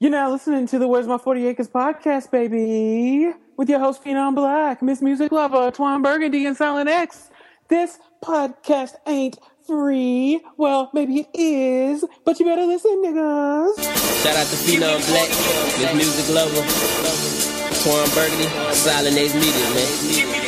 You're now listening to the Where's My 40 Acres podcast, baby, with your host, Phenom Black, Miss Music Lover, Twan Burgundy, and Silent X. This podcast ain't free. Well, maybe it is, but you better listen, niggas. Shout out to Phenom Black, Miss Music Lover, Twan Burgundy, Silent X Media, man.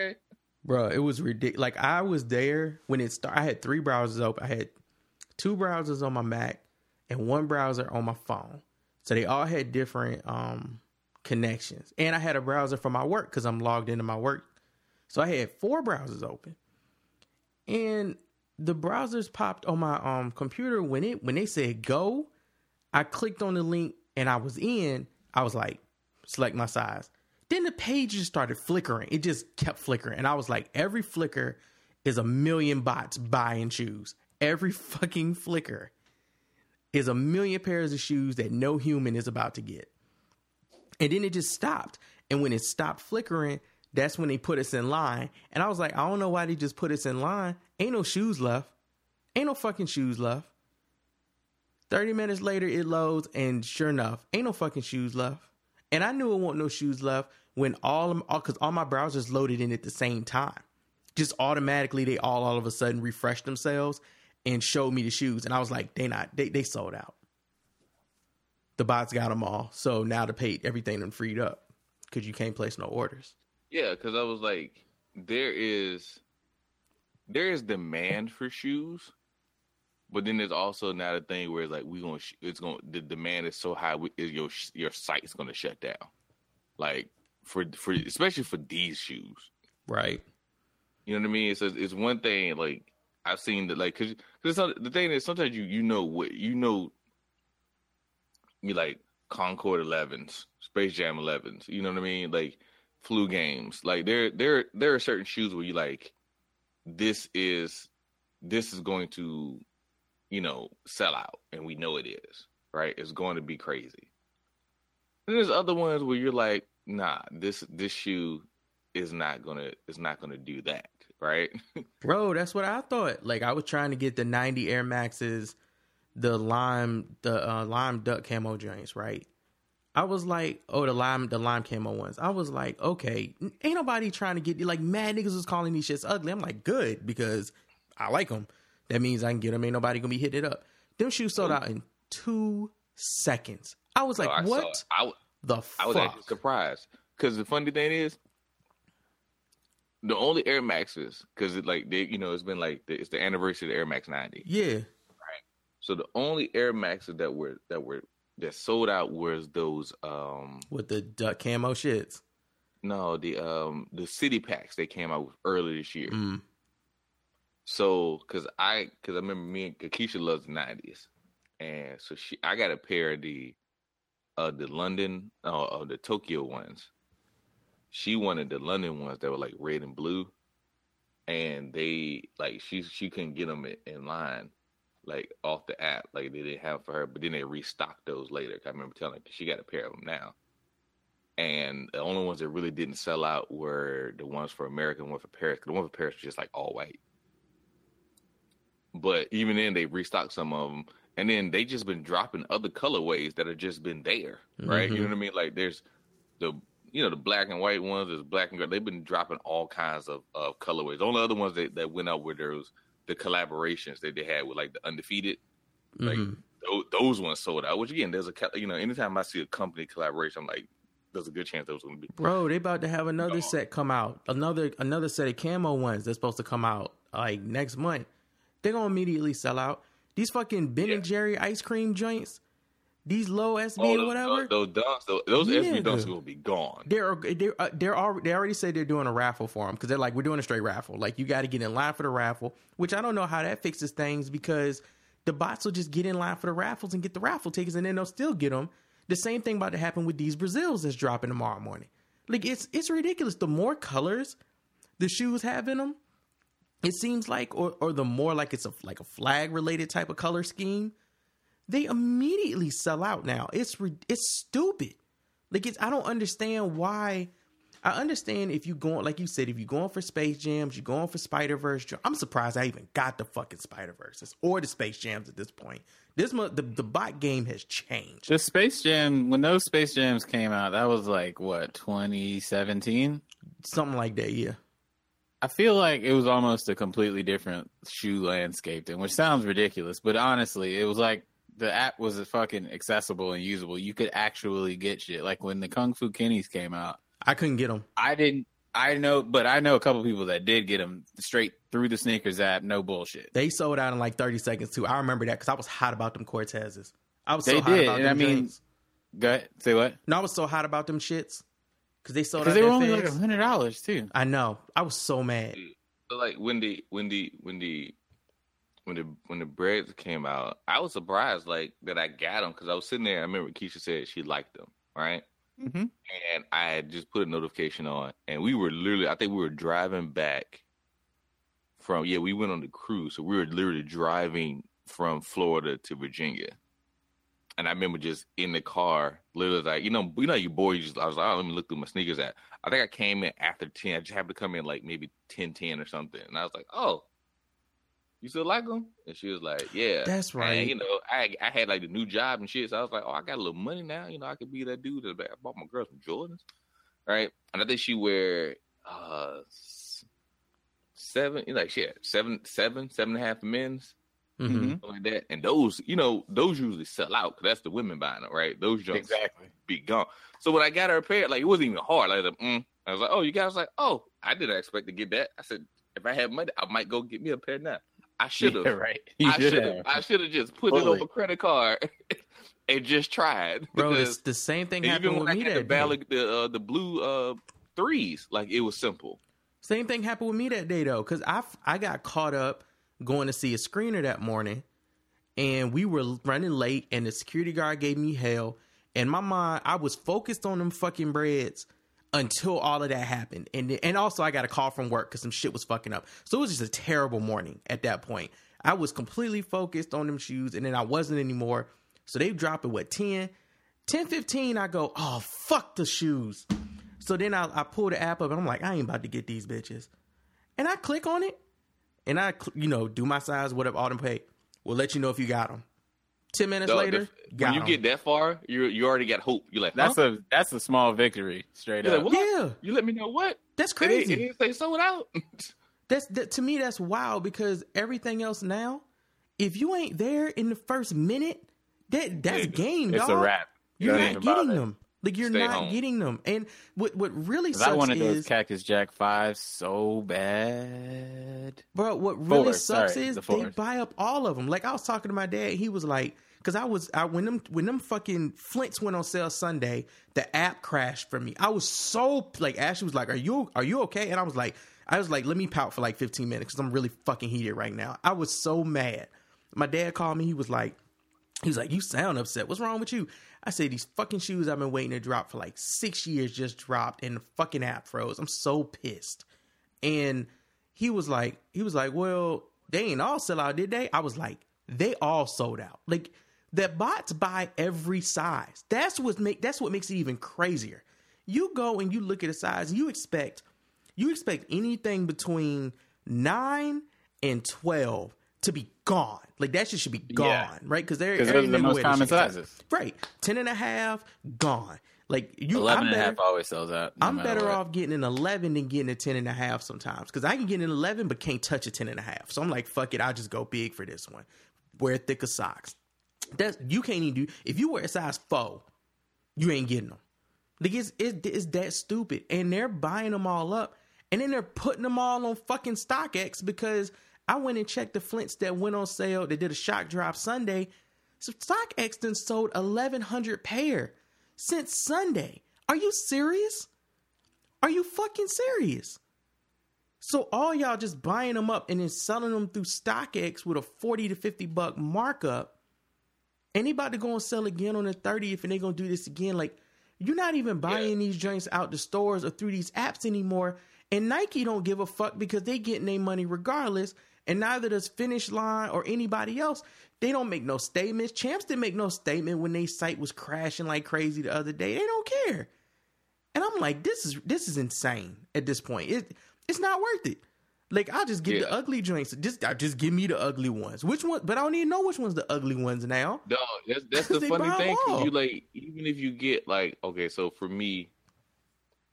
Okay. Bro, it was ridiculous. Like I was there when it started. I had three browsers open. I had two browsers on my Mac and one browser on my phone. So they all had different um connections. And I had a browser for my work because I'm logged into my work. So I had four browsers open. And the browsers popped on my um computer when it when they said go. I clicked on the link and I was in. I was like, select my size. Then the page just started flickering. It just kept flickering. And I was like, every flicker is a million bots buying shoes. Every fucking flicker is a million pairs of shoes that no human is about to get. And then it just stopped. And when it stopped flickering, that's when they put us in line. And I was like, I don't know why they just put us in line. Ain't no shoes left. Ain't no fucking shoes left. 30 minutes later, it loads, and sure enough, ain't no fucking shoes left. And I knew it wasn't no shoes left when all because all my browsers loaded in at the same time. Just automatically, they all all of a sudden refreshed themselves and showed me the shoes, and I was like, they not they they sold out. The bots got them all, so now the pay everything and freed up because you can't place no orders. Yeah, because I was like, there is there is demand for shoes, but then there's also now the thing where it's like we gonna sh- it's gonna the demand is so high, we, is your your site's gonna shut down, like for for especially for these shoes. Right. You know what I mean? It's it's one thing like I've seen that like because because the thing is sometimes you you know what you know you like Concord 11s, Space Jam 11s. You know what I mean? Like flu games. Like there there there are certain shoes where you like this is this is going to you know sell out and we know it is right it's going to be crazy and there's other ones where you're like nah this this shoe is not gonna is not gonna do that right Bro, that's what I thought. Like I was trying to get the 90 Air Maxes, the lime, the uh, lime duck camo joints, right? I was like, oh, the lime, the lime camo ones. I was like, okay, ain't nobody trying to get you like mad niggas was calling these shits ugly. I'm like, good because I like them. That means I can get them. Ain't nobody gonna be hitting it up. Them shoes sold out in two seconds. I was like, Oh, I what it. I, w- the I was actually surprised because the funny thing is the only Air Maxes because it like they you know it's been like the, it's the anniversary of the Air Max 90 Yeah, Right. so the only Air Maxes that were that were that sold out was those um with the duck camo shits. no the um the city packs they came out with early this year Mm. So because I because I remember me and Keisha loves the 90s and so she I got a pair of the uh the London uh, the Tokyo ones she wanted the London ones that were like red and blue, and they like she she couldn't get them in, in line, like off the app, like they didn't have for her. But then they restocked those later. I remember telling her 'cause she got a pair of them now, and the only ones that really didn't sell out were the ones for America and one for Paris. 'cause the one for Paris was just like all white. But even then, they restocked some of them, and then they just been dropping other colorways that have just been there, right? You know what I mean? Like there's the you know the black and white ones, there's black and gray. They've been dropping all kinds of, of colorways. The only other ones that, that went out were those the collaborations that they had with like the undefeated, like Mhm. those, those ones sold out. Which again, there's a you know anytime I see a company collaboration, I'm like, there's a good chance those going to be. Bro, they about to have another No. set come out. Another another set of camo ones that's supposed to come out like next month. They're gonna immediately sell out. These fucking Ben and Jerry ice cream joints, These low SB Oh, those, whatever. those, dunks, those, those SB dunks will be gone. They're they're uh, they're already they already said they're doing a raffle for them because they're like we're doing a straight raffle. Like you got to get in line for the raffle, which I don't know how that fixes things because the bots will just get in line for the raffles and get the raffle tickets, and then they'll still get them. The same thing about to happen with these Brazils that's dropping tomorrow morning. Like it's it's ridiculous. The more colors the shoes have in them, it seems like, or or the more like it's a like a flag related type of color scheme, they immediately sell out now. It's re- it's stupid. Like it's I don't understand why. I understand if you going like you said if you're going for Space Jams, you're going for Spider Verse. I'm surprised I even got the fucking Spider Verses or the Space Jams at this point. This the the bot game has changed. The Space Jam, when those Space Jams came out, that was like what 2017. Something like that, yeah. I feel like it was almost a completely different shoe landscape, then, which sounds ridiculous, but honestly, it was like the app was fucking accessible and usable. You could actually get shit. Like when the Kung Fu Kennies came out, I couldn't get them. I didn't. I know, but I know a couple people that did get them straight through the sneakers app. No bullshit. They sold out in like 30 seconds too. I remember that because I was hot about them Cortezes. I was so They hot did, about and them I mean. Go ahead. Say what? No, I was so hot about them shits because they sold out. Because they were that only like a hundred dollars too. I know. I was so mad. So like when the when the when the when the when the breads came out, I was surprised like that I got them because I was sitting there. I remember Keisha said she liked them, right? Mm-hmm. And I had just put a notification on, and we were literally. I think we were driving back from. Yeah, we went on the cruise, so we were literally driving from Florida to Virginia. And I remember just in the car, literally like you know, you know, you boy, you just I was like, oh, let me look through my sneakers at. I think I came in after ten. I just happened to come in like maybe 10, 10 or something, and I was like, oh, you still like them? And she was like, yeah, That's right. And, you know, I I had like the new job and shit, so I was like, oh, I got a little money now. You know, I could be that dude that I bought my girl some Jordans, right? And I think she wear uh seven, you know, like shit, seven, seven, seven and a half men's hmm like that. And those, you know, those usually sell out because that's the women buying them, right? Those jumps Exactly. be gone. So when I got her a pair, like it wasn't even hard. Like, mm. I was like, oh, you guys like, oh, I didn't expect to get that. I said, if I had money, I might go get me a pair now. I should have. Yeah, right. You I should should have. have. I should have just put it on a credit card and just tried. Bro, Because it's the same thing even happened with I me had the that day. the uh, the blue uh, threes, like it was simple. Same thing happened with me that day though, because I I got caught up going to see a screener that morning, and we were running late, and the security guard gave me hell. And my mind, I was focused on them fucking breads until all of that happened, and and also I got a call from work because some shit was fucking up. So it was just a terrible morning at that point. I was completely focused on them shoes, and then I wasn't anymore. So they drop it what 10, 10, 15, I go, oh fuck the shoes. So then I, I pull the app up and I'm like, I ain't about to get these bitches. And I click on it and I, you know, do my size, whatever, auto pay. We'll let you know if you got them. 10 minutes The- later, the- got when you 'em. get that far, you you already got hope. You're like, That's huh? a that's a small victory, straight You're up. like, what? Yeah, You let me know what? that's crazy. It didn't say sold out. That's that, to me, that's wild because everything else now, if you ain't there in the first minute, that that's Yeah, game, It's dog. a wrap. You're Don't getting them. Like you're Stay not home. getting them. And what what really 'Cause sucks I wanted is, those Cactus Jack fives so bad. Bro, what really Fours, sucks sorry, is the they buy up all of them. Like I was talking to my dad, he was like, because I was, I when them when them fucking flints went on sale Sunday, the app crashed for me. I was so like, Ashley was like, "Are you are you okay?" And I was like, I was like, "Let me pout for like 15 minutes because I'm really fucking heated right now." I was so mad. My dad called me. He was like, he was like, "You sound upset. What's wrong with you?" I said, "These fucking shoes I've been waiting to drop for like six years just dropped, and the fucking app froze. I'm so pissed." And he was like, he was like, "Well, they ain't all sell out, did they?" I was like, "They all sold out. Like that bots buy every size. That's what make that's what makes it even crazier. You go and you look at a size, you expect you expect anything between nine and twelve to be gone. Like that shit should be gone, Yeah. right? Because they're are the most common sizes. Right. 10 and a half, gone. Like you 11 I'm and a half always sells out. no I'm better what. off getting an 11 than getting a 10 and a half sometimes. Because I can get an 11 but can't touch a 10 and a half. So I'm like, fuck it, I'll just go big for this one. Wear thicker socks. That's you can't even do if you wear a size four, you ain't getting them. Like it's, it's, it's that stupid. And they're buying them all up. And then they're putting them all on fucking StockX because I went and checked the flints that went on sale. They did a shock drop Sunday. So StockX done sold 1,100 pair since Sunday. Are you serious? Are you fucking serious? So all y'all just buying them up and then selling them through StockX with a 40 to 50 buck markup. Anybody go and sell again on the 30th and they gonna do this again? Like, you're not even buying these joints out the stores or through these apps anymore. And Nike don't give a fuck because they getting their money regardless. And neither does Finish Line or anybody else. They don't make no statements. Champs didn't make no statement when their site was crashing like crazy the other day. They don't care. And I'm like, this is this is insane at this point. It it's not worth it. Like I'll just get Yeah. the ugly joints. Just I just give me the ugly ones. Which one? But I don't even know which one's the ugly ones now. No, that's that's the funny thing. you like even if you get like okay, so for me,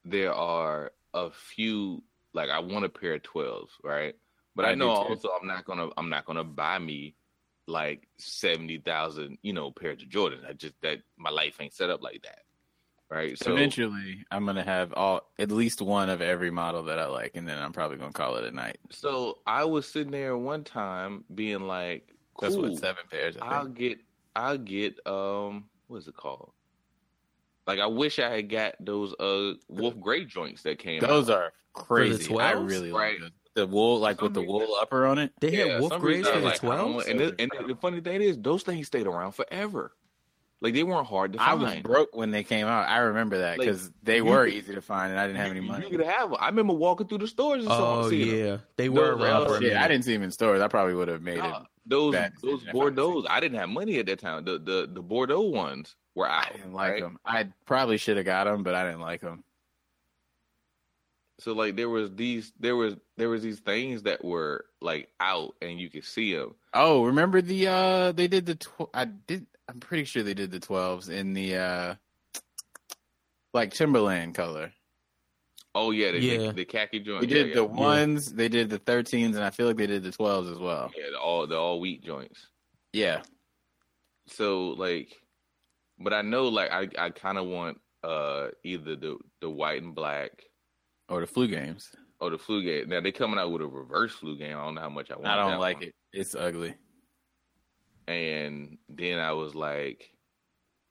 there are a few like I want a pair of twelves, right? But I, I know also I'm not gonna I'm not gonna buy me like seventy thousand you know pairs of Jordans. I just that my life ain't set up like that, right? So Eventually, I'm gonna have all at least one of every model that I like, and then I'm probably gonna call it a night. so I was sitting there one time being like, That's cool. what seven pairs. I I'll get I'll get um what is it called? Like I wish I had got those uh Wolf Gray joints that came Those out. are crazy. I really Right. like those. The wool, like with the wool upper on it. They Yeah, had Wolf some Grays for the like, I don't 12s. want- And, the, and the funny thing is, those things stayed around forever. Like they weren't hard to I was broke when they came out. I remember that Like, because they were could- easy to find, and I didn't have any money. You could have. 'em. I remember walking through the stores and saw Oh seeing them. yeah, they were Those, around uh, for a I didn't see them in stores. I probably would have made Nah, it. those those decision if I Bordeaux. I didn't have money at that time. The the the Bordeaux ones were out. I didn't like right? them. I probably should have got them, but I didn't like them. So like there was these there was there was these things that were like out and you could see them. Oh, remember the uh they did the tw- I did I'm pretty sure they did the 12s in the uh like Timberland color. Oh yeah, the, Yeah. the, the khaki joint. They yeah, did yeah. the ones, they did the 13s and I feel like they did the 12s as well. yeah, the all the all wheat joints. Yeah. So like, but I know like I I kind of want uh either the the white and black Or the flu games. or the flu game. Now they coming out with a reverse flu game. I don't know how much I want. I don't like one. it. It's ugly. And then I was like,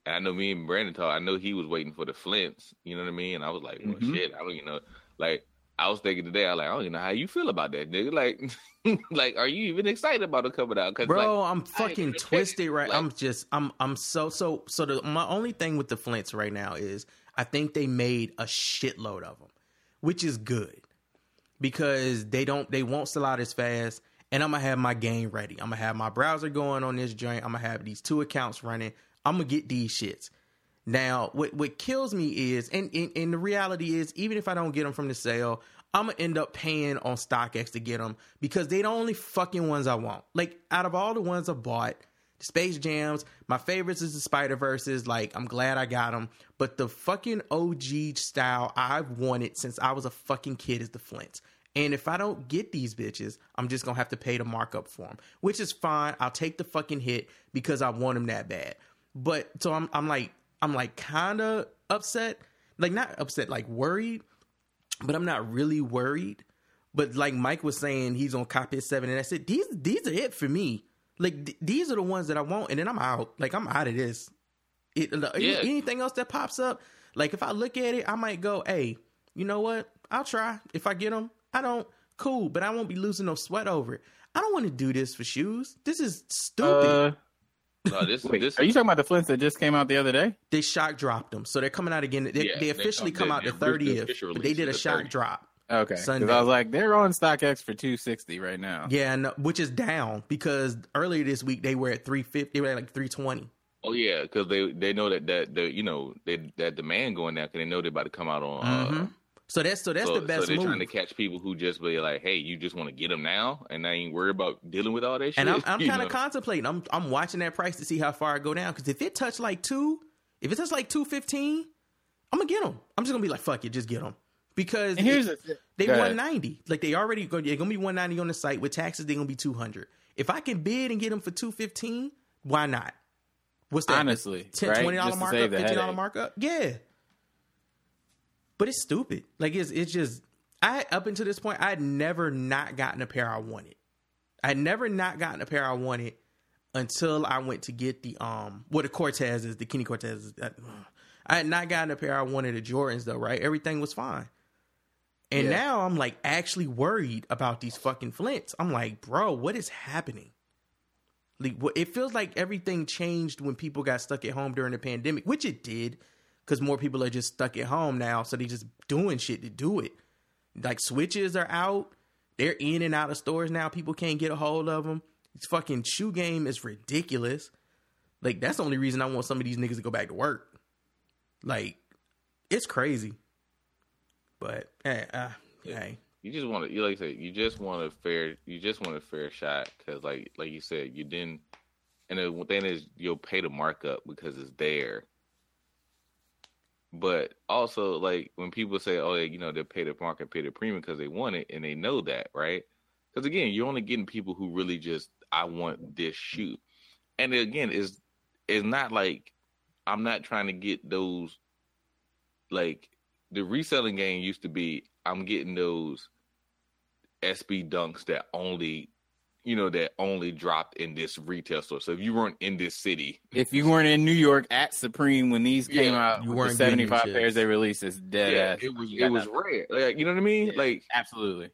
and I know me and Brandon talk. I know he was waiting for the Flints. You know what I mean? And I was like, well, Mhm. shit. I don't, you know, like I was thinking today. I was like, I don't even know how you feel about that, nigga. Like, like, are you even excited about it coming out? Cause Bro, like, I'm fucking twisted right. like- I'm just I'm I'm so so so the my only thing with the Flints right now is I think they made a shitload of them, which is good because they don't they won't sell out as fast. And I'm gonna have my game ready. I'm gonna have my browser going on this joint. I'm gonna have these two accounts running. I'm gonna get these shits. Now, what what kills me is, and, and and the reality is, even if I don't get them from the sale, I'm gonna end up paying on StockX to get them because they're the only fucking ones I want. Like out of all the ones I bought, Space Jams, my favorites is the Spider Verses. Like I'm glad I got them, but the fucking OG style I've wanted since I was a fucking kid is the Flints. And if I don't get these bitches, I'm just gonna have to pay the markup for them, which is fine. I'll take the fucking hit because I want them that bad. But so I'm I'm like I'm like kind of upset, like not upset, like worried, but I'm not really worried. But like Mike was saying, he's on copy seven, and I said these these are it for me. Like th- these are the ones that I want, and then I'm out. Like I'm out of this. It, any- Yeah. Anything else that pops up, like if I look at it, I might go, "Hey, you know what? I'll try. If I get them, I don't. Cool, but I won't be losing no sweat over it. I don't want to do this for shoes. This is stupid. Uh, no, this wait, this are you talking about the Flints that just came out the other day? they shock dropped them, so they're coming out again. They, Yeah, they they officially come- come, they- out the their- their thirtieth, but they did a the shock 30th. drop. Okay, because Sunday. I was like, they're on StockX for two sixty right now. Yeah, no, which is down because earlier this week they were at three fifty. They were at like three twenty. Oh yeah, because they they know that that the you know they that demand going down because they know they're about to come out on. Uh, Mhm. So that's so that's so, the best so they're move. trying to catch people who just be like, hey, you just want to get them now, and I ain't worried about dealing with all that shit. and I'm, I'm kind of contemplating. I'm I'm watching that price to see how far I go down. Because if it touch like two, if it touch like two fifteen, I'm gonna get them. I'm just gonna be like, fuck it, just get them. Because And here's it- the they Go ahead. 190. Like they already go, they're gonna be 190 on the site with taxes. They're gonna be 200. If I can bid and get them for 215, why not? What's that? Honestly, 10 right? 20 dollar markup, fifteen dollar markup. Yeah. But it's stupid. Like it's it's just I up until this point I had never not gotten a pair I wanted. I had never not gotten a pair I wanted until I went to get the um what the Cortez is the Kenny Cortez. Is, uh, I had not gotten a pair I wanted of Jordans though, right? Everything was fine. And Yeah. now I'm like actually worried about these fucking flints. I'm like, bro, what is happening? Like, it feels like everything changed when people got stuck at home during the pandemic, which it did, because more people are just stuck at home now, so they're just doing shit to do it. Like switches are out, they're in and out of stores now. People can't get a hold of them. This fucking shoe game is ridiculous. Like that's the only reason I want some of these niggas to go back to work. Like it's crazy. But hey, uh, hey, You just want to, you like I said, you just want a fair, you just want a fair shot because, like, like you said, you didn't. And the thing is, you'll pay the markup because it's there. But also, like when people say, "Oh, you know, they pay the market, pay the premium because they want it," and they know that, right? Because again, you're only getting people who really just, I want this shoe, and again, is it's not like I'm not trying to get those like the reselling game used to be I'm getting those SB dunks that only you know that only dropped in this retail store. So if you weren't in this city, If you weren't in New York at Supreme when these came Yeah, out, you with weren't getting 75 pairs they released, it's dead yeah, ass. it was You it was nothing. rare. Like you know what I mean? Like Absolutely.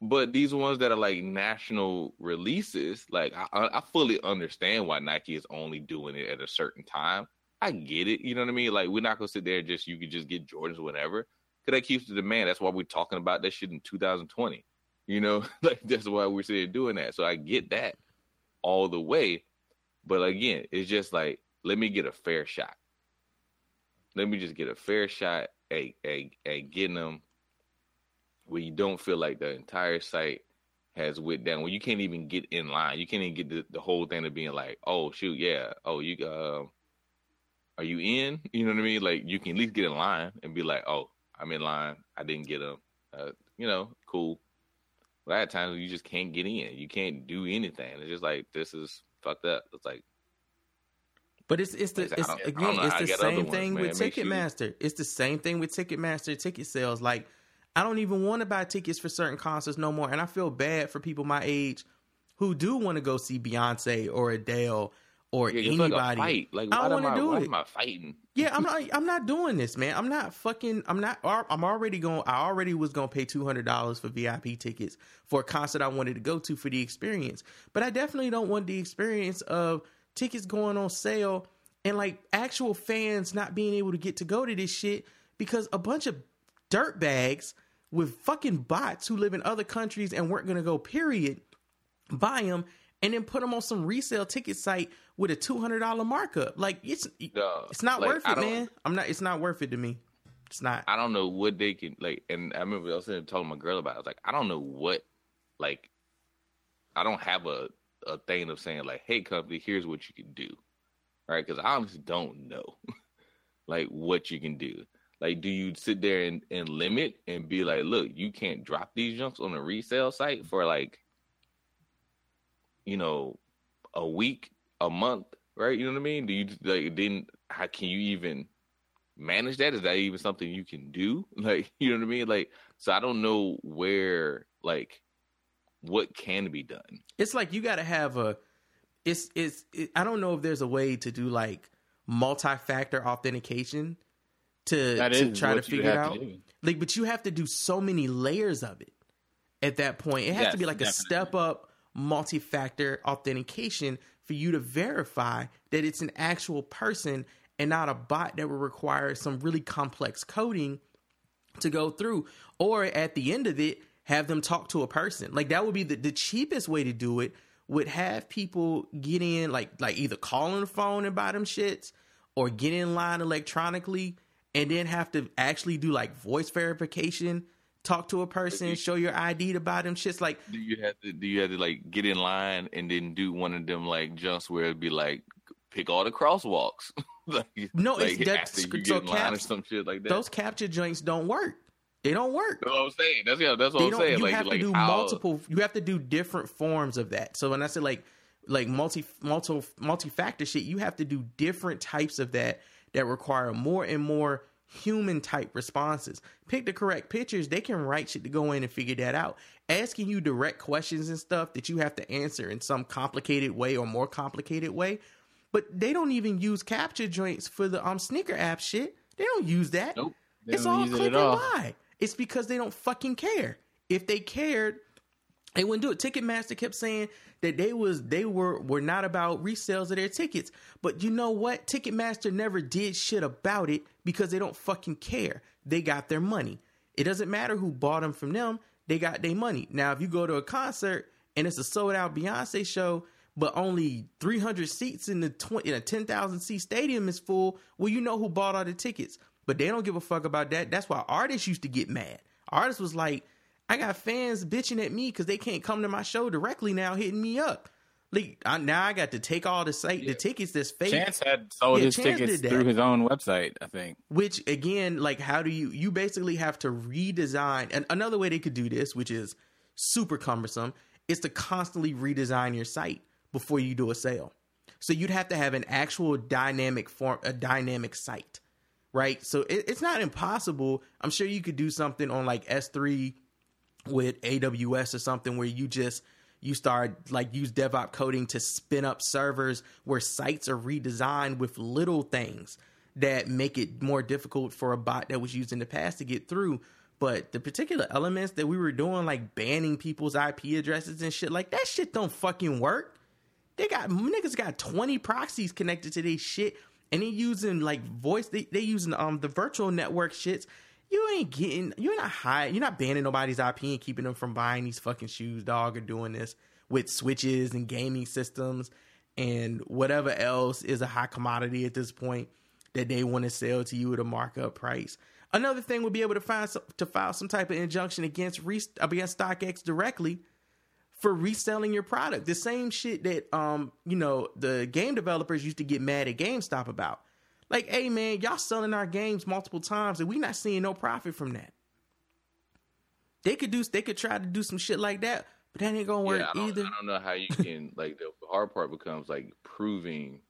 but these ones that are like national releases, like I, I I fully understand why Nike is only doing it at a certain time. I get it, you know what I mean? Like we're not gonna sit there just you could just get Jordans whenever, because that keeps the demand. That's why we're talking about that shit in 2020. You know, like that's why we're sitting doing that. So I get that all the way, but again, it's just like let me get a fair shot. Let me just get a fair shot at at, at getting them where you don't feel like the entire site has went down, where you can't even get in line. You can't even get the, the whole thing of being like, oh shoot, yeah, oh you uh, are you in? You know what I mean? Like you can at least get in line and be like, oh, I'm in line. I didn't get them. Uh, you know, cool. But at times you just can't get in. You can't do anything. It's just like this is fucked up. It's like But it's it's the it's again it's the I get other same thing man. with It makes you- Ticketmaster. It's the same thing with Ticketmaster ticket sales. Like I don't even want to buy tickets for certain concerts no more, and I feel bad for people my age who do want to go see Beyonce or Adele or yeah, it's like anybody. fight. Like I don't wanna I, do why it. am I fighting? Yeah, I'm not. I'm not doing this, man. I'm not fucking. I'm not. I'm already going. I already was going to pay two hundred dollars for VIP tickets for a concert I wanted to go to for the experience. But I definitely don't want the experience of tickets going on sale and like actual fans not being able to get to go to this shit because a bunch of dirt bags with fucking bots who live in other countries and weren't going to go. Period. Buy them and then put them on some resale ticket site with a two hundred dollar markup. Like it's it's not Like, worth it, man. I'm not. It's not worth it to me. It's not. I don't know what they can like. And I remember I was to my girl about. It. I was like, I don't know what, like, I don't have a a thing of saying like, hey, company, here's what you can do, right? Because I honestly don't know, like, what you can do. Like, do you sit there and, and limit and be like, look, you can't drop these junks on a resale site for like, you know, a week, a month, right? You know what I mean? Do you like then? How can you even? manage that? Is that even something you can do? Like, you know what I mean? Like, so I don't know where, like, what can be done. It's like you got to have a. It's it's. It, I don't know if there's a way to do like multi-factor authentication to to try to figure it have to out. Like, but you have to do so many layers of it. At that point, it has to be like a step up multi-factor authentication for you to verify that it's an actual person and not a bot that would require some really complex coding to go through or at the end of it have them talk to a person. Like that would be the, the cheapest way to do it would have people get in like like either call on the phone and buy them shits or get in line electronically and then have to actually do like voice verification talk to a person show your id to buy them shits like Do you have to, do you have to, like, get in line and then do one of them, like, jumps where it'd be like, pick all the crosswalks? like, No, like, it's- that's- you so get in line or caps- some shit like that. those CAPTCHA joints don't work they don't work That's what I'm saying. That's, yeah, that's what they I'm saying. you like, have like to do how, multiple you have to do different forms of that so when i say like like multi multi multi-factor shit you have to do different types of that that require more and more human type responses. Pick the correct pictures. They can write shit to go in and figure that out. Asking you direct questions and stuff that you have to answer in some complicated way or more complicated way. But they don't even use CAPTCHA joints for the um sneaker app shit. They don't use that. Nope. It's all use it click and all. buy. It's because they don't fucking care. If they cared, they wouldn't do it. Ticketmaster kept saying that they was they were were not about resales of their tickets. But you know what? Ticketmaster never did shit about it because they don't fucking care. They got their money. It doesn't matter who bought them from them. They got their money. Now, if you go to a concert and it's a sold out Beyonce show, but only 300 seats in the 20, in a 10,000 seat stadium is full, well, you know who bought all the tickets. But they don't give a fuck about that. That's why artists used to get mad. Artists was like, I got fans bitching at me because they can't come to my show directly now, hitting me up. Like I, now, I got to take all the site the tickets that's fake. Chance had sold Yeah, his Chance tickets through his own website, I think. Which again, like, how do you? You basically have to redesign. And another way they could do this, which is super cumbersome, is to constantly redesign your site before you do a sale. So you'd have to have an actual dynamic form, a dynamic site, right? So it, it's not impossible. I'm sure you could do something on like S3 with AWS or something where you just you start like use DevOps coding to spin up servers where sites are redesigned with little things that make it more difficult for a bot that was used in the past to get through. But the particular elements that we were doing, like banning people's IP addresses and shit, like that shit don't fucking work. They got niggas got 20 proxies connected to this shit and they using like voice they, they using um the virtual network shits. You ain't getting you're not high you're not banning nobody's IP and keeping them from buying these fucking shoes, dog, or doing this with switches and gaming systems and whatever else is a high commodity at this point that they want to sell to you at a markup price. Another thing would be able to find to file some type of injunction against re, against StockX directly for reselling your product. The same shit that um, you know, the game developers used to get mad at GameStop about. Like, hey man, y'all selling our games multiple times and we not seeing no profit from that. They could do they could try to do some shit like that, but that ain't gonna work yeah, I either. I don't know how you can like the hard part becomes like proving.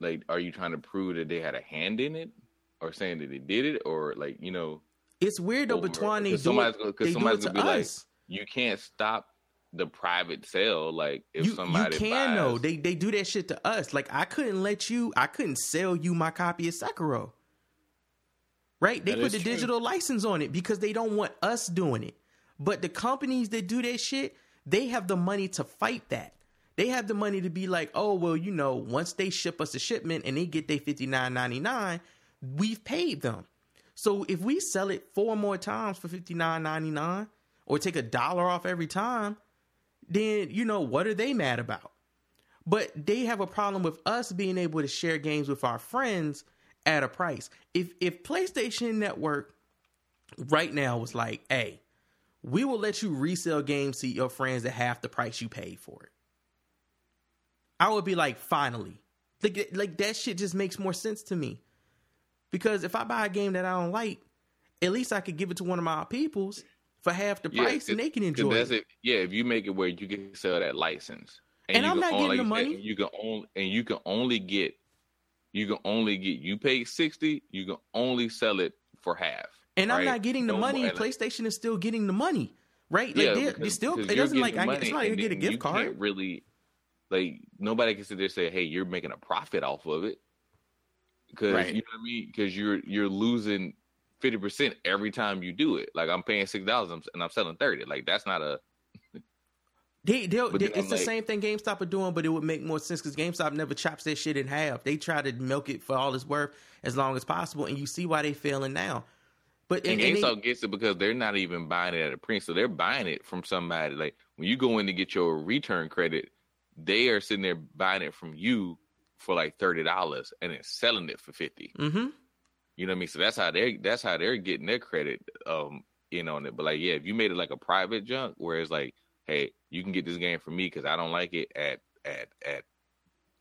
Like, are you trying to prove that they had a hand in it, or saying that they did it, or like you know, It's weird though, over- between they do somebody's it, they cause do it somebody's to gonna be us. like, you can't stop the private sale. Like, if you, somebody you can though. buys- They they do that shit to us. Like I couldn't let you. I couldn't sell you my copy of Sekiro. Right? They That put the true. digital license on it because they don't want us doing it. But the companies that do that shit, they have the money to fight that. They have the money to be like, oh well, you know, once they ship us a shipment and they get their fifty nine ninety nine, we've paid them. So if we sell it four more times for fifty nine ninety nine, or take a dollar off every time, then you know what are they mad about? But they have a problem with us being able to share games with our friends at a price. If if PlayStation Network right now was like, "Hey, we will let you resell games to your friends at half the price you paid for it," I would be like, "Finally!" Like like that shit just makes more sense to me. Because if I buy a game that I don't like, at least I could give it to one of my peoples for half the Yeah, price and they can enjoy that's it. it. Yeah, if you make it where you can sell that license, And you I'm can not only- getting the money. You can only and you can only get you can only get you pay sixty. You can only sell it for half. And I'm not getting the No money. more- PlayStation is still getting the money, right? Like Yeah, they're, because- they still. It doesn't like I it's not like I get a gift you card. Really, like nobody can sit there and say, "Hey, you're making a profit off of it," because Right. you know what I mean. Because you're you're losing fifty percent every time you do it. Like I'm paying six dollars and I'm selling thirty. Like that's not a They, they, it's I'm the like- same thing GameStop are doing, but it would make more sense because GameStop never chops that shit in half. They try to milk it for all it's worth as long as possible, and you see why they failing now. But And, and, and they- GameStop gets it because they're not even buying it at a print, so they're buying it from somebody. Like when you go in to get your return credit, they are sitting there buying it from you for like thirty dollars and then selling it for fifty. Mhm. You know what I mean? So that's how they that's how they're getting their credit um in on it. But like, yeah, if you made it like a private junk, where it's like, hey, you can get this game from me because I don't like it at at at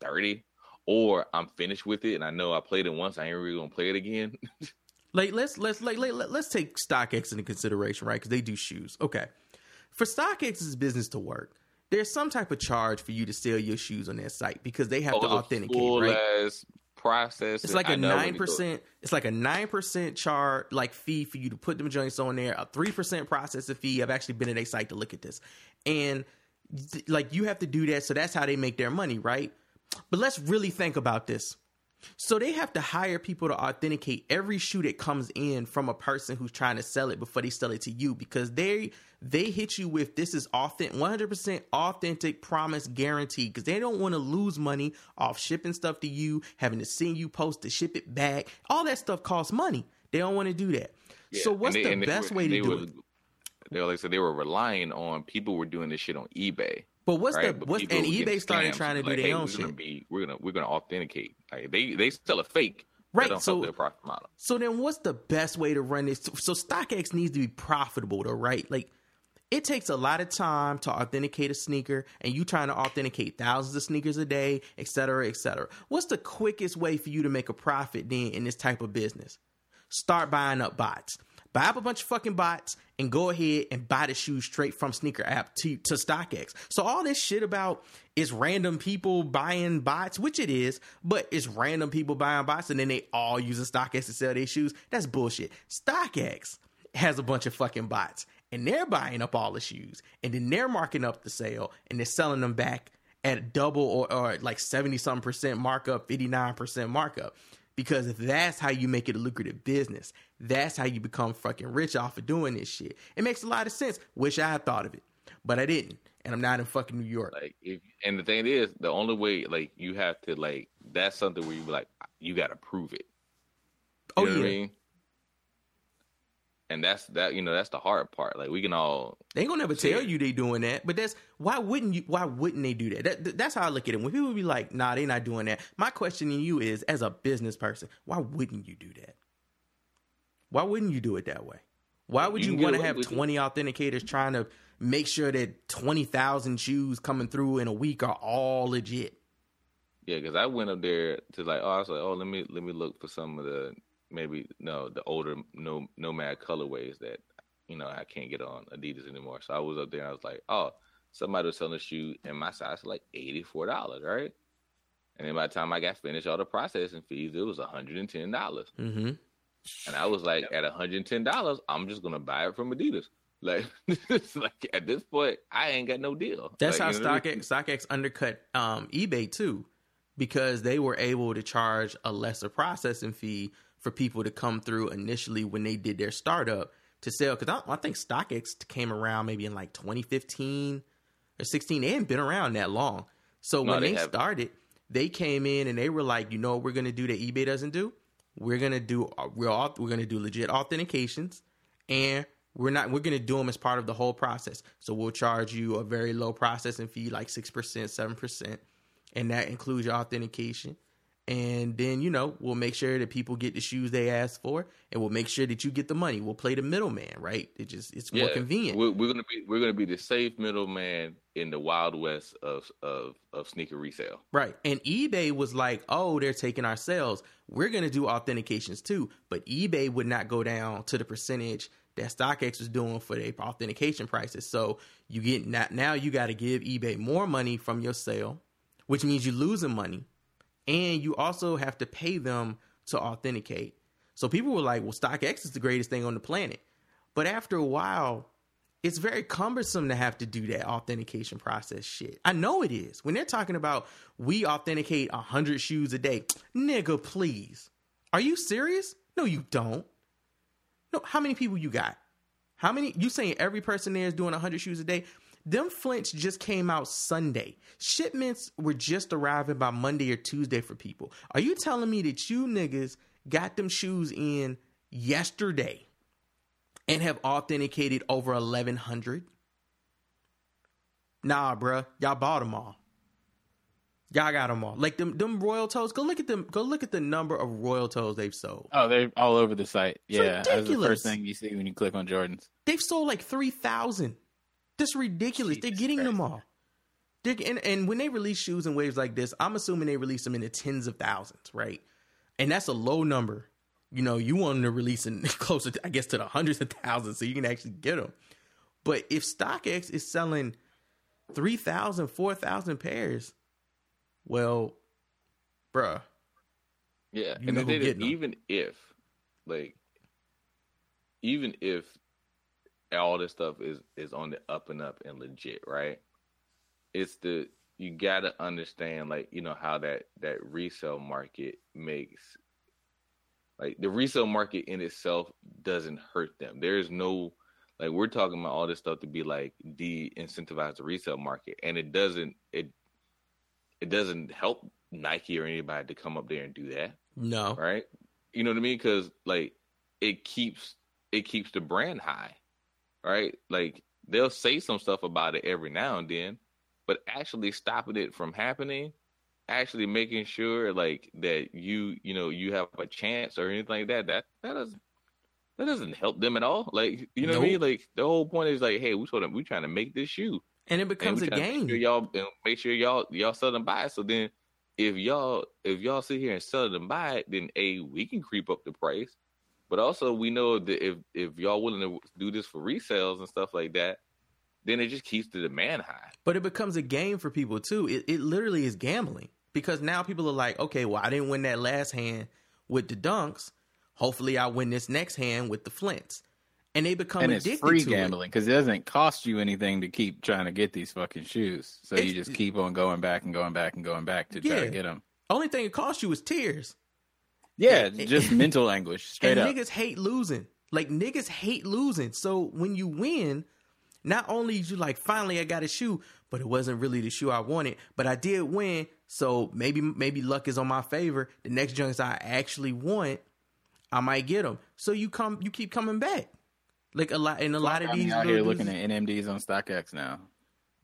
thirty, or I'm finished with it and I know I played it once, I ain't really gonna play it again. Like let's let's like let, let, us take StockX into consideration, right? Because they do shoes. Okay, for StockX's business to work, there's some type of charge for you to sell your shoes on their site because they have to Oh, the authenticate, right? ass process. It's like a nine percent. It's like a nine percent charge, like fee for you to put them joints on there. A three percent processing fee. I've actually been at a site to look at this, and th- like you have to do that. So that's how they make their money, right? But let's really think about this. So they have to hire people to authenticate every shoe that comes in from a person who's trying to sell it before they sell it to you because they they hit you with this is authentic 100% authentic promise guarantee because they don't want to lose money off shipping stuff to you, having to send you post to ship it back. All that stuff costs money. They don't want to do that. Yeah, so what's they- the best were- way to they do were- it? They were like so they were relying on people were doing this shit on eBay. But what's right? the But what's and eBay started trying to do Like, their hey, own we're shit. Gonna be, we're gonna we're gonna authenticate. Like they they sell a fake. Right, so- help their profit model. So then what's the best way to run this? So StockX needs to be profitable though, right? Like it takes a lot of time to authenticate a sneaker and you trying to authenticate thousands of sneakers a day, et cetera, et cetera. What's the quickest way for you to make a profit then in this type of business? Start buying up bots. Buy up a bunch of fucking bots and go ahead and buy the shoes straight from sneaker app to, to StockX. So all this shit about is random people buying bots, which it is, but it's random people buying bots and then they all using StockX to sell their shoes. That's bullshit. StockX has a bunch of fucking bots and they're buying up all the shoes and then they're marking up the sale and they're selling them back at double or, or like 70 something percent markup, 59% markup. Because that's how you make it a lucrative business. That's how you become fucking rich off of doing this shit. It makes a lot of sense. Wish I had thought of it, but I didn't. And I'm not in fucking New York. Like if and the thing is, the only way like you have to like that's something where you be like you got to prove it. You Oh, what I mean? And that's that you know that's the hard part. Like we can all They ain't gonna never tell it. you they doing that, but that's why wouldn't you? Why wouldn't they do that? that that's how I look at it. When people be like, "Nah, they not doing that." My question to you is, as a business person, why wouldn't you do that? Why wouldn't you do it that way? Why would You you, want to have with it. twenty authenticators trying to make sure that twenty thousand shoes coming through in a week are all legit? Yeah, because I went up there to like, oh, I was like, oh, let me let me look for some of the maybe no the older no nomad colorways that you know I can't get on Adidas anymore. So I was up there and I was like, oh, somebody was selling a shoe in my size for like eighty four dollars, right? And then by the time I got finished all the processing fees, it was hundred and ten dollars. Mm-hmm. And I was like, at hundred and ten dollars, I'm just gonna buy it from Adidas. Like, like at this point, I ain't got no deal. That's Like, how you know what I mean? StockX StockX undercut um, eBay too, because they were able to charge a lesser processing fee for people to come through initially when they did their startup to sell. Because I, I think StockX came around maybe in like 2015 or 16. They hadn't been around that long. So No, when they they, started, they came in and they were like, you know what we're gonna do that eBay doesn't do? We're gonna do uh, we're all, we're gonna do legit authentications and we're not we're going to do them as part of the whole process so we'll charge you a very low processing fee like 6% 7% and that includes your authentication and then you know we'll make sure that people get the shoes they ask for and we'll make sure that you get the money we'll play the middleman right it just it's more convenient We're, we're gonna be we're gonna be the safe middleman in the wild west of of of sneaker resale. Right. And eBay was like, oh, they're taking our sales. We're going to do authentications too. But eBay would not go down to the percentage that StockX was doing for their authentication prices. So you get now, now you got to give eBay more money from your sale, which means you're losing money. And you also have to pay them to authenticate. So people were like, well, StockX is the greatest thing on the planet. But after a while, it's very cumbersome to have to do that authentication process shit. I know it is. When they're talking about we authenticate 100 shoes a day, nigga, please. Are you serious? No, you don't. No, how many people you got? How many? You saying every person there is doing 100 shoes a day? Them flints just came out Sunday. Shipments were just arriving by Monday or Tuesday for people. Are you telling me that you niggas got them shoes in yesterday and have authenticated over 1100? Nah, bruh. Y'all bought them all. Y'all got them all. Like them, them royal toes. Go look at them. Go look at the number of royal toes they've sold. Oh, they're all over the site. Yeah, that's the ridiculous. first thing you see when you click on Jordans. They've sold like three thousand. That's ridiculous. They're getting them all. They're, and, and when they release shoes in waves like this, I'm assuming they release them in the tens of thousands, right? And that's a low number. You know, you want them to release in closer, to, I guess, to the hundreds of thousands, so you can actually get them. But if StockX is selling 3,000, 4,000 pairs, well, bruh, Yeah, and know the who thing is, even if, like, even if all this stuff is is on the up and up and legit, right? It's the you gotta understand, like, you know how that that resale market makes, like, the resale market in itself doesn't hurt them. There's no, like, we're talking about all this stuff to be like de-incentivize the resale market, and it doesn't it it doesn't help Nike or anybody to come up there and do that No. right? You know what I mean? Because like it keeps it keeps the brand high, right? Like they'll say some stuff about it every now and then, but actually stopping it from happening, actually making sure like that you you know you have a chance or anything like that, that that doesn't that doesn't help them at all. Like you know what I mean? Like the whole point is like, hey, we sort of we trying to make this shoe And it becomes we a game. Make sure y'all and make sure y'all y'all sell them buy it. So then, if y'all if y'all sit here and sell it and buy it, then a we can creep up the price. But also, we know that if if y'all willing to do this for resales and stuff like that, then it just keeps the demand high. But it becomes a game for people too. It, it literally is gambling because now people are like, okay, well, I didn't win that last hand with the dunks. Hopefully, I win this next hand with the flints, and they become and it's addicted free to gambling because it doesn't cost you anything to keep trying to get these fucking shoes. So you just keep on going back and going back and going back to try to get them. Only thing it costs you is tears. Yeah, And- just mental anguish, straight and up. niggas hate losing. Like niggas hate losing. So when you win, not only you like finally I got a shoe, but it wasn't really the shoe I wanted. But I did win, so maybe maybe luck is on my favor. The next junks I actually want, I might get them. So you come, you keep coming back. Like a lot, and a lot of I'm these out here looking at NMDs on StockX now.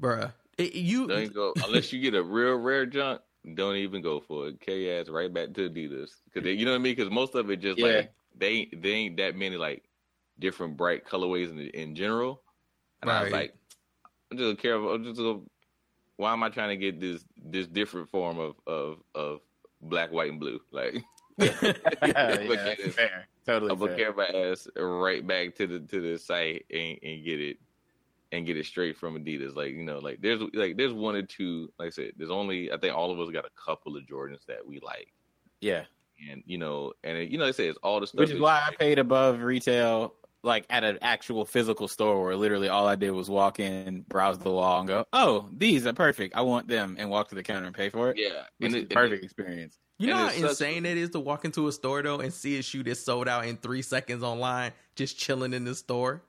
bruh. It, you Don't go unless you get a real rare junk. Don't even go for it. Carry your ass right back to Adidas because you know what I mean. Because most of it just Yeah. like they ain't they ain't that many like different bright colorways in in general. And I was like, I'm just careful. I'm just gonna, why am I trying to get this this different form of of of black, white, and blue? Like, yeah, I'm gonna that's get it- fair. Totally I'm gonna carry my ass right back to the to the site and, and get it and get it straight from Adidas. Like you know, like there's like there's one or two. Like I said, there's only I think all of us got a couple of Jordans that we like, Yeah, and you know, and it, you know, they say it's all the stuff. which is why you I like. paid above retail, like at an actual physical store where literally all I did was walk in, browse the wall, and go, "Oh, these are perfect. I want them," and walk to the counter and pay for it. Yeah, Which and is it, a perfect experience. You know how it's such- insane it is to walk into a store though and see a shoe that's sold out in three seconds online, just chilling in the store.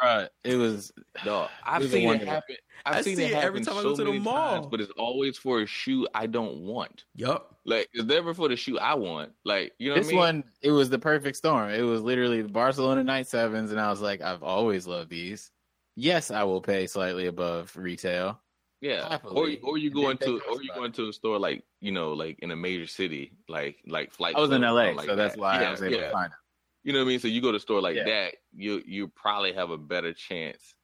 Right. It was. No, I've It was seen it happen. I've I seen see it it happen every time I go to the mall. times, but it's always for a shoe I don't want. Yup. Like it's never for the shoe I want. Like you know This what I mean? one, it was the perfect storm. It was literally the Barcelona Night Sevens, and I was like, I've always loved these. Yes, I will pay slightly above retail. Yeah, or Happily. or you And go then into or you about go it. into a store like you know like in a major city like like flight. I was in Club or LA, like so that's that. why yeah, I was able yeah. to find it. You know what I mean? So you go to a store like Yeah. that, you you probably have a better chance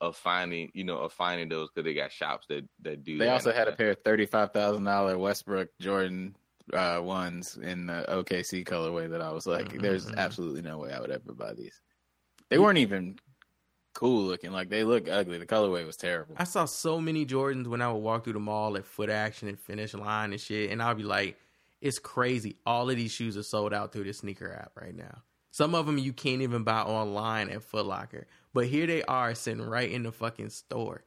of finding you know of finding those because they got shops that that do. They that also and had a pair of thirty-five thousand dollar Westbrook Jordan uh, ones in the OKC colorway that I was like, "There's Mhm. absolutely no way I would ever buy these." They weren't even cool looking; like they look ugly. The colorway was terrible. I saw so many Jordans when I would walk through the mall at Foot Action and Finish Line and shit, and I'll be like, "It's crazy! All of these shoes are sold out through the sneaker app right now. Some of them you can't even buy online at Foot Locker, but here they are sitting right in the fucking store.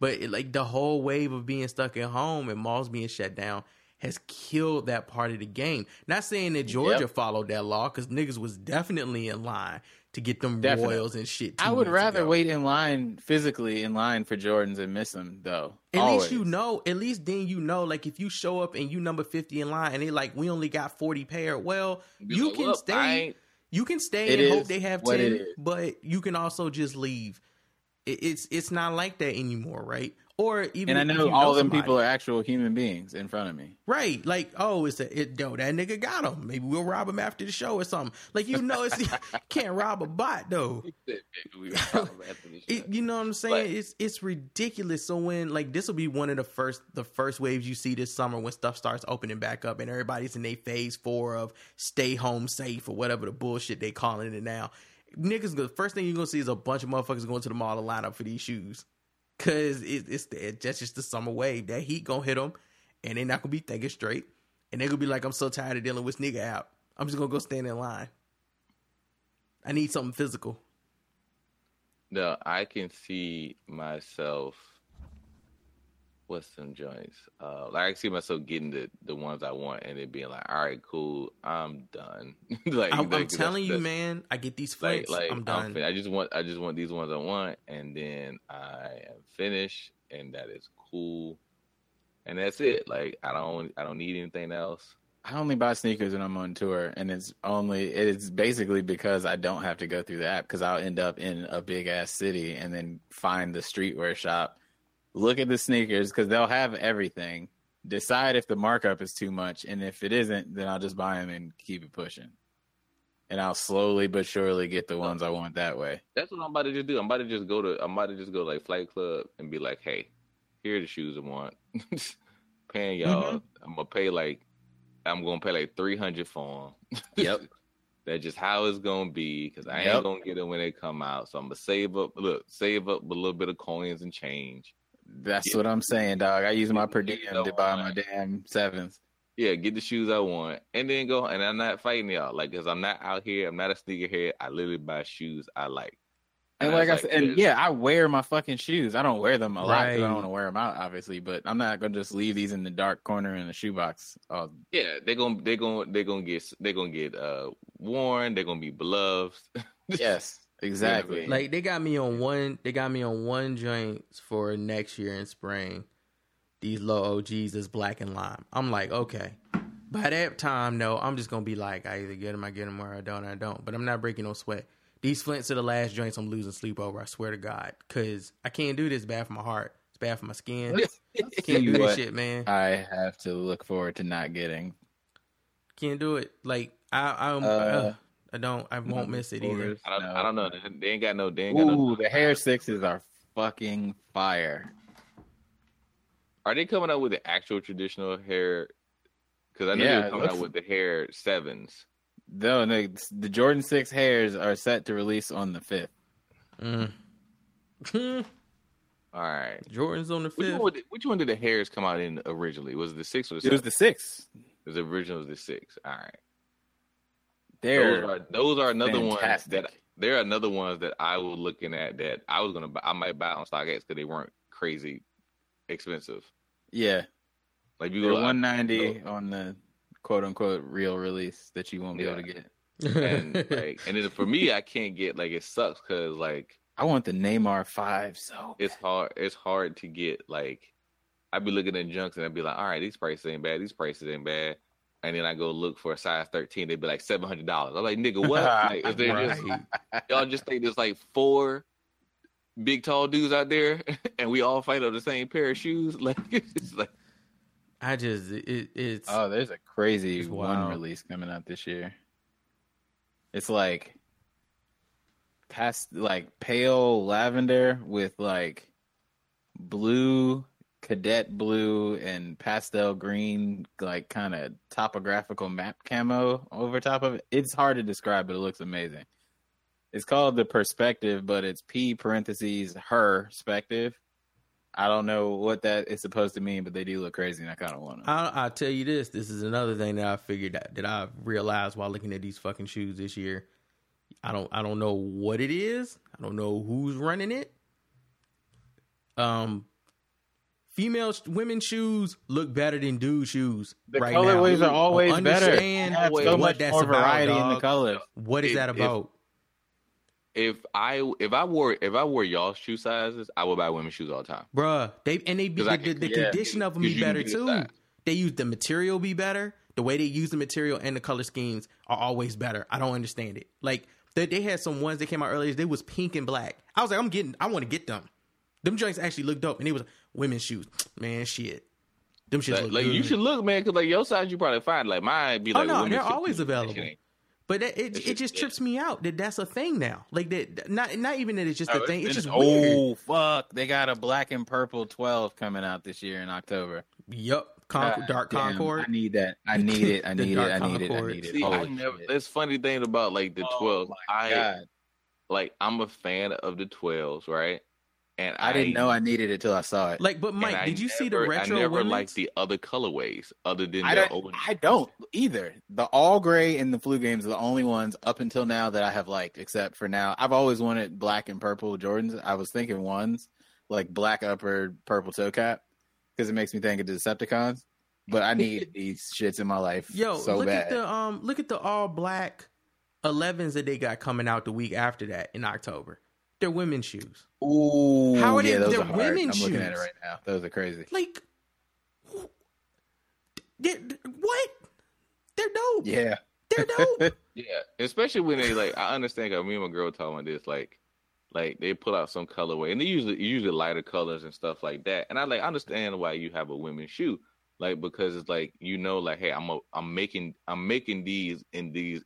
But it, like the whole wave of being stuck at home and malls being shut down has killed that part of the game. Not saying that Georgia Yep. followed that law because niggas was definitely in line to get them Definitely. royals and shit. I would rather ago. wait in line physically in line for Jordans and miss them though. At Always. least you know. At least then you know. Like if you show up and you number fifty in line, and they like we only got forty pair. Well, you like, can "Look, I stay. You can stay It and hope they have ten, but you can also just leave. It, it's it's not like that anymore, right? Or even and I know you all of them somebody. people are actual human beings in front of me. Right, like oh, it's a it, yo that nigga got him. Maybe we'll rob him after the show or something. Like you know, it's can't rob a bot though. We were probably after this It, you know what I'm saying? But- it's it's ridiculous. So when like this will be one of the first the first waves you see this summer when stuff starts opening back up and everybody's in a phase four of stay home safe or whatever the bullshit they calling it now. Niggas, the first thing you're gonna see is a bunch of motherfuckers going to the mall to line up for these shoes, cause it, it's the, that's just the summer wave. That heat gonna hit them, and they're not gonna be thinking straight. and they're gonna be like, I'm so tired of dealing with nigga out. I'm just gonna go stand in line. I need something physical. No, I can see myself. What's some joints? Uh, like I see myself getting the the ones I want, and it being like, all right, cool, I'm done. like I'm, I'm telling that's- you, that's- man. I get these like like I'm I'm done. fin- I just want I just want these ones I want, and then I am finished, and that is cool, and that's it. Like I don't I don't need anything else. I only buy sneakers when I'm on tour, and it's only it's basically because I don't have to go through the app because I'll end up in a big ass city and then find the streetwear shop, look at the sneakers because they'll have everything, decide if the markup is too much, and if it isn't, then I'll just buy them and keep it pushing, and I'll slowly but surely get the ones I want that way. That's what I'm about to just do. I'm about to just go to I'm about to just go to, like Flight Club and be like, hey, here are the shoes I want. Paying y'all. Mm-hmm. I'm gonna pay like I'm gonna pay like three hundred for them. Yep. That's just how it's gonna be because I Yep. ain't gonna get them when they come out. So I'm gonna save up. Look, save up a little bit of coins and change. That's what I'm saying, dog. I use my per diem the to buy my damn sevens. Yeah, get the shoes I want, and then go. And I'm not fighting y'all, like, cause I'm not out here. I'm not a sneakerhead. I literally buy shoes I like. And And like I was said, like, and yeah, I wear my fucking shoes. I don't wear them a lot 'cause I Right. don't want to wear them out, obviously. But I'm not gonna just leave these in the dark corner in the shoebox. Oh, Yeah, they're gonna they're gonna they're gonna get they're gonna get uh worn. They're gonna be beloved. yes, exactly. Like they got me on one. They got me on one joints for next year in spring. These low OGs is black and lime. I'm like, okay. By that time, no, I'm just gonna be like, I either get them, I get them, or I don't, I don't. But I'm not breaking no sweat. These flints are the last joints I'm losing sleep over. I swear to God, because I can't do this. Bad for my heart. It's bad for my skin. Can't do this shit, man. I have to look forward to not getting. Can't do it. Like I, I'm, Uh, uh, I don't. I won't Mm, miss it either. I don't no. I don't know. They ain't got no. They ain't got no. Ooh, the Hare sixes are fucking fire. Are they coming out with the actual traditional Hare? Because I know Yeah, they're coming looks- out with the Hare sevens. Though the, the Jordan Six Hares are set to release on the fifth. Mm. All right. Jordan's on the Which fifth. one, did, which one did the Hares come out in originally? Was it the six or the It seven? was the six. It was the original was the six. All right. Those are those are another ones that they're another ones that I was looking at that I was gonna buy. I might buy on StockX because they weren't crazy expensive. yeah, Like you go one ninety on the quote unquote real release that you won't be able to get. and like and then for me I can't get like it sucks because like I want the Neymar five so it's hard it's hard to get like I'd be looking at junks and I'd be like, all right, these prices ain't bad, these prices ain't bad. And then I go look for a size 13, they'd be like seven hundred dollars. I'm like, nigga, what? like, is there just y'all just think there's like four big tall dudes out there and we all fight on the same pair of shoes? Like it's like I just it, it's Oh, there's a crazy one release coming out this year. It's like past like pale lavender with like blue, cadet blue, and pastel green, like kind of topographical map camo over top of it. It's hard to describe, but it looks amazing. It's called the perspective, but it's P parentheses her perspective. I don't know what that is supposed to mean, but they do look crazy, and I kind of want them. I, I'll tell you this. This is another thing that I figured out that I realized while looking at these fucking shoes this year. I don't I don't know what it is. I don't know who's running it. Um, female women's shoes look better than dude shoes Right now, The right colorways now. are always better. Understand You what so much that's more about, variety in the dog. colors. What is If- that about? if I if I wore if I wore y'all shoe sizes, I would buy women's shoes all the time. Bruh, they and they be 'Cause the, I the, can- the yeah. condition of them 'Cause be better too. size. They use the material be better. The way they use the material and the color schemes are always better. I don't understand it. Like they, they had some ones that came out earlier. They was pink and black. I was like, I'm getting. I want to get them. Them joints actually looked dope, and it was women's shoes. Man, shit. Them shits Like, look like, good. you should look, man, because like your size you probably find like mine be Oh, like no, women's they're 15, always available. that shit ain't- But that, it It's it just just- trips me out that that's a thing now. Like that, not not even that it's just Oh, a thing. It's been- just weird. oh fuck! They got a black and purple twelve coming out this year in October. Yup, Con- God Dark damn, Concord. I need that. I need it. I need it. I need it. I need it. See, I never. That's funny thing about like the Oh, twelve. my I God. like I'm a fan of the twelves, right? And I didn't know I needed it till I saw it. Like, but and Mike, I did you see the never- retro I never women's? liked the other colorways other than I the don't, old. I don't either. The all gray and the flu games are the only ones up until now that I have liked, except for now. I've always wanted black and purple Jordans. I was thinking ones like black upper, purple toe cap, because it makes me think of the Decepticons. But I need these shits in my life Yo, so look bad. at the um, look at the all black 11s that they got coming out the week after that in October. They're women's shoes. Ooh, How are they- yeah, those they're are hard. women's I'm looking at it shoes. right now. Those are crazy. Like, they're, what? They're dope. Yeah, They're dope. Yeah, especially when they like. I understand. Cause me and my girl talking about this. Like, like they pull out some colorway, and they usually usually lighter colors and stuff like that. And I like understand why you have a women's shoe, like because it's like you know, like hey, I'm a, I'm making I'm making these in these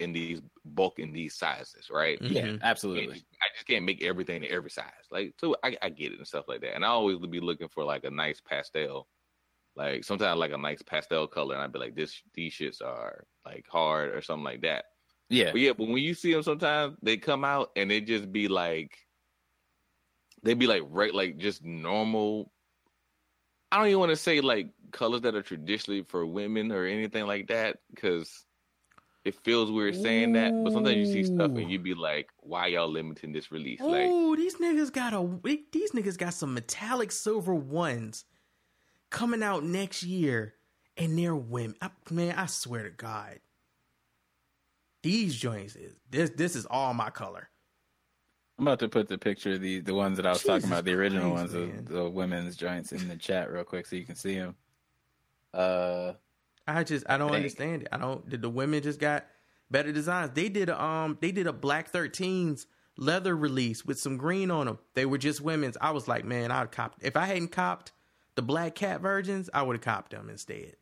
in these bulk in these sizes, right? Yeah, mm-hmm. absolutely. just- I just can't make everything in every size. Like, so I, I get it and stuff like that. And I always be looking for like a nice pastel. Like sometimes like a nice pastel color, and I'd be like, this these shits are like hard or something like that. Yeah, But yeah, but when you see them, sometimes they come out and they just be like, they'd be like right, like just normal. I don't even want to say like colors that are traditionally for women or anything like that because it feels weird saying that. But sometimes you see stuff and you be like, why y'all limiting this release? Like, Oh, these niggas got a these niggas got some metallic silver ones coming out next year, and they're women. I, man, I swear to God, these joints is this this is all my color. I'm about to put the picture of the the ones that I was talking about, the original Christ, ones man. of the women's joints in the chat real quick so you can see them. Uh, I just I don't Dang. understand it. I don't. Did the women just got better designs? They did a um they did a Black 13s leather release with some green on them. They were just women's. I was like, man, I'd cop if I hadn't copped the black cat virgins, I would have copped them instead.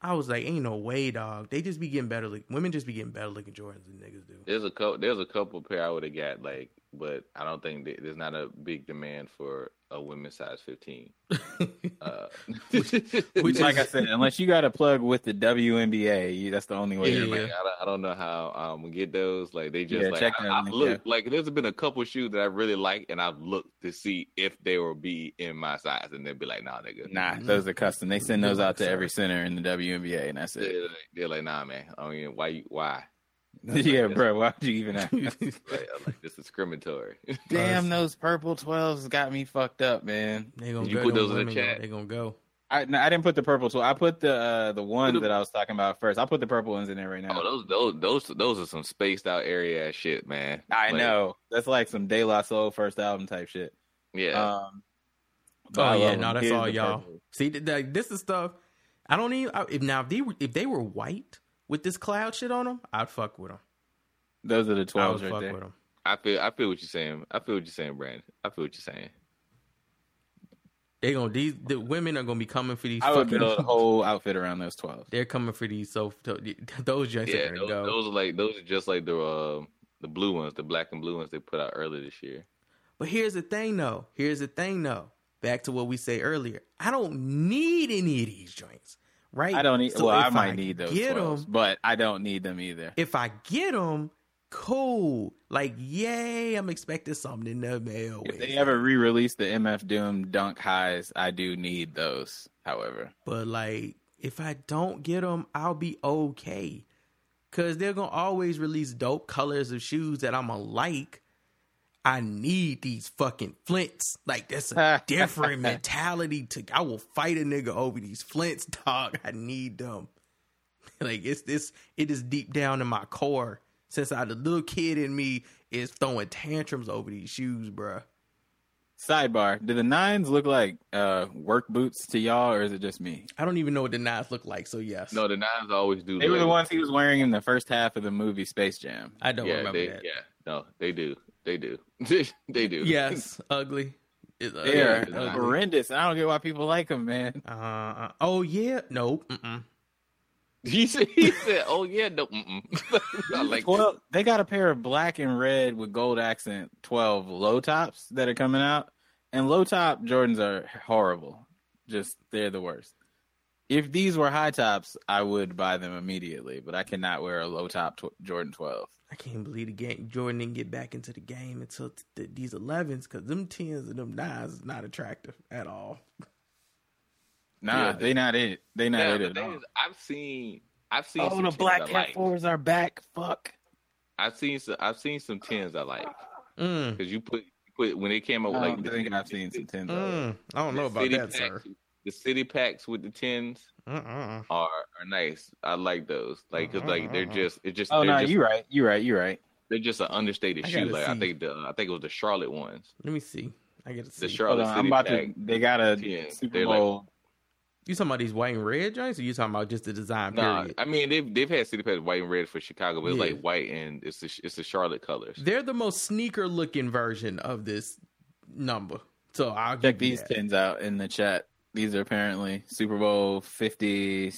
I was like, ain't no way, dog. They just be getting better. Look, women just be getting better looking Jordans than niggas do. there's a couple, there's a couple pair I would have got like, but I don't think there's not a big demand for a women's size 15. Uh, Which like is- I said, unless you got a plug with the WNBA, you, that's the only way. Yeah. you're Like, I, don't, I don't know how I'm gonna get those. Like they just Yeah, like check I, that I link, look like there's been a couple shoes that I really like, and I've looked to see if they will be in my size, and they'd be like, nah, nigga, Nah, those are custom. They send those out to every center in the WNBA, and that's They're, it. like, they're like, nah, man. I mean, why you why? yeah, bro. Why would you even ask? Like, like this is discriminatory. Damn, those purple twelves got me fucked up, man. They gonna Did you go. put those in the chat? gonna- They gonna go. I no, I didn't put the purple twelve. I put the uh, the ones Put 'em- that I was talking about first. I'll put the purple ones in there right now. oh, those those those those are some spaced out area ass shit, man. I Like, know that's like some De La Soul first album type shit. Yeah, Um, but Oh yeah, no, that's all y'all. purple. See, th- th- this is stuff. I don't even. I, if now if they were if they were white with this cloud shit on them, I'd fuck with them. Those are the I twelves right fuck there. with them. I feel I feel what you're saying. I feel what you're saying, Brandon. I feel what you're saying. They gonna these the women are gonna be coming for these I would fucking. build a whole outfit around those twelves. They're coming for these so those joints Yeah, are gonna those, go. those are like those are just like the uh, the blue ones, the black and blue ones they put out earlier this year. But here's the thing, though. Here's the thing, though. Back to what we say earlier. I don't need any of these joints, right? I don't need. So well, I might need those Get 12s, them. but I don't need them either. If I get them, cool. Like, yay! I'm expecting something in the mail. If they ever re-release the MF Doom Dunk Highs, I do need those. However, But like, if I don't get them, I'll be okay. Cause they're gonna always release dope colors of shoes that I'm gonna like. I need these fucking flints. Like that's a different mentality. To I will fight a nigga over these flints, dog. I need them. Like it's this. It is deep down in my core. Since I, the little kid in me is throwing tantrums over these shoes, bruh. sidebar: Do the nines look like uh, work boots to y'all, or is it just me? I don't even know what the nines look like. So yes, No, the nines always do. They were the ones he was wearing in the first half of the movie Space Jam. I don't Yeah, remember they, that. yeah, no, they do. They do. they do. Yes, ugly. It's ugly. They are yeah, ugly. horrendous. I don't get why people like them, man. Uh, uh, oh yeah, no. Mm-mm. He said, he said, "Oh yeah, no." Like Well, they got a pair of black and red with gold accent 12 low tops that are coming out. And low top Jordans are horrible. Just, they're the worst. If these were high tops, I would buy them immediately, but I cannot wear a low top tw- Jordan 12. I can't believe the game. Jordan didn't get back into the game until t- th- these 11s because them 10s and them 9s is not attractive at all. Nah, Yeah. they not it. They not Yeah, it the at thing all. is, I've seen, I've seen. Oh, some the Black I Cat like. fours are back. Fuck. I've seen, some, I've seen some tens I like Mm, because you put, you put when they came out with I like don't think I've seen some tens. mm, I don't know about city that, sir. Packs, the city packs with the tens Uh-uh. are are nice. I like those. Like, cause like they're just, it's just. Oh they're no, just, you right. You're right. You're right. They're just an understated I shoe. gotta Like I think the, I think it was the Charlotte ones. Let me see. I get to see. The Hold Charlotte on, I'm City about pack. to. They got a Yeah, Super they're like- Bowl. You talking about these white and red joints, or you talking about just the design Nah, period? I mean they've they've had city packs white and red for Chicago, but it's like white and it's the it's the Charlotte colors. They're the most sneaker looking version of this number. So I'll Check these that. tens out in the chat. These are apparently Super Bowl fifty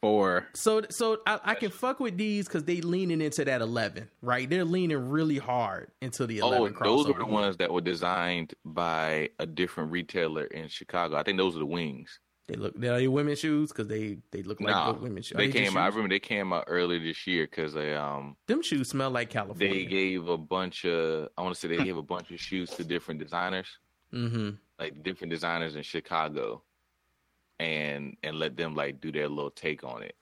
four. So so I, I can fuck with these because they leaning into that eleven, right? They're leaning really hard into the Oh, eleven. those are the ones that were designed by a different retailer in Chicago. I think those are the wings. They look they're your women's shoes because they they look like nah, women's shoes. they Are came. out I remember they came out earlier this year because they um Them shoes smell like California. they gave a bunch of I want to say they gave a bunch of shoes to different designers, mm-hmm. Like different designers in Chicago, and and let them like do their little take on it.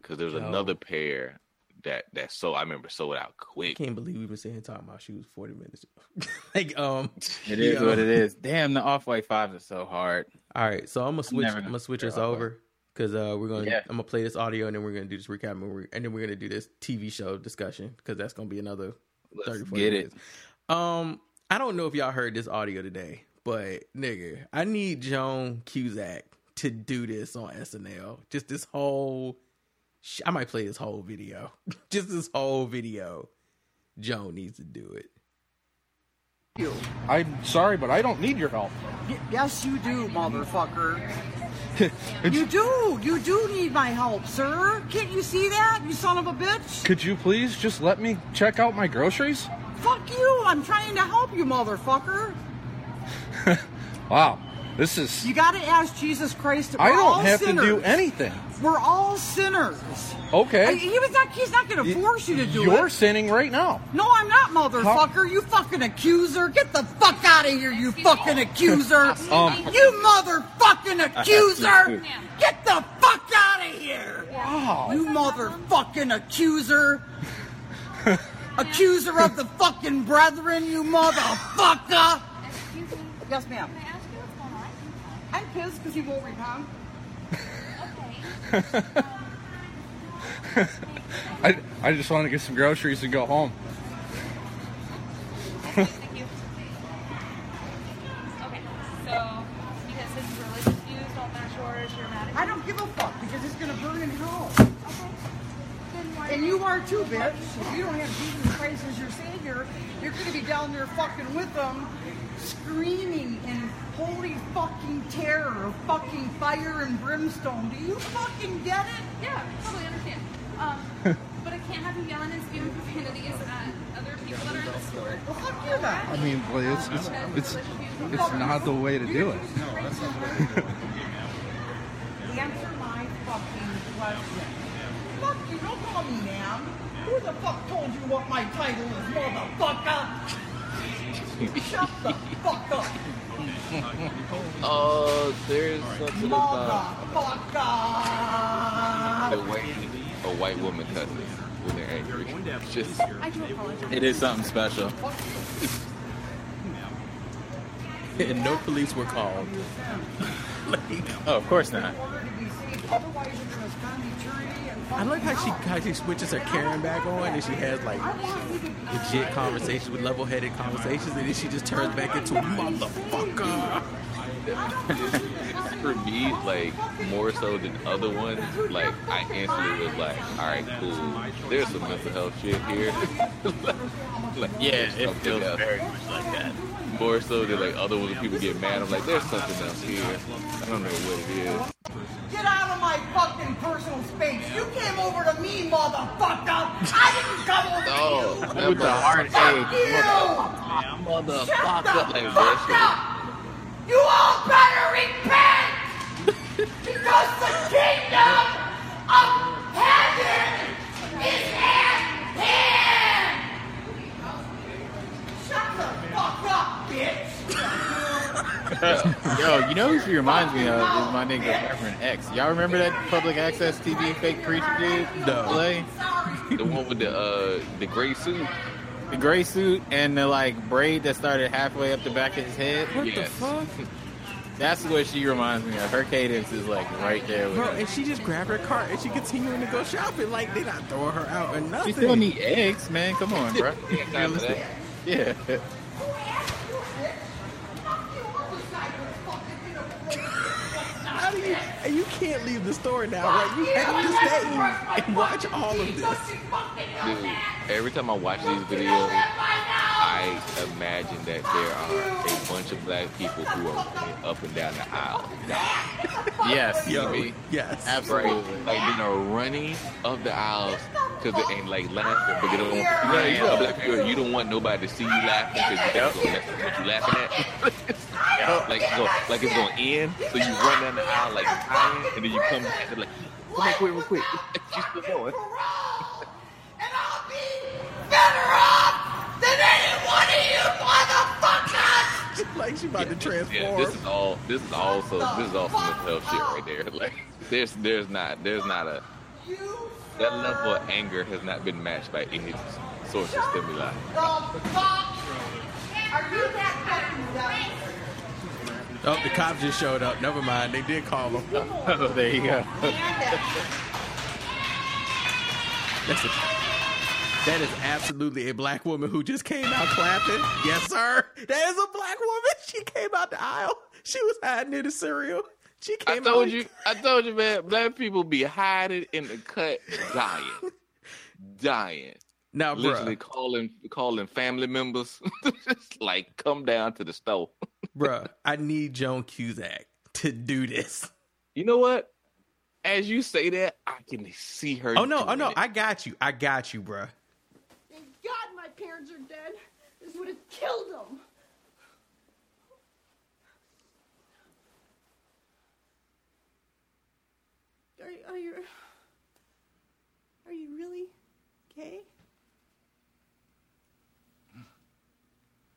Because there's Yo. another pair that that so I remember sold out I quick. can't believe we've been sitting here talking about shoes forty minutes. like um, It is yo. what it is. Damn, the off white fives are so hard. All right, so I'm gonna switch. I'm gonna gonna switch figure us over because uh, we're gonna. Yeah. I'm gonna play this audio and then we're gonna do this recap and, we're, and then we're gonna do this TV show discussion because that's gonna be another Let's 30, 40 get it. minutes. Um, I don't know if y'all heard this audio today, but nigga, I need Joan Cusack to do this on SNL. Just this whole. sh- I might play this whole video. Just this whole video. Joan needs to do it. I'm sorry, but I don't need your help. Y- Yes, you do, motherfucker. you do. You do need my help, sir. Can't you see that, you son of a bitch? Could you please just let me check out my groceries? Fuck you. I'm trying to help you, motherfucker. Wow, this is. You gotta ask Jesus Christ. We're I don't have sinners. to do anything. We're all sinners. I, Okay. he was not. He's not gonna force you to do it. You're sinning right now. No, I'm not, motherfucker. You fucking accuser. Get the fuck out of here, you fucking accuser. Um, you motherfucking accuser. Get the fuck out of here. Wow. You motherfucking accuser. accuser of the fucking brethren, you motherfucker. Excuse me. Yes, ma'am. Can I ask you what's going on? I'm pissed because he won't repent. Okay. I, I just want to get some groceries and go home. Okay. So, because this is really confused on that shortage, you're mad I don't give a fuck because it's gonna burn in hell. Okay. And you are too, bitch. If you don't have Jesus Christ as your savior, you're gonna be down there fucking with them, screaming in holy fucking terror of fucking fire and brimstone. Do you fucking get it? Yeah, totally understand. Um, but I can't have you yelling and spewing profanities at other people that are in the store. Well, fuck you then. I mean, well, it's it's it's, it's not the way to do it. Answer my fucking question. Fuck you, don't call me ma'am. Who the fuck told you what my title is, motherfucker? Shut the fuck up, Oh, there's something about motherfucker. the way a white woman cusses when they're angry. It's just I do apologize. It is something special. and no police were called. Oh, of course not. Otherwise, you're gonna spend eternity and I like how she how she switches her Karen back on and she has like legit conversations with level headed conversations and then she just turns back into a motherfucker. for me, like more so than other ones. Like I instantly was like, all right, cool. There's some mental health shit here. like, Yeah, it feels else. very much like that more they're like other people get mad. I'm like, there's something else here. I don't know what it is. Get out of my fucking personal space. You came over to me, motherfucker. I didn't come over oh, to you. That with a hard A. Motherfucker. Shut the like, fuck up. You all better repent. because the kingdom of heaven is at hand. Shut the Yo, you know who she reminds me of is my nigga Reverend X. Y'all remember that public access TV fake preacher dude? No. Play? The one with the uh the gray suit. The gray suit and the like braid that started halfway up the back of his head. What the Yes. fuck? That's what she reminds me of. Her cadence is like right there with Bro, her. and she just grabbed her cart and she continuing to go shopping. Like they not throwing her out or nothing. She still need eggs, man. Come on, bro. Time for that. Yeah. How do you? And you can't leave the store now, right? You have to stay and watch all of this. Dude, every time I watch these videos, I imagine that there are a bunch of black people who are running up and down the aisle. Yes. Yo, me. yes. Absolutely. Right? Like they are running up the aisles because they ain't like laughing, but they don't. You know, you know, black people, you don't want nobody to see you laughing because you think it's gonna what you laughing at. Like, it's gonna, like it's gonna end, so you run down the aisle like dying, and then you come back and like, come back quick, real quick. She's still going. And I'll be better off than any one of you motherfuckers! like she about to transform. Yeah, this is all. This is also. This is also mental health shit right there. Like, there's, there's not, there's not a. That level of anger has not been matched by any source of stimuli. The fuck? Are you that fucking dumb? Oh, the cops just showed up. Never mind. They did call them. Oh, there you go. That's a, that is absolutely a black woman who just came out clapping. Yes, sir. That is a black woman. She came out the aisle. She was hiding in the cereal. She came I told out. you, I told you, man. Black people be hiding in the cut, dying, dying. Now, Literally bruh, calling, calling family members, like come down to the store. Bruh, I need Joan Cusack to do this. You know what? As you say that, I can see her. Oh no, oh no, it. I got you. I got you, bruh. Thank God my parents are dead. This would have killed them. Are, are you are you really gay?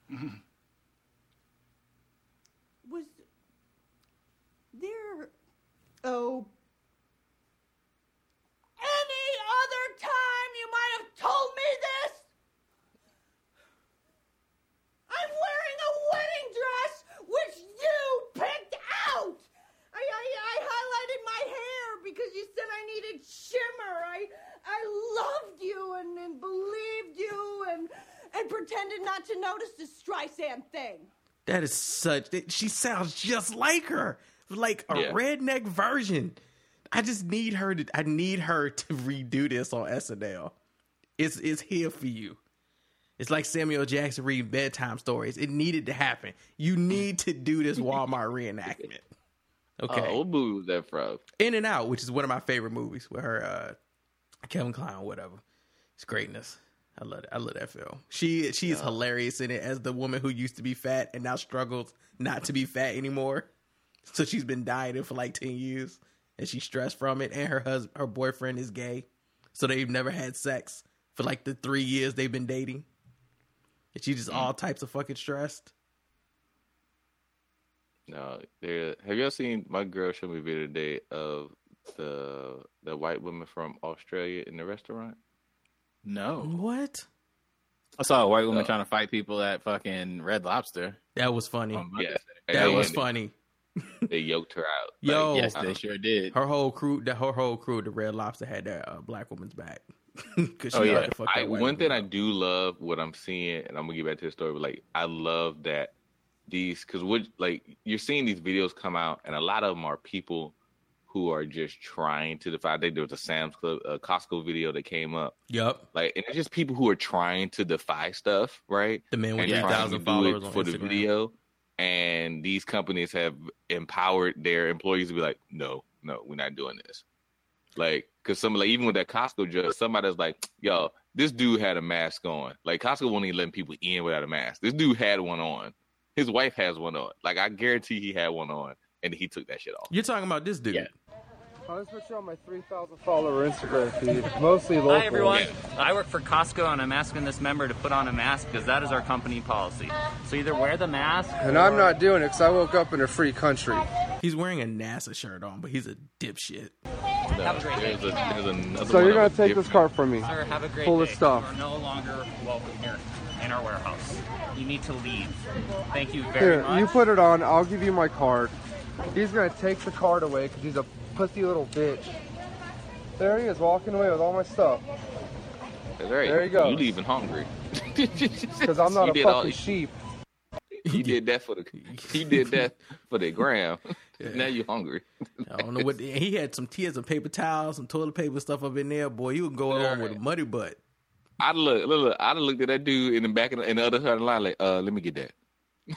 Was there oh any other time you might have told me this? I'm wearing a wedding dress which you picked out. I, I, I highlighted my hair because you said I needed shimmer. I I loved you and, and believed you and and pretended not to notice the Streisand thing. That is such. She sounds just like her, like a Yeah. redneck version. I just need her to. I need her to redo this on SNL. It's it's here for you. It's like Samuel Jackson reading bedtime stories. It needed to happen. You need to do this Walmart reenactment. Okay. Oh, what movie was that from? In and Out, which is one of my favorite movies with her, uh, Kevin Kline, whatever. It's greatness. I love it. I love that film. She she is hilarious in it as the woman who used to be fat and now struggles not to be fat anymore. So she's been dieting for like ten years, and she's stressed from it. And her husband, her boyfriend, is gay, so they've never had sex for like the three years they've been dating. And she's just all types of fucking stressed. No, there. Have y'all seen my girl show me a video today of the the white woman from Australia in the restaurant? No. What? I saw a white woman Uh, trying to fight people at fucking Red Lobster. That was funny. Yeah, that was funny. They yoked her out. Yo. Yes, uh, they sure did. Her whole crew, the her whole crew, the Red Lobster had that uh, black woman's back. Cause she Oh, yeah. had to fuck I, one thing I do love what I'm seeing, and I'm gonna get back to the story, but like I love that these because what like you're seeing these videos come out, and a lot of them are people who are just trying to defy. I think there was a Sam's Club, a Costco video that came up, Yup, like, and it's just people who are trying to defy stuff, right? the man with and three trying to thousand do followers it on for the Instagram. video. And these companies have empowered their employees to be like, no, no, we're not doing this. Like, cause some like even with that Costco judge, somebody's like, yo, this dude had a mask on. Like Costco won't even letting people in without a mask. This dude had one on. His wife has one on. Like I guarantee he had one on, and he took that shit off. You're talking about this dude. Yeah. I'll just put you on my 3,000 follower Instagram feed, mostly local. Hi everyone. I work for Costco and I'm asking this member to put on a mask because that is our company policy. So either wear the mask. And I'm not doing it because I woke up in a free country. He's wearing a NASA shirt on, but he's a dipshit. Have a great day. There's, a, there's So you're gonna of a take this different- cart from me, Sir, have a great full day. of stuff. You are no longer welcome here in our warehouse. You need to leave. Thank you very Here, much. you put it on. I'll give you my card. He's gonna take the card away because he's a pussy little bitch. There he is, walking away with all my stuff. That's right. There you go. You leaving hungry. Because I'm not You a did fucking all- sheep. He did that for the. He did that for the gram. Now you hungry. I don't know what he had some tears, some paper towels, some toilet paper stuff up in there. Boy, you would go on with a muddy butt. I'd look, look, look, I'd looked at that dude in the back of the, in the other side of the line, like, uh, let me get that.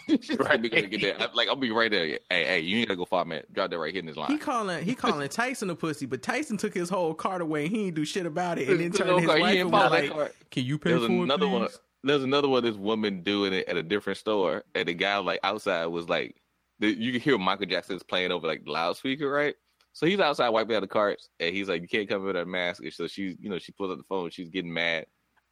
Let me go get that. I- like, I'll be right there. Hey, hey, you ain't gotta go five minutes. Drop that right here in this line. He calling he calling Tyson a pussy, but Tyson took his whole cart away and he ain't do shit about it. And then Took turned his whole wife and follow like, cart. "Can you pay There's for another it, one. There's another one. This woman doing it at a different store, and the guy like outside was like, the, you can hear Michael Jackson's playing over like the loudspeaker, right? So he's outside wiping out the carts, and he's like, "You can't come in with that mask." And so she's, you know, she pulls up the phone, she's getting mad,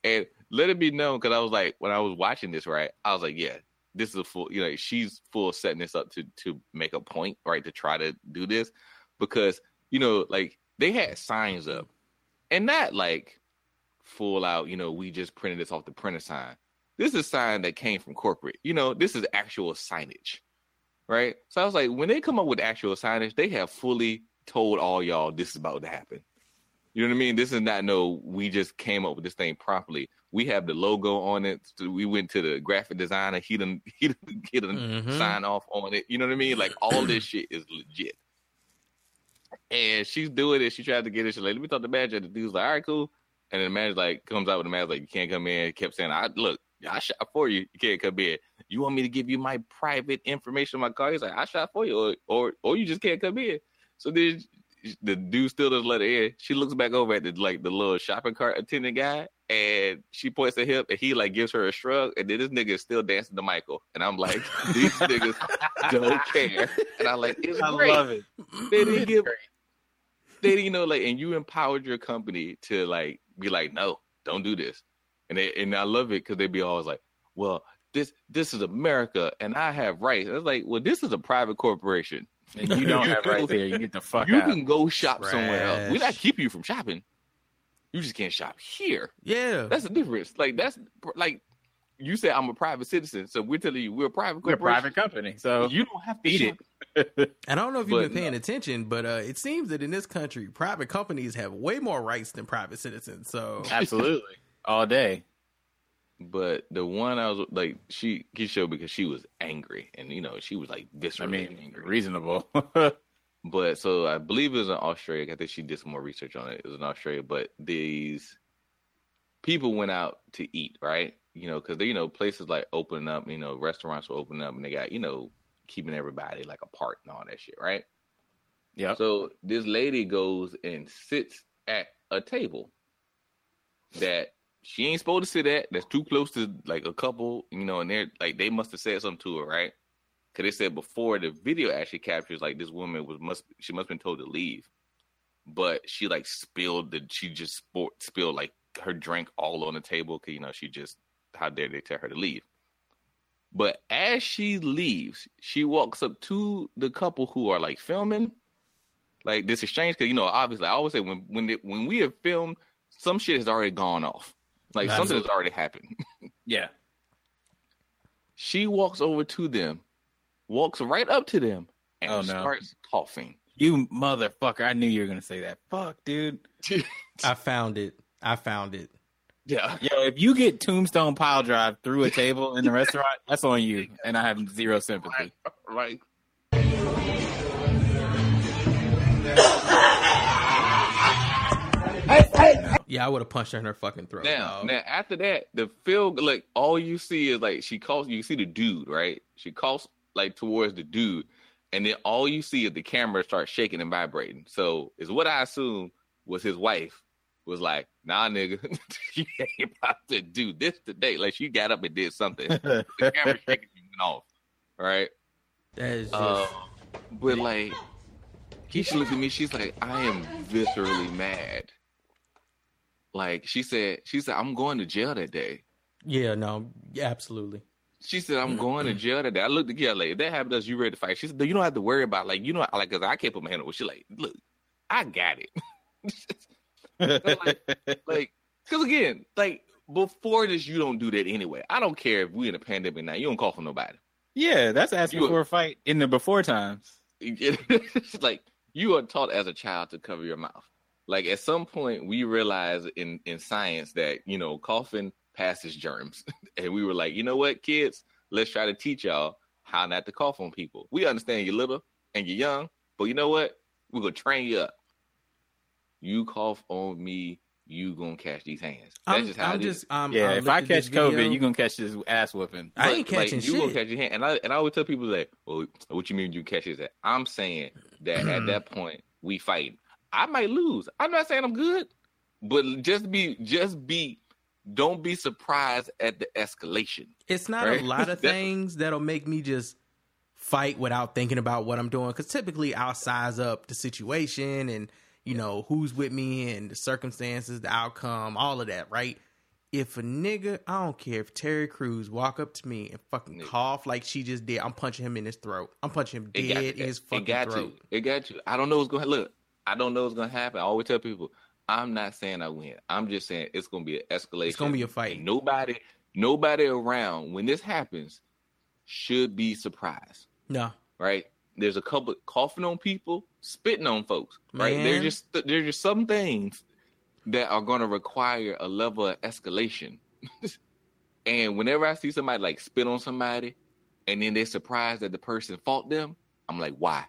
and let it be known because I was like, when I was watching this, right, I was like, yeah, this is a full, you know, she's full setting this up to to make a point, right, to try to do this because you know, like they had signs up, and not like full out, you know, we just printed this off the printer sign. This is a sign that came from corporate. You know, this is actual signage. Right? So I was like, when they come up with actual signage, they have fully told all y'all this is about to happen. You know what I mean? This is not no, we just came up with this thing properly. We have the logo on it. So we went to the graphic designer. He done he done, he done Mhm. sign off on it. You know what I mean? Like all this shit is legit. And she's doing it. She tried to get it. She's like, let me talk to the manager. The dude's like, all right, cool. And then the manager like comes out with the manager like, you can't come in. He kept saying, I look, I shot for you. You can't come in. You want me to give you my private information on my car? He's like, I shot for you, or or, or you just can't come in. So then the dude still doesn't let her in. She looks back over at the like the little shopping cart attendant guy, and she points at him, and he like gives her a shrug, and then this nigga is still dancing to Michael, and I'm like, these niggas don't care, and I'm like, it's I great. love it. They didn't give, they didn't you know like, and you empowered your company to like be like, no, don't do this, and they and I love it because they'd be always like, well, this this is America, and I have rights. It's like, well, this is a private corporation. And you don't have rights here. You get the fuck You out. can go shop somewhere else. We're not Trash. keeping you from shopping. You just can't shop here. Yeah. That's the difference. Like that's like you said I'm a private citizen, so we're telling you we're a private We're a private company, so you don't have to eat shop. it. And I don't know if you've But been paying no. attention, but uh, it seems that in this country, private companies have way more rights than private citizens. So Absolutely, all day. But the one I was like, she he showed because she was angry, and you know she was like I mean, angry. reasonable. But so I believe it was in Australia. I think she did some more research on it. It was in Australia, but these people went out to eat, right? You know, because they, you know, places like opening up, you know, restaurants were opening up, and they got, you know, keeping everybody like apart and all that shit, right? yeah. So this lady goes and sits at a table that she ain't supposed to sit at. That's too close to like a couple, you know, and they're like they must have said something to her, right? Because they said before the video actually captures like this woman was must she must have been told to leave, but she like spilled the she just sport, spilled like her drink all on the table because you know she just how dare they tell her to leave. But as she leaves, she walks up to the couple who are like filming, like this exchange. Because you know, obviously, I always say when when when we have filmed, some shit has already gone off. Like something has already happened. Yeah. she walks over to them, walks right up to them, and Oh, no. starts coughing. You motherfucker. I knew you were going to say that. Fuck, dude. I found it. I found it. Yeah, Yo, if you get tombstone pile drive through a table in the restaurant, that's on you. And I have zero sympathy. right. Yeah, I would have punched her in her fucking throat. Now, dog. now after that, the film like all you see is like she calls. You see the dude, right? She calls like towards the dude, and then all you see is the camera start shaking and vibrating. So is what I assume was his wife was like, "Nah, nigga, you ain't about to do this today." Like she got up and did something. the camera shaking and went off, right? that is just Uh, but like, Keisha looked at me. She's like, I am viscerally mad. Like she said, she said, I'm going to jail that day. Yeah, no, absolutely. She said, I'm going to jail that day. I looked at her like, if that happened to us, you ready to fight? She said, you don't have to worry about like, you know, like, cause I can't put my hand on it. She like, look, I got it. like, like, cause again, like before this, you don't do that anyway. I don't care if we in a pandemic now. You don't call for nobody. Yeah, that's asking You- for a fight in the before times. It's like you are taught as a child to cover your mouth. Like at some point, we realized in in science that you know coughing passes germs, and we were like, you know what, kids, let's try to teach y'all how not to cough on people. We understand you're little and you're young, but you know what? We're gonna train you up. You cough on me, you gonna catch these hands. That's I'm just how I'm it is. just um, yeah, I if I looked at this catch COVID, video- you gonna catch this ass whooping. I Like- ain't catching like, you gonna catch your hand, and I and I always tell people like, "Well, what you mean you catch his hand?" I'm saying that at that point we fight. I might lose. I'm not saying I'm good, but just be, just be, don't be surprised at the escalation. It's not Right? a lot of things that'll make me just fight without thinking about what I'm doing. Because typically I'll size up the situation and you know who's with me and the circumstances, the outcome, all of that. Right? If a nigga, I don't care if Terry Crews walk up to me and fucking cough like she just did, I'm punching him in his throat. I'm punching him dead in his it fucking got throat. you. It got you. I don't know what's going to look. I don't know what's going to happen. I always tell people, I'm not saying I win. I'm just saying it's going to be an escalation. It's gonna be a fight. And nobody, nobody around when this happens should be surprised. No, right? There's a couple coughing on people, spitting on folks, right? Man. There's just there's just some things that are going to require a level of escalation. and whenever I see somebody like spit on somebody, and then they're surprised that the person fought them, I'm like, why?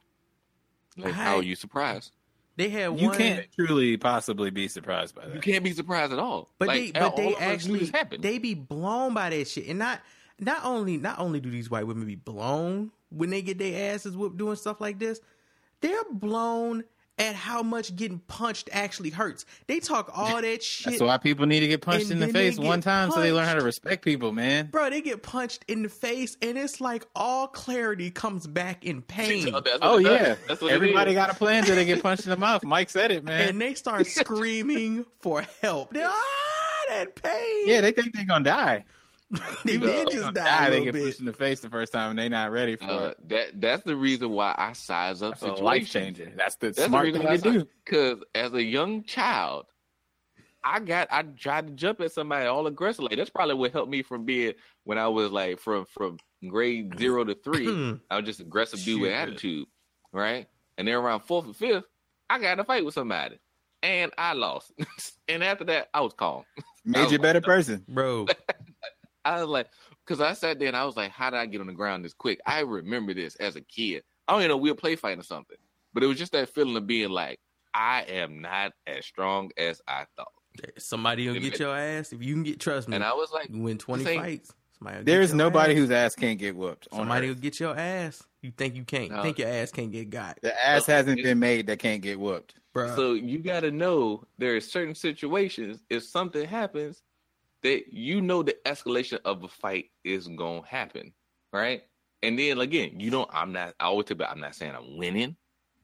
Like, how are you surprised? They had one. You one. can't truly possibly be surprised by that. You can't be surprised at all. But Like, they, all but they of us knew actually, this they be blown by that shit, and not, not only, not only do these white women be blown when they get their asses whooped doing stuff like this, they're blown at how much getting punched actually hurts. They talk all that shit. That's why people need to get punched in the face one get time so they learn how to respect people, man. Bro, they get punched in the face, and it's like all clarity comes back in pain. Oh yeah, That's what everybody got a plan till they get punched in the mouth. Mike said it, man. And they start screaming for help. They're, ah, that pain. yeah, they think they're gonna die. They did just die die. a They little get bit. pushed in the face the first time, and they not ready for Uh, it. that that's the reason why I size up That's situations. life changing. That's the That's smart the thing to do. Because as a young child, I got I tried to jump at somebody all aggressively. That's probably what helped me from being when I was like from from grade zero to three. I was just aggressive dude with attitude, right? And then around fourth and fifth, I got in a fight with somebody, and I lost. and after that, I was calm. Made you a better person. Bro, I was like, because I sat there and I was like, how did I get on the ground this quick? I remember this as a kid. I don't even know we were play fighting or something, but it was just that feeling of being like, I am not as strong as I thought. somebody will get your ass if you can get. Trust me. And I was like, you win twenty this fights. Somebody will get There's nobody ass. whose ass can't get whooped. Somebody Earth. will get your ass. You think you can't? No. Think your ass can't get got, The ass hasn't been made that can't get whooped. bro? So you got to know there are certain situations. If something happens, that you know the escalation of a fight is gonna happen, right? And then again, you don't. I'm not. I always tell you, I'm not saying I'm winning.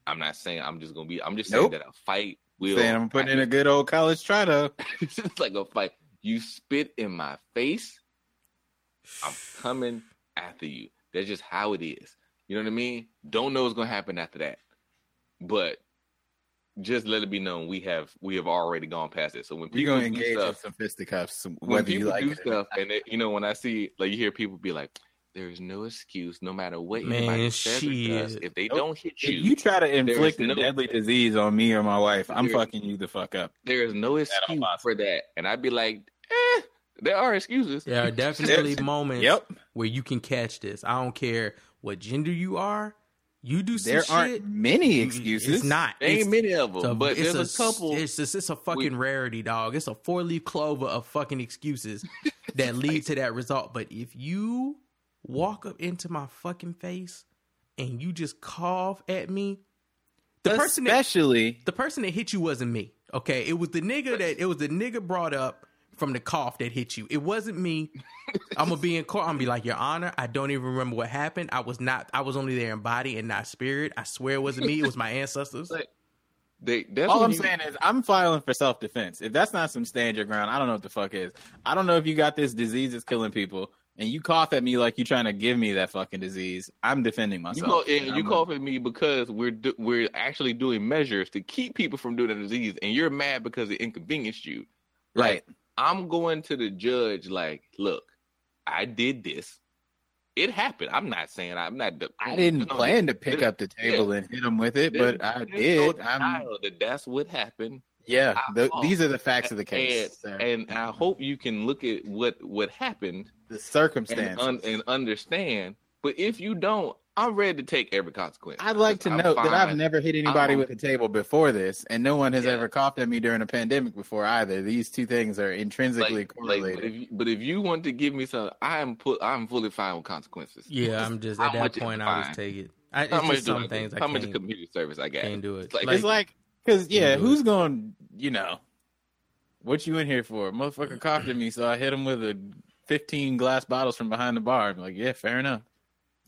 I'm not saying I'm just gonna be. I'm just saying that a fight will. Saying I'm putting in a good old college try to. it's just like a fight. You spit in my face, I'm coming after you. That's just how it is. You know what I mean? Don't know what's gonna happen after that, but just let it be known we have we have already gone past it. So when You're people gonna do engage in stuff, some fisticuffs, when whether you people like do it. stuff, and it, you know when I see like you hear people be like, "There is no excuse, no matter what anybody Man, says or does, if they Nope. don't hit If you, you try to inflict is a no- deadly disease on me or my wife, I'm There- fucking you the fuck up. there is no excuse for that." And I'd be like, "Eh, there are excuses." There are definitely moments Yep. where you can catch this. I don't care what gender you are. You do some There shit. aren't many excuses. It's not. There ain't many of them, it's but it's there's a couple. It's just it's a fucking rarity, dog. It's a four leaf clover of fucking excuses that lead to that result. But if you walk up into my fucking face and you just cough at me, the person that Especially the person that hit you wasn't me. Okay, it was the nigga that it was the nigga brought up from the cough that hit you. It wasn't me. I'm gonna be in court. I'm gonna be like, Your Honor, I don't even remember what happened. I was not. I was only there in body and not spirit. I swear it wasn't me. It was my ancestors. They, that's All I'm you- saying is I'm filing for self defense. If that's not some stand your ground, I don't know what the fuck is. I don't know if you got this disease that's killing people and you cough at me like you're trying to give me that fucking disease. I'm defending You myself. call, and you I'm- cough at me because we're do, we're actually doing measures to keep people from doing the disease, and you're mad because it inconvenienced you. Right. I'm going to the judge like, look, I did this. It happened. I'm not saying I'm not. the- I didn't plan to pick up the table yeah. and hit him with it, There's- but I there's no did. I'm that that's what happened. yeah. The, these are the facts of the case. And, and I hope you can look at what what happened the and, un, and understand. But if you don't, I'm ready to take every consequence. I'd like to I'm note that I've never hit anybody I'm- with a table before this, and no one has Yeah. ever coughed at me during a pandemic before either. These two things are intrinsically like, like, correlated. but, if you, but if you want to give me some, I'm put. I'm fully fine with consequences. Yeah, I'm just at that point. I fine? just take it. I, it's How much just do some I things do? I How much can't, community service I got? can't do it. It's like- it's like, because yeah, who's going? You know, what you in here for? Motherfucker coughed at me, so I hit him with a fifteen glass bottles from behind the bar. I'm like, yeah, fair enough.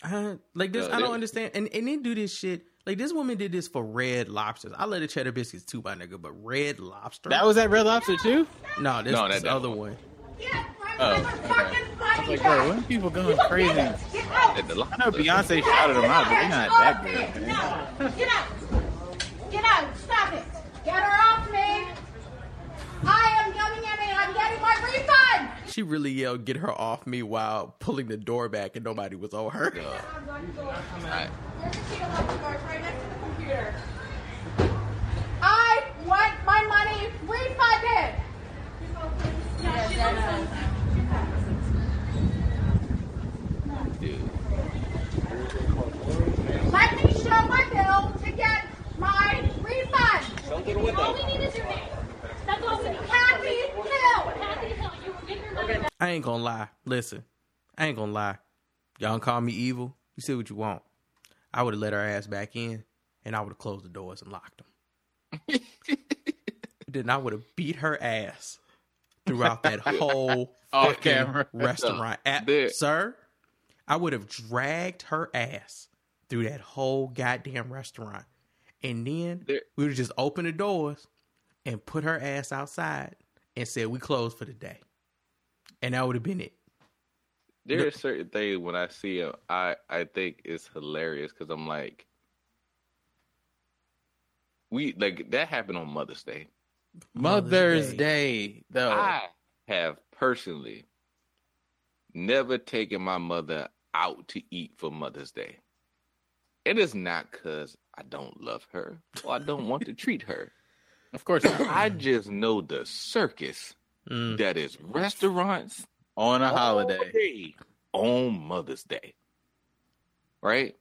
I, like this, No, I don't understand. And and they do this shit. Like this woman did this for red lobsters. I love the cheddar biscuits too, my nigga. But red lobster. That was at Red Lobster too. no, this, No, that- this other one. one. Oh, okay. I was like, bro, when people going crazy? At I know Beyonce shouted them out, but they're not that good. Man. No, get out. Get out. Stop it. Get her off me. I am coming in and I'm getting my refund. She really yelled, "Get her off me!" while pulling the door back, and nobody was on her. Alright. There's a key to lock the doors right next to the computer. I want my money refunded. Dude. Let me show my bill to get my refund. All we need is your name. That's all we need. I ain't gonna lie. Listen, I ain't gonna lie. Y'all call me evil. You say what you want. I would have let her ass back in, and I would have closed the doors and locked them. then I would have beat her ass throughout that whole fucking camera. restaurant. At, sir, I would have dragged her ass through that whole goddamn restaurant, and then There- we would have just opened the doors and put her ass outside and said we closed for the day, and that would have been it. There are certain things when I see them, I I think it's hilarious because I'm like, we like that happened on Mother's Day. Mother's Day, though. I have personally never taken my mother out to eat for Mother's Day. It is not because I don't love her or I don't want to treat her. Of course. I just know the circus Mm. that is restaurants on a holiday. day on Mother's Day. Right?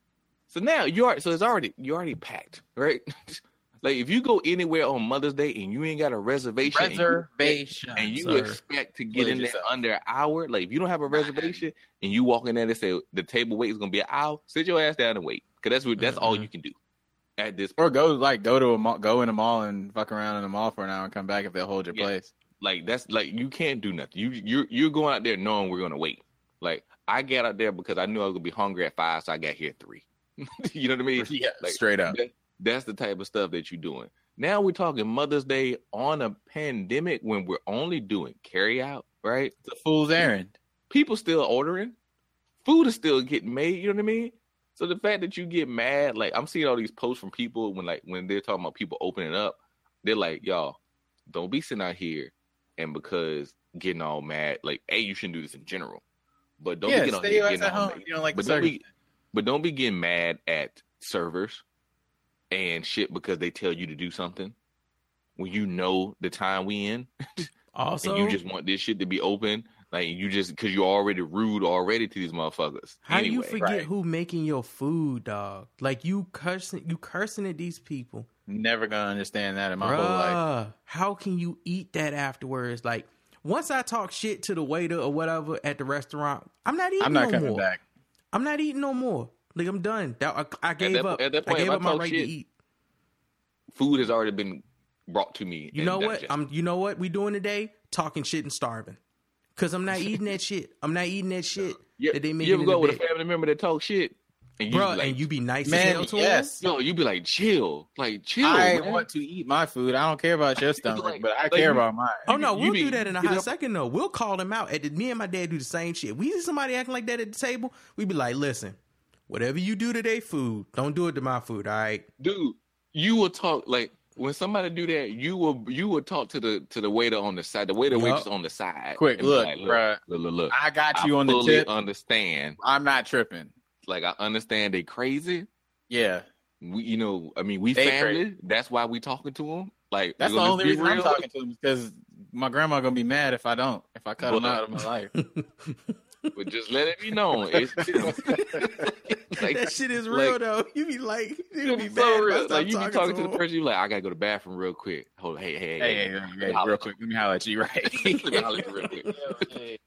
So now you are so it's already you already packed, right? like if you go anywhere on Mother's Day and you ain't got a reservation and you- Reservation, and you expect to get Pledge in there yourself. under an hour, like if you don't have a reservation and you walk in there and say the table wait is gonna be an hour, sit your ass down and wait. Cause that's what that's all you can do at this Or go like go to a mall, go in a mall and fuck around in the mall for an hour and come back if they'll hold your Yeah. place. like that's like you can't do nothing. You you're you're going out there knowing we're gonna wait. Like I got out there because I knew I was gonna be hungry at five, so I got here at three. you know what I mean? Yeah, Like, straight up. that- that's the type of stuff that you're doing. Now we're talking Mother's Day on a pandemic when we're only doing carry out, right? The fool's errand. People still ordering. Food is still getting made, you know what I mean? So the fact that you get mad, like I'm seeing all these posts from people when like when they're talking about people opening up, they're like, y'all, don't be sitting out here and because getting all mad, like, hey, you shouldn't do this in general. But don't yeah, be getting stay on here getting at all home. mad. You don't like But don't be but don't be getting mad at servers and shit because they tell you to do something when you know the time we in Also, and you just want this shit to be open. Like you just because you're already rude already to these motherfuckers. How anyway, you forget who making your food, dog? Like you cursing, you cursing at these people. Never gonna understand that in my whole life. How can you eat that afterwards? Like once I talk shit to the waiter or whatever at the restaurant, I'm not eating I'm not no coming more. back. I'm not eating no more. Like I'm done. That, I, I gave that- up. at that I gave if I up my right shit- to eat. food has already been brought to me. You know what? digested. I'm. You know what we doing today? Talking shit and starving. Cause I'm not eating that shit. I'm not eating that shit You, that they make you ever go with a family member that talk shit, and you Bruh, be like, and you be nice Man, as hell to 'em? yes. yo, you be like, chill, like chill. I man. want to eat my food. I don't care about your stomach, Like- but I like care about mine. Oh no, you we'll be- do that in a hot up- second. though. we'll call them out. At the, me and my dad do the same shit. We see somebody acting like that at the table. We be like, listen, whatever you do to their food, don't do it to my food. All right. dude, you will talk like when somebody do that, you will you will talk to the to the waiter on the side, the waiter Yup. waitress on the side. Quick, and be look, bruh. look, look, look. I got I you on the tip. understand. I'm not tripping. Like I understand they crazy. Yeah, We, you know, I mean, we They family. That's why we talking to them. Like that's the only reason I'm talking to him because my grandma gonna be mad if I don't. If I cut him But- out of my life. But just let it be known. It's, like, that shit is real like- though. You be like, you be so if real. Like you be talking talking to to the person, you like, I gotta go to the bathroom real quick. Hold, hey, hey, Hey, hey, hey, hey, real quick, let me holler at you. Right? Let me holler at you real quick.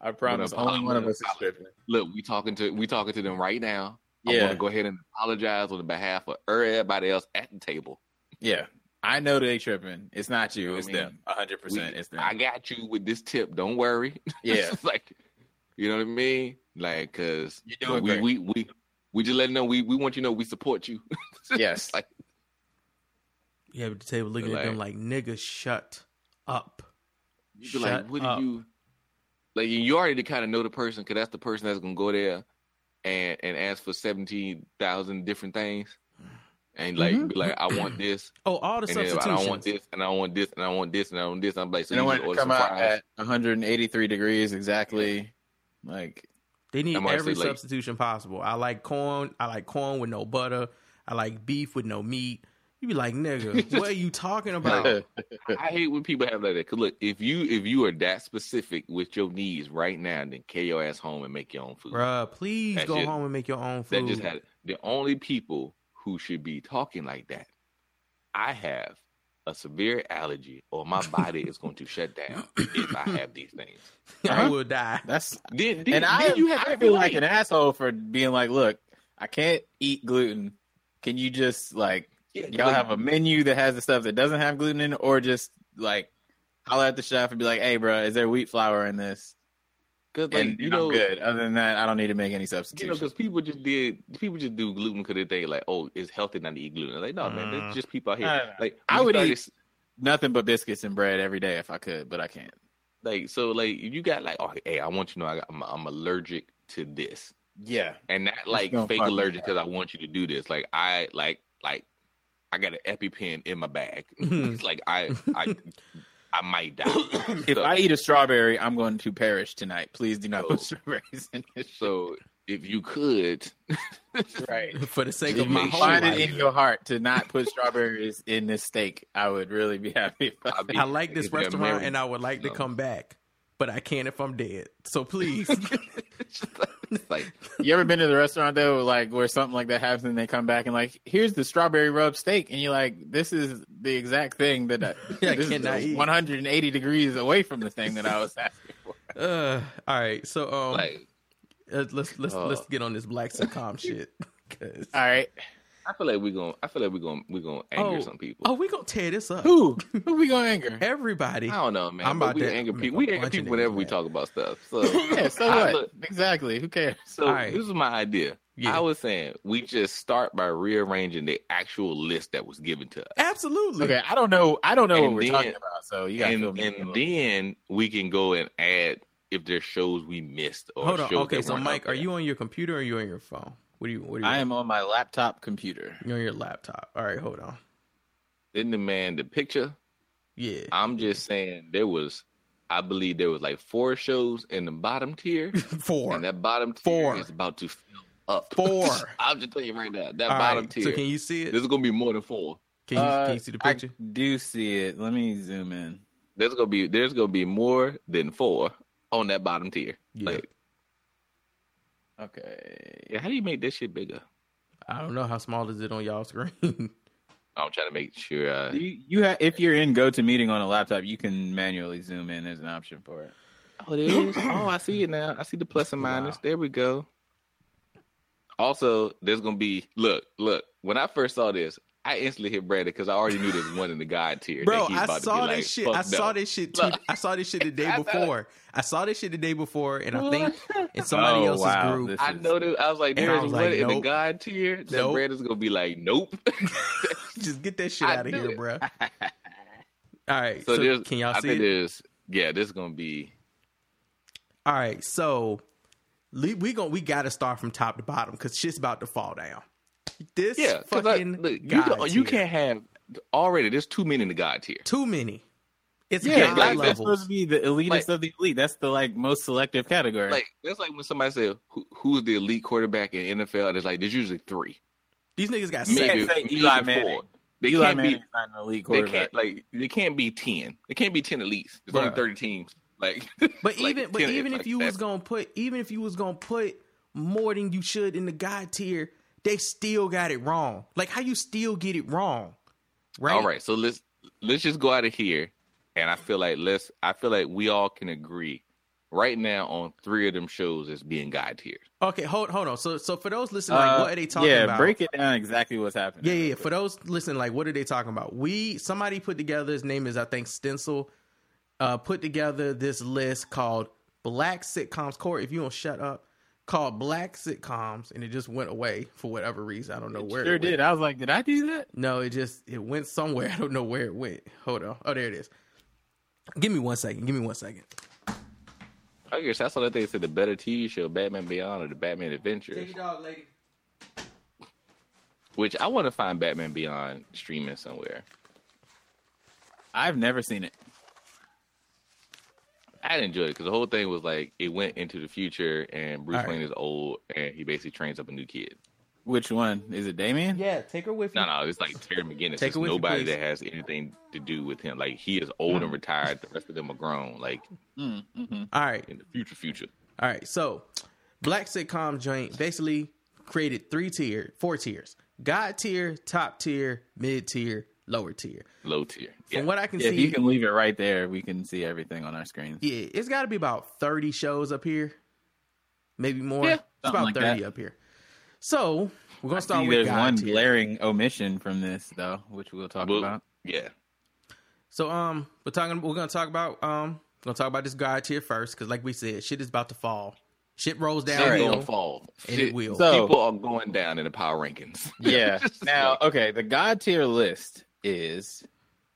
I promise, only I'm one of us is tripping. Look, we talking to we talking to them right now. I Yeah. want to go ahead and apologize on the behalf of everybody else at the table. Yeah, I know they tripping. It's not you. know It's I mean? them. hundred percent. It's them. I got you with this tip. Don't worry. Yeah. like you know what I mean? Like, cause You're doing we, great. we we we just letting know we we want you to know we support you. Yes. like You have the table looking at them like, nigga, shut up. you be like, what up. do you like? You already kind of know the person because that's the person that's gonna go there and and ask for seventeen thousand different things. And like Mhm. be like, I want this, Oh, all the and then I don't want this, and I want this, and I want this, and I want this. I'm like, so and I you want just to come some out at 183 degrees exactly. Like They need I'm every say, like- substitution possible. I like corn. I like corn with no butter. I like beef with no meat. You be like, nigga, what are you talking about? I hate when people have like that. Cause look, if you if you are that specific with your needs right now, then carry your ass home and make your own food. Bruh, please That go just- home and make your own food. That food. just had the only people who should be talking like that. I have a severe allergy, or my body is going to shut down if I have these things. I will die. that's Then, then, and I, then you have I feel like an asshole for being like, look, I can't eat gluten. Can you just like Yeah, y'all like- have a menu that has the stuff that doesn't have gluten in it, or just like holler at the chef and be like, hey, bro, is there wheat flour in this? 'Cause, like, and you you know, know, good. Other than that, I don't need to make any You know, substitutions. because people just did, people just do gluten because they think like, oh, it's healthy not to eat gluten. Like, no, man, Mm. that's just people out here. No, no, no. Like, I would started- eat nothing but biscuits and bread every day if I could, but I can't. like, so like, you got like, oh, hey, I want you to know I got, I'm, I'm allergic to this. Yeah. and not like fake allergic because I want you to do this. Like I like like I got an EpiPen in my bag. it's like I I I might die. If so, I eat a strawberry, I'm going to perish tonight. Please do not put So- strawberries in this. so if you could, Right. For the sake of my you whole Find it in your heart to not put strawberries in this steak. I would really be happy. I'd be- I like this restaurant and I would like to come back, but I can't if I'm dead. So please. like You ever been to the restaurant though, like where something like that happens and they come back and like, here's the strawberry rub steak, and you're like, this is the exact thing that I, I this cannot is eat. 180 degrees away from the thing that I was asking for. uh, all right, so um, like uh, let's let's uh, let's get on this black sitcom shit. 'cause- All right, I feel like we're gonna I feel like we're gonna we're gonna anger oh, some people. oh, we gonna tear this up. who who we gonna anger? Everybody. I don't know, man. I'm but about we to anger make people. We anger people whenever we talk about stuff. So Yeah, so I what? look- exactly. Who cares? So All right. this is my idea. Yeah. I was saying we just start by rearranging the actual list that was given to us. Absolutely. Okay, I don't know. I don't know what And we're talking about. So you got to and, me and then we can go and add if there's shows we missed or Hold on. shows Okay, that so Mike, are there. you on your computer or are you on your phone? What do you? What do you? I am on my laptop computer. You're on your laptop. All right, hold on. Didn't the man the picture? Yeah. I'm just saying there was, I believe there was like four shows in the bottom tier, Four. and that bottom tier Four. is about to fill up. Four. I'm just telling you right now, that All bottom right, tier. So can you see it? This is gonna be more than four. Can you, Uh, can you see the picture? I picture? do see it. Let me zoom in. There's gonna be there's gonna be more than four on that bottom tier. Yeah. Like, Okay. yeah, how do you make this shit bigger? I don't know how small is it on y'all screen. I'm trying to make sure. Uh, You, you ha- if you're in GoToMeeting on a laptop, you can manually zoom in. There's an option for it. Oh, there is. oh, I see it now. I see the plus and minus. There we go. Also, there's gonna be look, look. When I first saw this, I instantly hit Brandon because I already knew there was one in the God tier. Bro, that he's I about to saw be this like, shit. I "Fuck saw no." this shit too. I saw this shit the day before. I saw this shit the day before, and I think in somebody Oh, else's wow. group. This I is- know that I was like, And I there's was one like, in the nope. God tier. That Nope. Brandon's gonna be like, nope. Just get that shit out of here, it. bro. All right, so, so, there's, can y'all I see think it? there's, yeah, this is gonna be. All right, so le- we gon' we got to start from top to bottom because shit's about to fall down. This Yeah, 'cause I- fucking look, you, God you can't have already. There's too many in the God tier. too many. It's Yeah, God like, that's supposed to be the elitist Like- of the elite. That's the like most selective category. Like that's like when somebody said, Who, "Who's the elite quarterback in NFL?" And it's like there's usually three, These niggas got You seven. can't maybe Eli four. Manning. They Eli can't Manning's be. not an elite They quarterback. can't like. They can't be ten. They can't be ten elites. There's only thirty teams. Like, But like, even but 10 even like, if you was gonna put even if you was gonna put more than you should in the God tier, they still got it wrong. Like how you still get it wrong, right? All right, so let's let's just go out of here, and I feel like let's. I feel like we all can agree right now on three of them shows as being God tiers. Okay, hold hold on. So so for those listening, like, Uh, what are they talking yeah, about? break it down exactly what's happening. Yeah, yeah, yeah. For those listening, like, what are they talking about? We somebody put together. His name is I think Stencil. Uh, put together this list called Black Sitcoms. Corey, if you don't shut up, called Black Sitcoms, and it just went away for whatever reason. I don't know where. Sure it went. did. I was like, did I do that? No, it just it went somewhere. I don't know where it went. Hold on. Oh, there it is. Give me one second. Give me one second. I guess that's what I think. Said the better TV show, Batman Beyond or the Batman Adventures, dog, lady. which I want to find Batman Beyond streaming somewhere. I've never seen it. I enjoyed it because the whole thing was like it went into the future, and Bruce All right. Wayne is old, and he basically trains up a new kid. Which one is it? Damian? Yeah, take her with you. No, no, it's like Terry McGinnis. Take It's with you, nobody please. that has anything to do with him. Like he is old and retired. The rest of them are grown. Like Mm-hmm. All right. in the future, future. All right, so Black Sitcom Joint basically created three tier, four tiers: God tier, top tier, mid tier, lower tier. Low tier. From Yeah. what I can Yeah, if see, you can leave it right there, we can see everything on our screen. yeah, it's got to be about thirty shows up here, maybe more. Yeah, it's about like thirty that. up here. So we're gonna I start see with there's God one tier. glaring omission from this though, which we'll talk Well, about. Yeah. So um, we're talking. We're gonna talk about um, we're gonna talk about this God tier first because, like we said, shit is about to fall. Shit rolls Shit downhill. gonna fall. And Shit- it will. So- People are going down in the power rankings. Yeah. Now, okay, the God tier list is,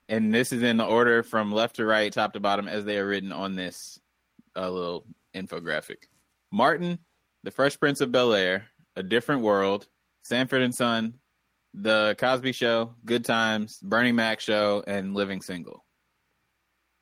and this is in the order from left to right, top to bottom, as they are written on this uh, little infographic. Martin, The Fresh Prince of Bel Air, A Different World, Sanford and Son, The Cosby Show, Good Times, Bernie Mac Show, and Living Single.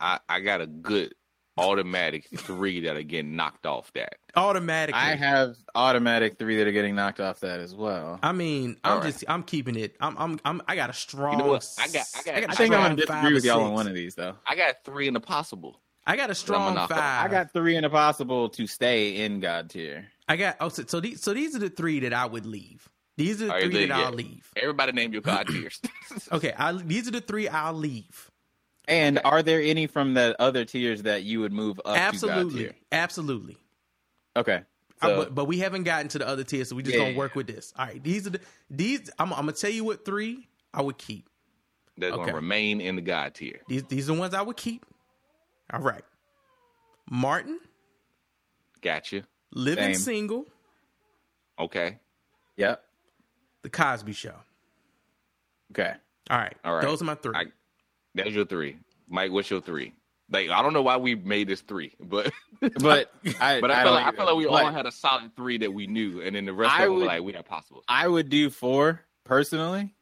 I, I got a good automatic three that are getting knocked off that. Automatically. I have automatic three that are getting knocked off that as well. I mean, I'm All right. just I'm keeping it. I'm I'm, I'm I got a strong. You know what? I got- I got- a I think I'm gonna disagree with y'all on one of these though. I got three in the possible. I got a strong knock five. I got three in the possible to stay in God tier. I got oh so, so these so these are the three that I would leave. These are the All right, three then, that yeah. I'll leave. Everybody name your God tiers. Okay, I, these are the three I'll leave. And are there any from the other tiers that you would move up to God Absolutely, tier? absolutely. Okay. I- but, but we haven't gotten to the other tiers, so we just Yeah, gonna yeah, work with this. All right, these are the these. I'm, I'm gonna tell you what three I would keep. That's Okay. gonna remain in the God tier. These these are the ones I would keep. All right, Martin, Gotcha. living Same. single, Okay. yep. the Cosby Show. Okay. All right, All right. those are my three. I, that's your three. Mike, what's your three? Like I don't know why we made this three, but But I, but I, I feel like, I feel like we but all had a solid three that we knew, and then the rest I of them were would- like we had possibles. I would do four personally.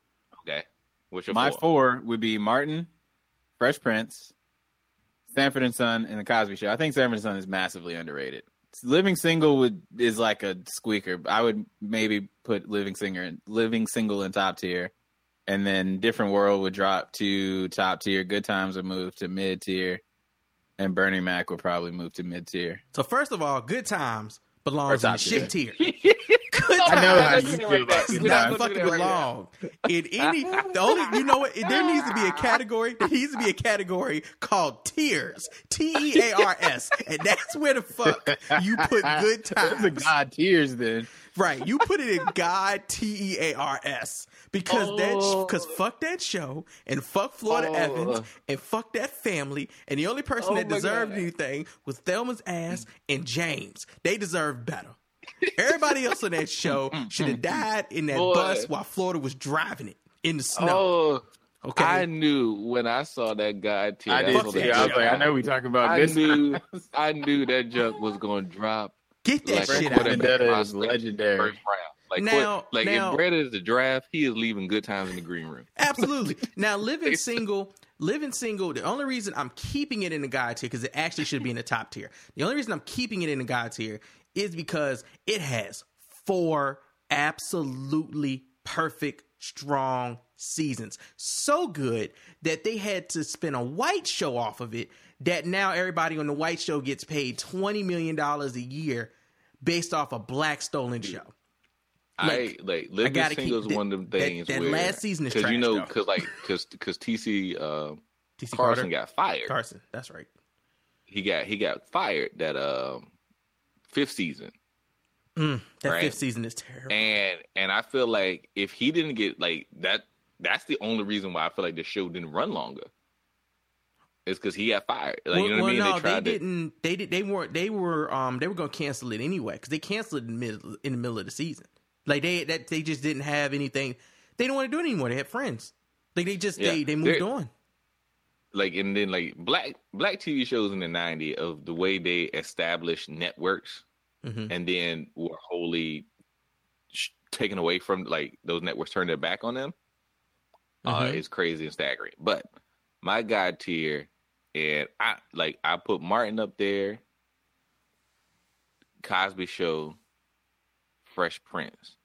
Okay. What's your My four? four would be Martin, Fresh Prince, Sanford and Son, and the Cosby Show. I think Sanford and Son is massively underrated. Living Single would is like a squeaker. I would maybe put Living Singer, Living Single in top tier, and then Different World would drop to top tier. Good Times would move to mid tier, and Bernie Mac would probably move to mid tier. so first of all, good times belongs Or in the top shit tier. tier. Good I know how times you feel about Good not Times. fucking belong in any. The only you know what? There needs to be a category. There needs to be a category called tiers. T E A R S, and that's where the fuck you put good Those are times. God tiers then. Right, you put it in God T E A R S because that Oh. because fuck that show and fuck Florida Oh. Evans and fuck that family and the only person Oh that deserved God. anything was Thelma's ass and James. They deserve better. Everybody else on that show should have died in that Boy. bus while Florida was driving it in the snow. Oh, Okay. I knew when I saw that guy. Too, I did too. I was like, I know we talking about I this. Knew, I knew that junk was going to drop. Get that like shit a out. quarterback Vendetta is prospect legendary. First round. Like, Now- like now- if Brett is the draft, he is leaving good times in the green room. Absolutely. Now, living single, living single. The only reason I'm keeping it in the God tier because it actually should be in the top tier. The only reason I'm keeping it in the God tier is because it has four absolutely perfect, strong seasons. So good that they had to spin a white show off of it. That now everybody on the white show gets paid twenty million dollars a year based off a black stolen show. I like living gotta single keep is one of them things. that where, last season is because you know because like because because TC uh, TC Carson Carter? got fired. Carson, that's right. He got he got fired that um fifth season. Mm, that Right. fifth season is terrible. And and I feel like if he didn't get like that, that's the only reason why I feel like the show didn't run longer. It's because he got fired. Like you know what I mean? no, they tried to. didn't. They did. They weren't. They were. Um, they were going to cancel it anyway because they canceled it in the middle in the middle of the season. Like they that they just didn't have anything. They didn't want to do it anymore. They had friends. Like they just Yeah. they they moved They're- on. like and then like black black TV shows in the '90s of the way they established networks Mhm. and then were wholly sh- taken away from like those networks turned their back on them. Uh, Mhm. it's crazy and staggering. But my god tier, and I like I put Martin up there, Cosby Show, Fresh Prince.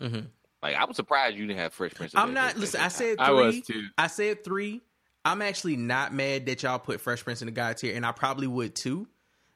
Mhm. Like I was surprised you didn't have Fresh Prince. I'm not. Listen, I said three. I was too. I said three. I'm actually not mad that y'all put Fresh Prince in the God tier, and I probably would too.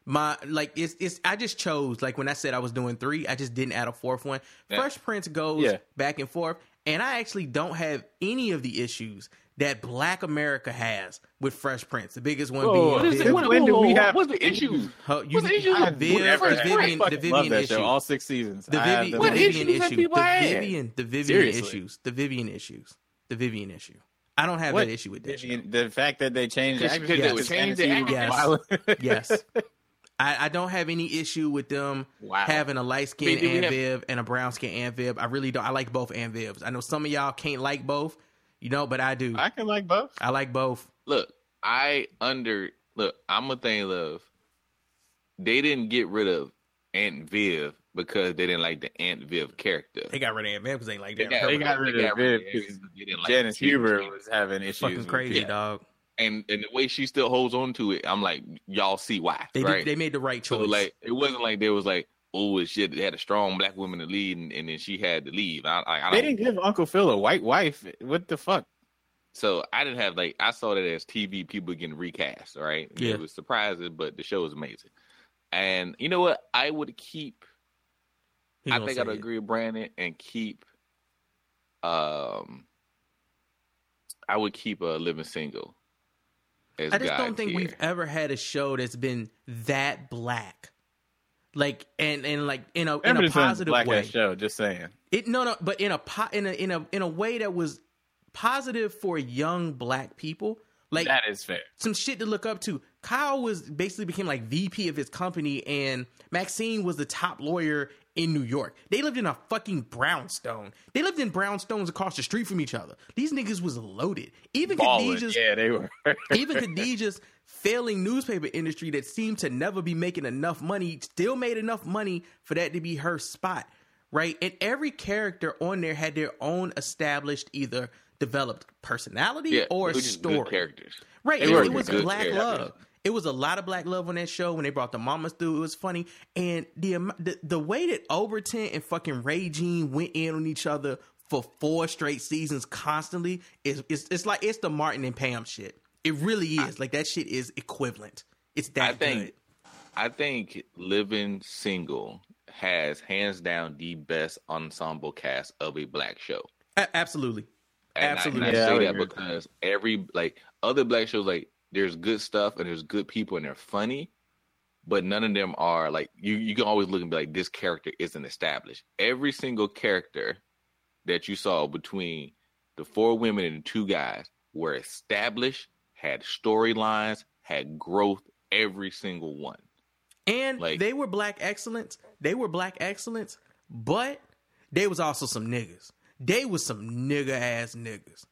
My like it's it's. I just chose like when I said I was doing three, I just didn't add a fourth one. Yeah. Fresh Prince goes Yeah. back and forth, and I actually don't have any of the issues that Black America has with Fresh Prince. The biggest one Whoa, being what is Viv- it? When- when do we have- What's the issue? Huh, you, What's the issue? the Viv- Never the Vivian, the fucking love Vivian that issue. show. All six seasons. The, Vivi- the What Vivian issues issue. The? Vivian. The Vivian Seriously. issues. The Vivian issues. The Vivian issue. I don't have What? that issue with that. show. The, the fact that they changed the Because actors they because would change the fantasy actors. was violent. Yes. I, I don't have any issue with them Wow. having a light I skin mean, do we Aunt have- Viv and a brown skin Aunt Viv. I really don't. I like both Aunt Vivs. I know some of y'all can't like both, you know, but I do. I, I can like both. I like both. look, I under look. I'm a thing of. They didn't get rid of Aunt Viv because they didn't like the Aunt Viv character. They got rid of Aunt Viv because they like that. They got rid of Viv because They like Janet Hubert was having issues. fucking crazy, it. dog. and and the way she still holds on to it, I'm like, y'all see why, They right? did, they made the right so choice. like, it wasn't like there was like, oh shit, they had a strong black woman to lead, and, and then she had to leave. I, I, I They don't, didn't give Uncle Phil a white wife. What the fuck? So I didn't have like I saw that as TV people getting recast, right? Yeah. It was surprising, but the show was amazing. And you know what? I would keep He I think I'd it. agree with Brandon and keep um I would keep a uh, living single. As I just God don't think tier. we've ever had a show that's been that black. Like and and like in a in a positive black way. show. Just saying. It no no, but in a po- in a in a in a way that was positive for young black people. Like that is fair. some shit to look up to. Kyle was basically became like VP of his company, and Maxine was the top lawyer in New York. They lived in a fucking brownstone. They lived in brownstones across the street from each other. These niggas was loaded. Even Ballin'. Khadijah's Yeah, they were. even Khadijah's failing newspaper industry that seemed to never be making enough money still made enough money for that to be her spot, right? And every character on there had their own established either developed personality yeah, or story. characters. Right. It, it was black characters. love. It was a lot of black love on that show when they brought the mamas through. It was funny. And the the, the way that Overton and fucking Regine went in on each other for four straight seasons constantly is it's, it's like it's the Martin and Pam shit. It really is. like that shit is equivalent. It's that I think good. I think Living Single has hands down the best ensemble cast of a black show. A- absolutely. And Absolutely. I, and I Yeah, say would that because every like other black shows, like there's good stuff and there's good people and they're funny, but none of them are like you. You can always look and be like, this character isn't established. Every single character that you saw between the four women and the two guys were established, had storylines, had growth, every single one. And like, they were black excellence. They were black excellence, but they was also some niggas. They was some nigga ass niggas.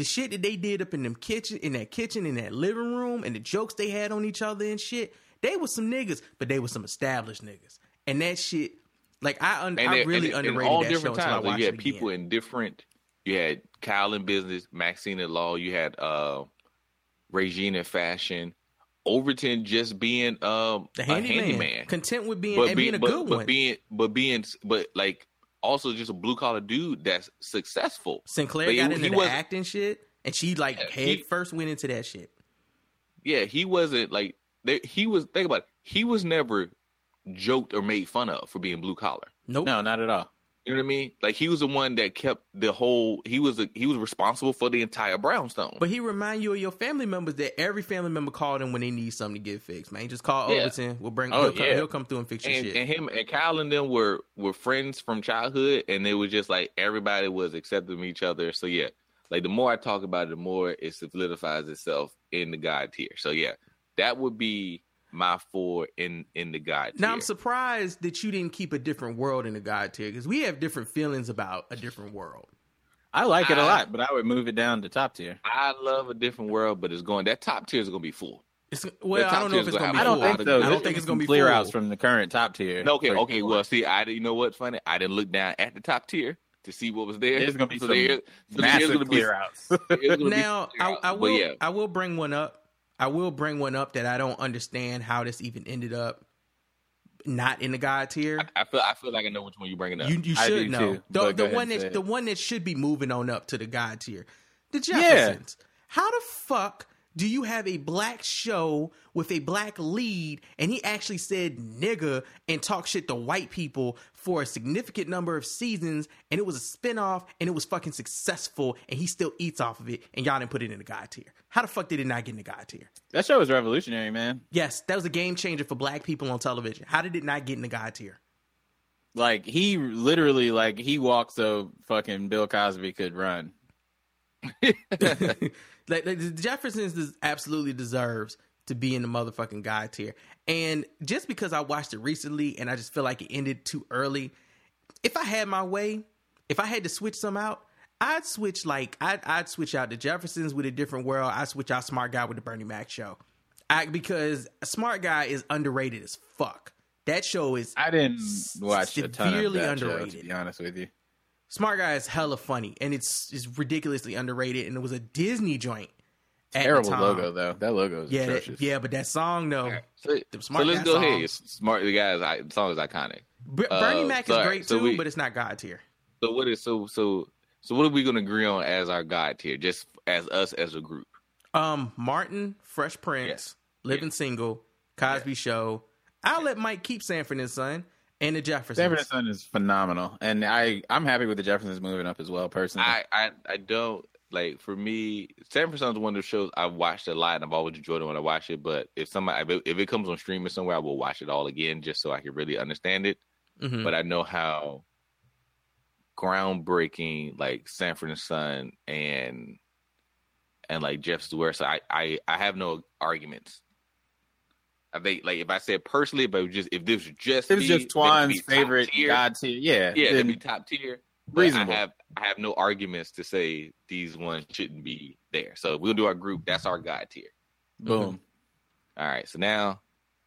The shit that they did up in them kitchen, in that kitchen, in that living room, and the jokes they had on each other and shit. They were some niggas, but they were some established niggas. And that shit, like I, un- And I really and underrated all that show different until I times. Like, watched you had people in different. You had Kyle in business, Maxine in law. You had uh, Regina in fashion. Overton just being um, The a handyman. Content with being- and being a but, good but one. being but being but like also just a blue collar dude that's successful. Synclaire Like, got he- into he the wasn't- acting shit, and she like Yeah, head he- first went into that shit. Yeah, he wasn't like they, he was. Think about it. He was never joked or made fun of for being blue collar. Nope. No, not at all. You know what I mean? Like he was the one that kept the whole. He was a, he was responsible for the entire brownstone. But he remind you of your family members that every family member called him when they need something to get fixed. Man, just call Yeah. Overton. We'll bring. Oh, he'll, come, yeah. he'll come through and fix your and, shit. and him and Kyle and them were were friends from childhood, and it was just like everybody was accepting each other. So yeah, like the more I talk about it, the more it solidifies itself in the God tier. So yeah, that would be my four in in the God tier. now I'm surprised that you didn't keep a different world in the God tier because we have different feelings about a different world. I like it a I- lot, but I would move it down to top tier. I love a different world, but it's going that top tier is gonna be full. It's, well, I don't know if it's gonna be have I a don't think so. I don't think it's gonna be clear full. outs from the current top tier. No, okay, okay. sure. Well, see, I didn't. You know what's funny? I didn't look down at the top tier to see what was there. There's gonna be so some there- massive gonna be- clear outs. there's be Now I, I will. yeah. I will bring one up. I will bring one up that I don't understand how this even ended up not in the God tier. I feel I feel like I know which one you're bringing up. You you should know too, the the one that the one that should be moving on up to the God tier. The Jeffersons. How the fuck do you have a black show with a black lead and he actually said nigga and talk shit to white people for a significant number of seasons and it was a spinoff and it was fucking successful and he still eats off of it and y'all didn't put it in the God tier. How the fuck did it not get in the God tier? That show was revolutionary, man. Yes, that was a game changer for black people on television. How did it not get in the God tier? Like he literally, like he walked so fucking Bill Cosby could run. like, like, Jeffersons des- absolutely deserves to be in the motherfucking God tier. And just because I watched it recently and I just feel like it ended too early, if I had my way, if I had to switch some out, I'd switch like I'd I'd switch out the Jeffersons with a different world. I'd switch out Smart Guy with the Bernie Mac show. I, because Smart Guy is underrated as fuck. That show is I didn't watch a ton of severely that show, underrated. to be honest with you. Smart Guy is hella funny and it's it's ridiculously underrated and it was a Disney joint. at the Terrible time. logo though. That logo is Yeah, that- atrocious. yeah, but that song though, So, the so let's Guy go ahead. Smart the guys. I, the song is iconic. Ber- Uh, Bernie Mac is sorry, great so too, we- but it's not God tier. So what is so so so what are we gonna agree on as our God tier? Just as us as a group. Um, Martin, Fresh Prince, Living Single, Cosby Show. I'll let Mike keep Sanford and Son and the Jeffersons. Sanford and Son is phenomenal, and I I'm happy with the Jeffersons moving up as well. Personally, I, I I don't like for me. Sanford Son's one of the shows I've watched a lot, and I've always enjoyed it when I watch it. But if somebody if it, if it comes on streaming somewhere, I will watch it all again just so I can really understand it. Mhm. But I know how groundbreaking like Sanford and Son and and like Jeff Stewart. So I I I have no arguments. I think like if I said personally, but it was just if this was just it was me, just then Twan's be favorite tier. God tier. Yeah, Yeah, then it'd be top tier. Reasonable. I have I have no arguments to say these ones shouldn't be there. So we'll do our group. That's our God tier. Boom. Mm-hmm. All right. So now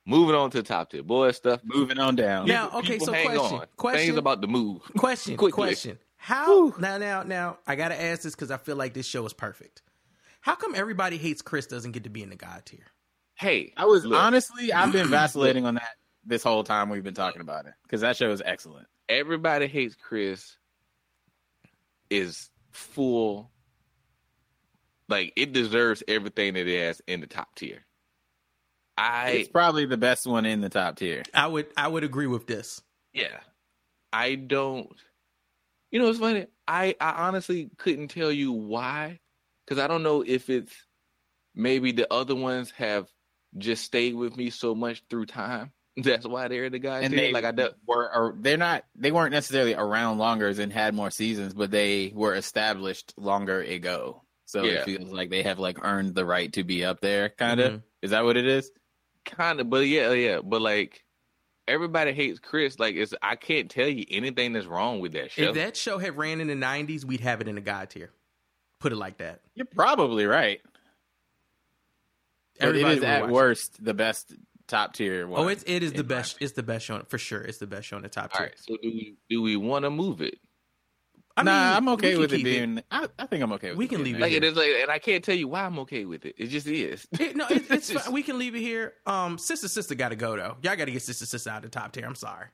moving on to the top tier. Boy stuff. Moving on down. Now, People- okay, people so hang question, on. question, Things about to move. question, quickly. question. How now, now, now? I gotta ask this because I feel like this show is perfect. How come everybody hates Chris doesn't get to be in the God tier? Hey, I was look, honestly I've been vacillating on that this whole time we've been talking about it because that show is excellent. everybody hates Chris is full like it deserves everything that it has in the top tier. I It's probably the best one in the top tier. I would, I would agree with this. Yeah. I don't. You know, it's funny. I I honestly couldn't tell you why, because I don't know if it's maybe the other ones have just stayed with me so much through time. That's why they're the guys. and here. they like I do. were or they're not they weren't necessarily around longer and had more seasons, but they were established longer ago. So Yeah. it feels like they have like earned the right to be up there. Kind of Mhm. is that what it is? kind of, but yeah, yeah, but like everybody hates Chris. Like it's I can't tell you anything that's wrong with that show. If that show had ran in the '90s, we'd have it in the God tier. Put it like that. You're probably right. But Everybody is would at watch it. worst the best top tier one. Oh, it's it is the best. It's the best show for sure. It's the best show in the top All tier. right, so do we do we want to move it? I nah, mean, I'm okay with it keep being. I, I think I'm okay with it. We it can being leave it. Like it is like, and I can't tell you why I'm okay with it. It just is. It- no, it, it's fine. we can leave it here. Um, sister, sister, got to go though. Y'all got to get sister, sister out of the top tier. I'm sorry.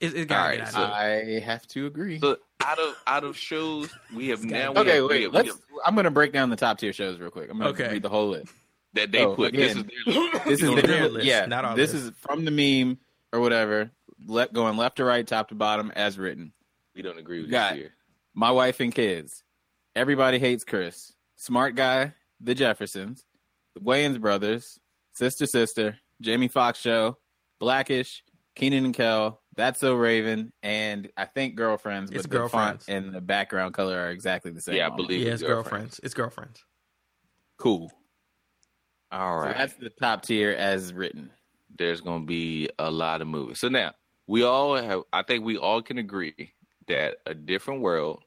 It, it got to All right, get out. so- of. I have to agree. So out of out of shows, we have now. we okay, have- we wait. have- Let's. have- I'm gonna break down the top tier shows real quick. I'm gonna Okay. read the whole list. That they Oh, put. This is their list. This is their their list, yeah. not our this list. is from the meme or whatever. Let going left to right, top to bottom, as written. we don't agree with Got this here. My wife and kids. Everybody hates Chris. Smart guy. The Jeffersons. The Wayans brothers. Sister Sister. Jamie Foxx show. Blackish. Kenan and Kel. That's So Raven. And I think Girlfriends. It's but the font Girlfriends. and the background color are exactly the same. Yeah, I believe Yeah, it's it's girlfriends. It's girlfriends. Cool. All So that's the top tier as written. there's going to be a lot of movies. So now we all have. I think we all can agree that a different world,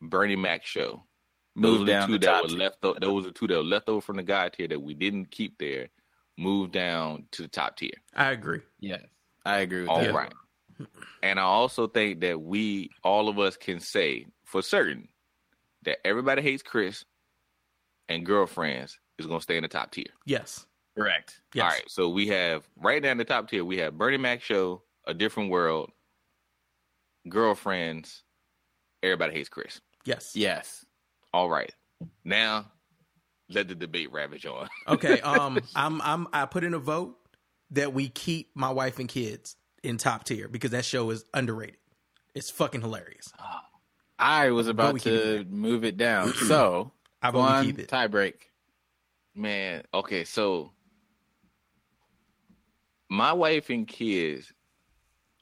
Bernie Mac show, those Move are the two the that top were tier. left. o- Those are two that were left over from the God tier that we didn't keep there. Moved down to the top tier. I agree. Yes. I agree with All that. right. And I also think that we, all of us, can say for certain that everybody hates Chris, and girlfriends is going to stay in the top tier. Yes. Correct. Yes. All right, so we have right now in the top tier, we have Bernie Mac show, A Different World, Girlfriends, Everybody Hates Chris. Yes. Yes. All right, now let the debate ravage on. Okay. Um, I'm I'm I put in a vote that we keep my wife and kids in top tier because that show is underrated. It's fucking hilarious. I was about keep to move it down. So I vote we one keep it. tie break. Man, okay, so my wife and kids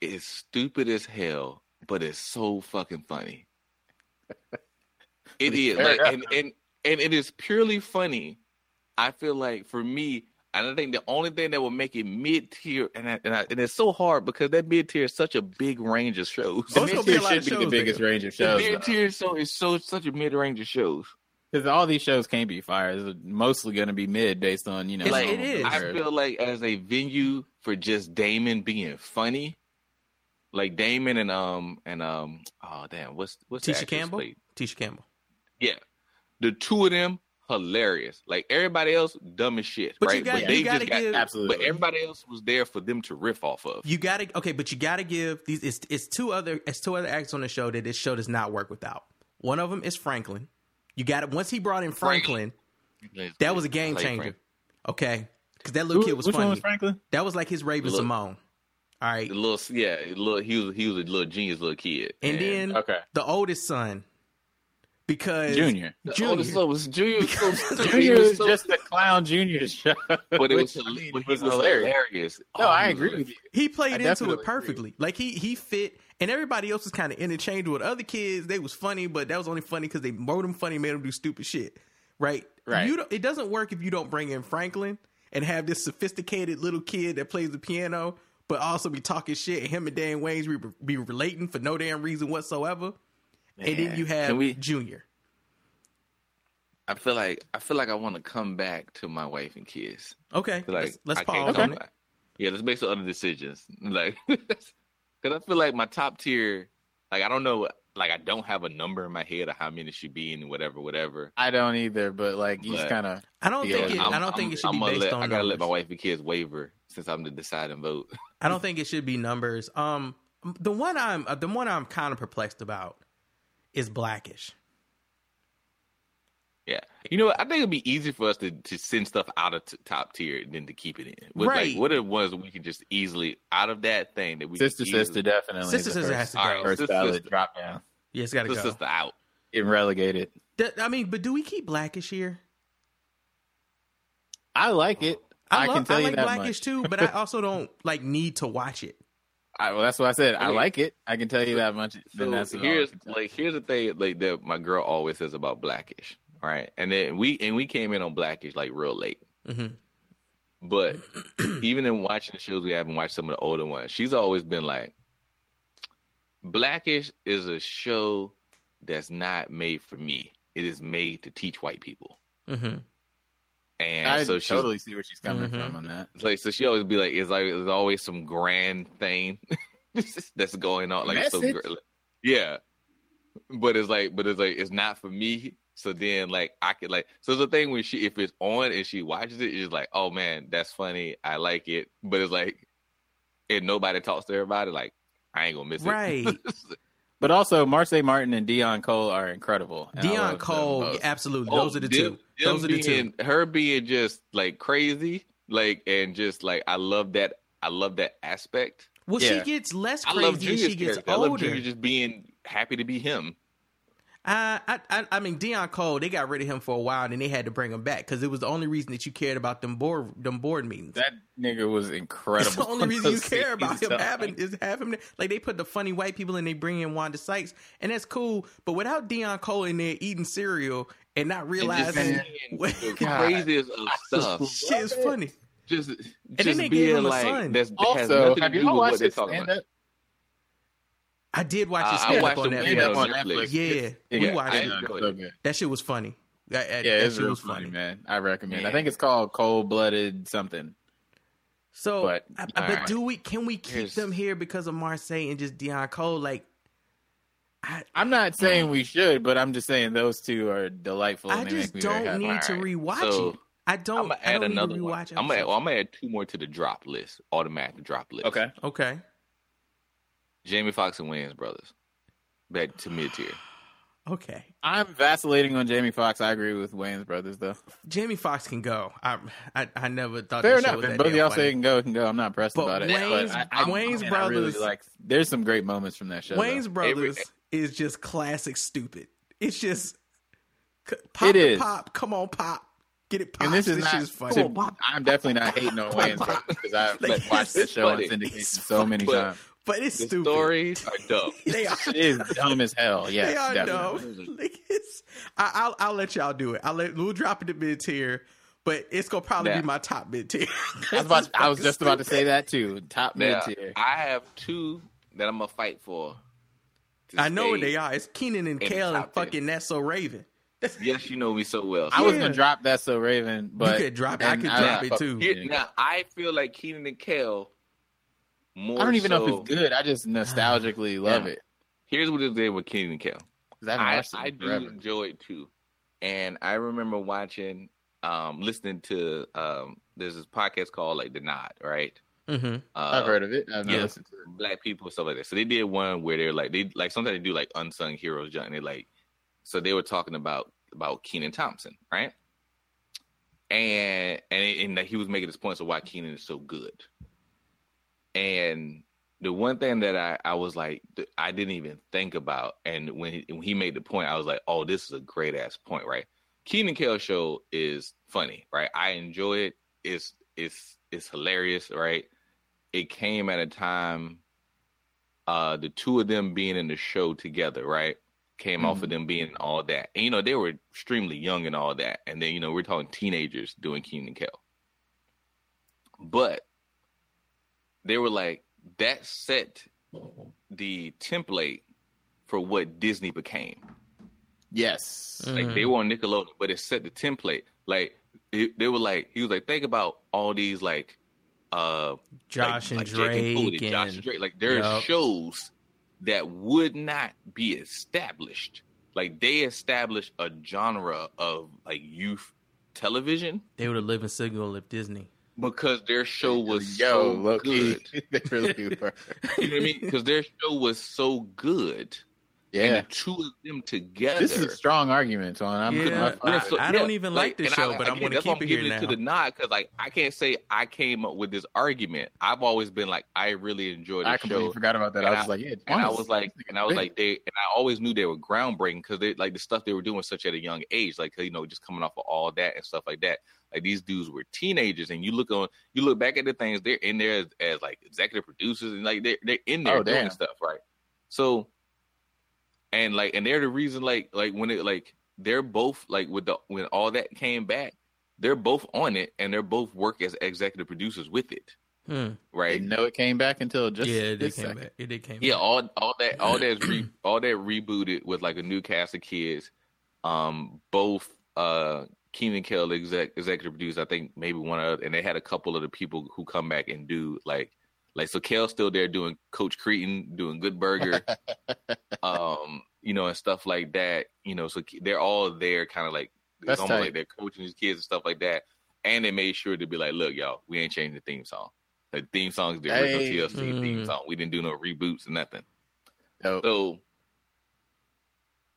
is stupid as hell, but it's so fucking funny. It is like, and, and and it is purely funny. I feel like for me, and I think the only thing that will make it mid tier, and I, and, I, and it's so hard because that mid tier is such a big range of shows. It's gonna be a should be the biggest there. range of The shows. mid tier is so is so such a mid range of shows. Because all these shows can't be fire. It's mostly going to be mid based on, you know. Like it is. I feel like as a venue for just Damon being funny, like Damon and um and um oh damn what's what's the Tisha Campbell. played? Tisha Campbell. Yeah, the two of them hilarious. Like everybody else dumb as shit, But you right? got- but they you gotta just got give- Absolutely. But everybody else was there for them to riff off of. You gotta okay, but you gotta give these. It's it's two other it's two other acts on the show that this show does not work without. One of them is Franklin. You got it. Once he brought in Franklin, that was a game changer. Frank- Okay, because that little Who- kid was which funny. one was Franklin? That was like his Raven Look. Simone. All right, The little yeah, little he was he was a little genius little kid. and then Okay. the oldest son, because Junior. the Junior. oldest son was Junior. was Junior was so- just the clown junior show. but it was, I mean, but he was was hilarious. hilarious. No, Oh, I agree with you. he I played into definitely it agree. perfectly. Like he he fit, and everybody else was kind of interchangeable. With other kids, they was funny, but that was only funny because they wrote them funny, made them do stupid shit. Right, Right. You don't, it doesn't work if you don't bring in Franklin and have this sophisticated little kid that plays the piano, but also be talking shit. And him and Damon Wayans be, be relating for no damn reason whatsoever. and then you have we- Junior. I feel like I feel like I want to come back to my wife and kids. Okay, like let's, let's pause come on it. back. Yeah, let's make some other decisions. Like, because I feel like my top tier, like I don't know, like I don't have a number in my head of how many it should be and whatever, whatever. I don't either, but like you just kind of. I don't think it, I'm- I don't think it should I'm be based let- on. I gotta let my wife and kids waver since I'm the deciding vote. I don't think it should be numbers. Um, the one I'm uh, the one I'm kind of perplexed about is Blackish. Yeah, you know, what? I think it'd be easy for us to, to send stuff out of t- top tier than to keep it in. With, Right. Like, what are the ones that we can just easily out of that thing that we Sister, easily, sister, definitely. Sister, sister first, has to go. right, First Sister, ballot sister. drop down. Yeah, it's got to go. sister, sister out. Get relegated. Th- I mean, but do we keep Blackish here? I like it. I, I love, can tell I you that Blackish much. too, but I also don't like need to watch it. I, well, that's what I said. I Okay. like it. I can tell you that much. So Then that's here's like here's the thing like that my girl always says about Blackish, right? And then we and we came in on Blackish like real late. Mhm. But even in watching the shows, we haven't watched some of the older ones. She's always been like, Blackish is a show that's not made for me. It is made to teach white people. Mm-hmm. And I so she's totally see where she's coming Mhm. from on that. It's like so she always be like, it's like there's always some grand thing that's going on. Like it's so Message. great. Yeah. But it's like, but it's like it's not for me. So then like I could like so the thing when she if it's on and she watches it, it's like, oh man, that's funny. I like it. But it's like if nobody talks to her about it, like I ain't gonna miss Right. it. But also, Marsai Martin and Deon Cole are incredible. Deon Cole, both. absolutely. Oh, Those are the them- two. them Those are the two. Her being just like crazy, like and just like I love that. I love that aspect. Well, Yeah. she gets less I love crazy as she gets character. I love older. Junior just being happy to be him. I, I, I, I mean, Deon Cole, they got rid of him for a while, and then they had to bring him back because it was the only reason that you cared about them board, them board meetings. That nigga was incredible. It's the only reason you care about him scenes, having is have him there. like they put the funny white people and they bring in Wanda Sykes and that's cool. But without Deon Cole in there eating cereal and not realizing being what the craziest of stuff. shit is funny. Just, then just they gave being him a like son. that's has Also, nothing have to you do with what watched they're his talking about. stand-up? I did watch Uh, his I stand up watched on him Netflix. on Netflix. Netflix. Yeah, we watched it. so That shit was funny. That, that, Yeah, that it's shit was funny, funny. man. I recommend. I think it's called Cole Blooded something. So, But- I- I- but alright. do we? Can we keep Here's- them here because of Marsai and just Deon Cole? Like, I, I'm not saying we should, but I'm just saying those two are delightful. I just make me very don't happy. need to Alright, rewatch so it. I don't. I'm gonna I add don't another need to one. rewatch I'm gonna, well, I'm gonna add two more to the drop list, automatic drop list. Okay. Okay. Jamie Foxx and Wayans brothers, back to mid tier. Okay. I'm vacillating on Jamie Foxx. I agree with Wayans brothers though. Jamie Foxx can go. I I, I never thought Fair that enough. was If that both of y'all funny. say it can go, it can go. I'm not pressed But about it. Wayans- but I, I, Wayans man, I really brothers- like. There's some great moments from that show. Wayans though. Brothers is just classic stupid. It's just pop It the is. pop. Come on, pop. Get it pop. And this is shit not. is funny. to- I'm definitely not hating on Wayans brothers because I've Like, watched this it's show on syndication It's so many funny. times. But it's The stupid. stories are dumb. They are. It is dumb as hell. Yeah, they are definitely. dumb. Like, it's, I, I'll I'll let y'all do it. I'll let we'll drop it to mid tier, but it's gonna probably Yeah. be my top mid tier. I was, about, I was just about to say that too. Top mid tier. I have two that I'm gonna fight for. I know what they are. It's Kenan and in the Kel and top ten. fucking That's So Raven. Yes, you know me so well. I was gonna drop that so Raven, but you could drop it. I and could drop it, too. Here- now I feel like Kenan and Kel. More I don't even know if it's good. I just nostalgically love Yeah. it. Here's what it did with Kenan and Kel. I I, watched it I in do enjoy it too, and I remember watching, um, listening to um, there's this podcast called like The Nod, right? Mm-hmm. Uh, I've heard of it. I've yeah. listened to it. black people stuff like that. So they did one where they're like they like sometimes they do like unsung heroes junk. And they like so they were talking about about Kenan Thompson, right? And and and he was making this point of why Kenan is so good. And the one thing that I, I was like I didn't even think about, and when he, when he made the point, I was like, oh, this is a great ass point, right? Kenan Kel show is funny, right? I enjoy it. It's it's it's hilarious, right? It came at a time uh the two of them being in the show together, right? Came off of them being all that. And you know, they were extremely young and all that. And then, you know, we're talking teenagers doing Kenan Kel. But they were like, that set the template for what Disney became. Yes. Like they were on Nickelodeon, but it set the template. Like it, they were like, he was like, think about all these like, uh, Josh like, and like Jake Drake Cody, Josh and- and Drake. Like there's Yup. shows that would not be established. Like they established a genre of like youth television They would have lived in Signal if Disney. Because their show was Yo, so good. they really were. You know what I mean? Because their show was so good Yeah. and the two of them together. This is a strong argument, Twan. I'm putting my Yeah, foot I, I don't even like, this show, I- but I'm going to that's why keep I'm it here giving now. it to the nod because like I can't say I came up with this argument. I've always been like I really enjoyed the I completely show. forgot about that. And I was like, yeah, and I was like, and I was like, they, and I always knew they were groundbreaking because they like the stuff they were doing such at a young age, like you know, just coming off of all that and stuff like that. Like these dudes were teenagers, and you look on, you look back at the things they're in there as, as like executive producers, and like they're they're in there Oh, doing damn. stuff, right? So, and like, and they're the reason, like, like when it like they're both like with the when all that came back, they're both on it, and they're both work as executive producers with it, Hmm. right? Didn't know it came back until just yeah, it did this came second. back. It did came Yeah, back. all all that all that's re, all that rebooted with like a new cast of kids. Um, both uh Kenan Kel exec executive produced, I think maybe one of and they had a couple of the people who come back and do like like so Kel's still there doing Coach Cretan, doing Good Burger, um, you know, and stuff like that. You know, so they're all there kind of like it's almost tight. like they're coaching these kids and stuff like that. And they made sure to be like, look, y'all, we ain't changing the theme song. The theme song is the original Hey. TLC theme Mm. song. We didn't do no reboots or nothing. Dope. So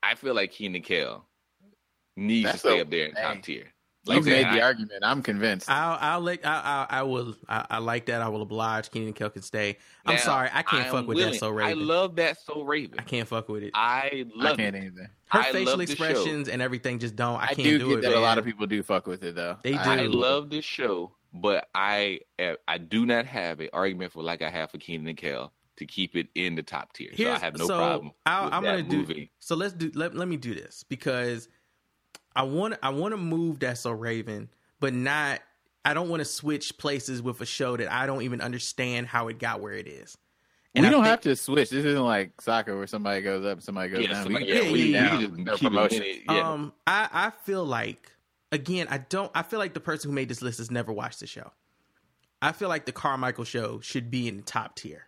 I feel like Kenan Kel needs That's to stay a- up there in top hey. tier. You Like I made the I- argument. I'm convinced. I'll, I'll let, I, I, I will, I, I like that. I will oblige. Kenan and Kel can stay. I'm now, sorry, I can't am fuck with willing- that. So Raven. I love that so Raven. I can't fuck with it. I love I can't it. either. Her I facial love show. expressions and everything just don't. I, I, can't do, do, get it. that a lot of people do fuck with it though. They I- I do. love this show, but I eh, I do not have an argument for like I have for Kenan and Kel to keep it in the top tier. so I have no so problem. I'll, with I'm that gonna do. movie. So let's do. Let, let me do this because I want. I want to move that so Raven, but not. I don't want to switch places with a show that I don't even understand how it got where it is. we I don't think- have to switch. This isn't like soccer where somebody goes up, somebody goes Yeah, down. somebody- we can yeah, we yeah, down. you just keep it promotion. it. Yeah. Um, I I feel like again, I don't. I feel like the person who made this list has never watched the show. I feel like the Carmichael show should be in the top tier.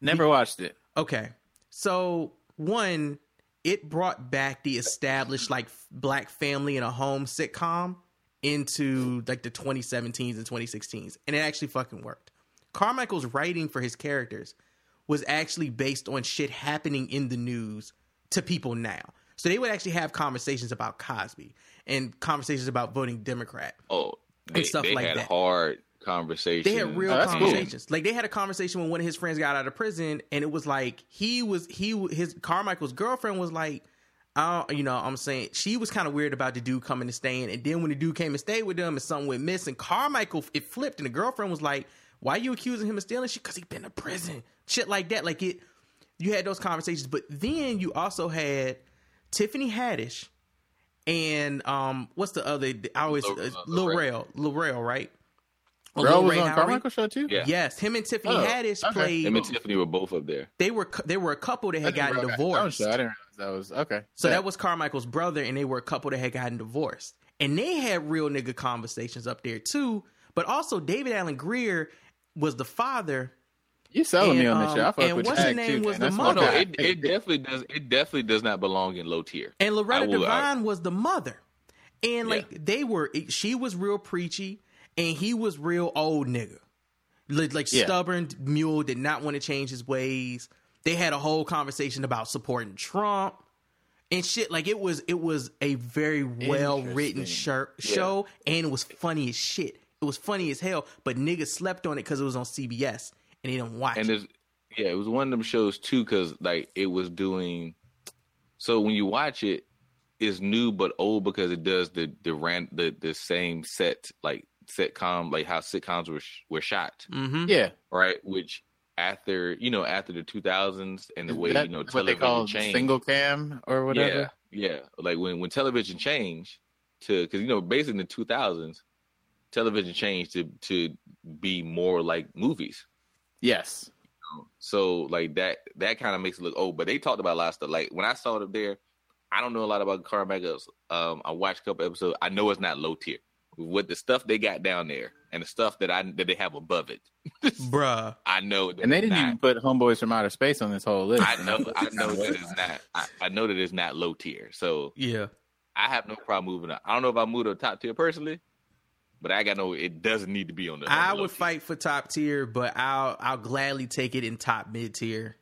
Never watched it. Okay, so one, it brought back the established like black family in a home sitcom into like the 2017s and 2016s, and it actually fucking worked. Carmichael's writing for his characters was actually based on shit happening in the news to people now. So they would actually have conversations about Cosby and conversations about voting Democrat. Oh, they, stuff they like had that. hard conversations. They had real Oh, that's cool. conversations. Like they had a conversation when one of his friends got out of prison, and it was like he was he his Carmichael's girlfriend was like, I don't, you know, I'm saying she was kind of weird about the dude coming and staying, and then when the dude came and stayed with them, and something went missing, Carmichael it flipped, and the girlfriend was like, "Why are you accusing him of stealing shit? Because he been to prison, shit like that." Like it, you had those conversations, but then you also had Tiffany Haddish and um, what's the other? I always uh, Lil Lil Rel, Lil Rel, right? Or Bro Lil was Ray on Howery? Carmichael show too. Yeah. Yes, him and Tiffany Oh, Haddish okay. played. Him and Tiffany were both up there. They were they were a couple that had I didn't gotten realize- oh, divorced. shit, I didn't realize that was okay. So Yeah. that was Carmichael's brother, and they were a couple that had gotten divorced. And they had real nigga conversations up there too. But also, David Alan Grier was the father. you selling and, me on this um, shit. I fuck and with what's her name too, was man. the That's no, mother. it, it definitely does. It definitely does not belong in low tier. And Loretta I will- I- Devine was the mother. And like Yeah. they were, she was real preachy, and he was real old nigga, like, like Yeah. stubborn mule, did not want to change his ways. They had a whole conversation about supporting Trump and shit. Like it was, it was a very well written Interesting. show, and it was funny as shit. It was funny as hell, but niggas slept on it because it was on CBS and they didn't watch and it. yeah, it was one of them shows too because like it was doing. So when you watch it, it's new but old because it does the the ran the the same set like sitcom like how sitcoms were sh- were shot Mm-hmm. Yeah, right, which after you know after the 2000s and the way That- you know what they television call changed. single cam or whatever. Yeah, yeah. Like when when television changed to because you know basically in the 2000s, television changed to to be more like movies. Yes. So like that that kind of makes it look old. But they talked about a lot of stuff. Like when I saw it up there, I don't know a lot about Carmichael's. Um, I watched a couple episodes. I know it's not low tier. With the stuff they got down there and the stuff that I that they have above it, Bruh. I know. That And they didn't not. even put Homeboys from Outer Space on this whole list. I know. I know that it's not. I, I know that it's not low tier. So Yeah. I have no problem moving up. I don't know if I move to the top tier personally, but I got no. It doesn't need to be on the. I would tier. fight for top tier, but I'll I'll gladly take it in top mid tier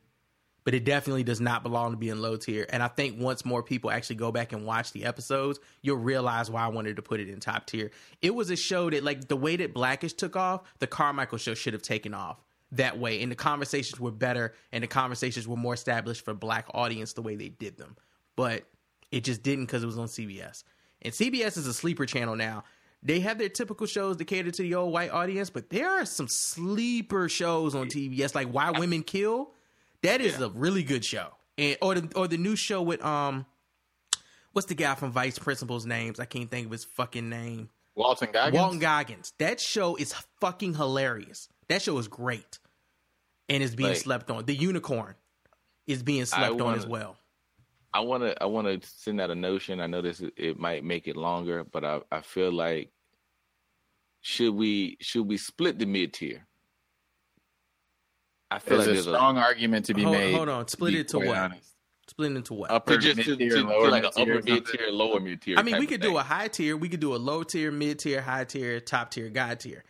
but it definitely does not belong to be in low tier. And I think once more people actually go back and watch the episodes, you'll realize why I wanted to put it in top tier. It was a show that, like, the way that Blackish took off, the Carmichael show should have taken off that way. And the conversations were better, and the conversations were more established for black audience the way they did them. But it just didn't because it was on CBS. And CBS is a sleeper channel now. They have their typical shows to cater to the old white audience, but there are some sleeper shows on TBS, like Why Women Kill. That is a really good show. And or the or the new show with um what's the guy from Vice Principals names? I can't think of his fucking name. Walton Goggins. Walton Goggins. That show is fucking hilarious. That show is great. And it's being Like- slept on. The unicorn is being slept on wanna- as well. I want to I want to send out a notion. I know this it might make it longer, but I I feel like should we should we split the mid tier? I feel like There's like a strong argument to be hold, made. hold on. Split it to quite what? honest. Split it into what? Upper to just to, mid-tier, to, to lower like an mid-tier upper mid tier, lower mid tier. I mean, we could do a high tier. We could do a low tier, mid tier, high tier, top tier, god tier.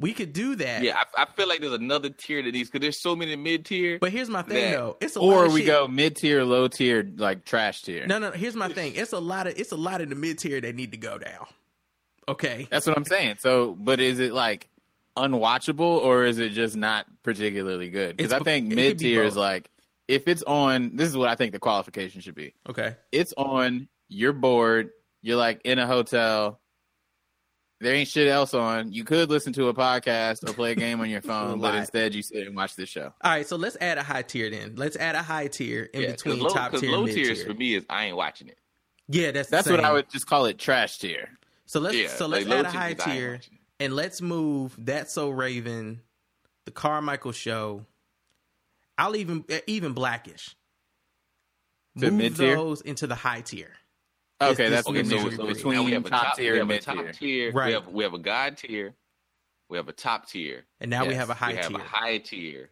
We could do that. Yeah, I, I feel like there's another tier to these because there's so many mid tier. But here's my thing, that- though. It's a lot Or of we shit. go mid tier, low tier, like trash tier. No, no. Here's my thing. It's a lot of it's a lot of the mid tier that need to go down. Okay. That's what I'm saying. So, but is it like unwatchable or is it just not particularly good? Because I think b- it could mid be tier is like if it's on. This is what I think the qualification should be. Okay. It's on. You're bored. You're like in a hotel. There ain't shit else on. You could listen to a podcast or play a game on your phone, but instead you sit and watch this show. All right. So let's add a high tier then. Let's add a high tier in Yeah, 'cause between low, top 'cause tier low and tiers tier. for me is I ain't watching it. Yeah, that's That's the what I would just call it trash tier. So let's Yeah, so let's like, add a high is tier watching and let's move That's So Raven, the Carmichael Show. I'll even even Blackish. To Move mid-tier? those into the high tier. Okay, It's that's this Okay, so, so between we have a top top tier we and have a top tier. tier. Right. We have we have a god tier. We have a top tier. And now we have a high we have tier. a high tier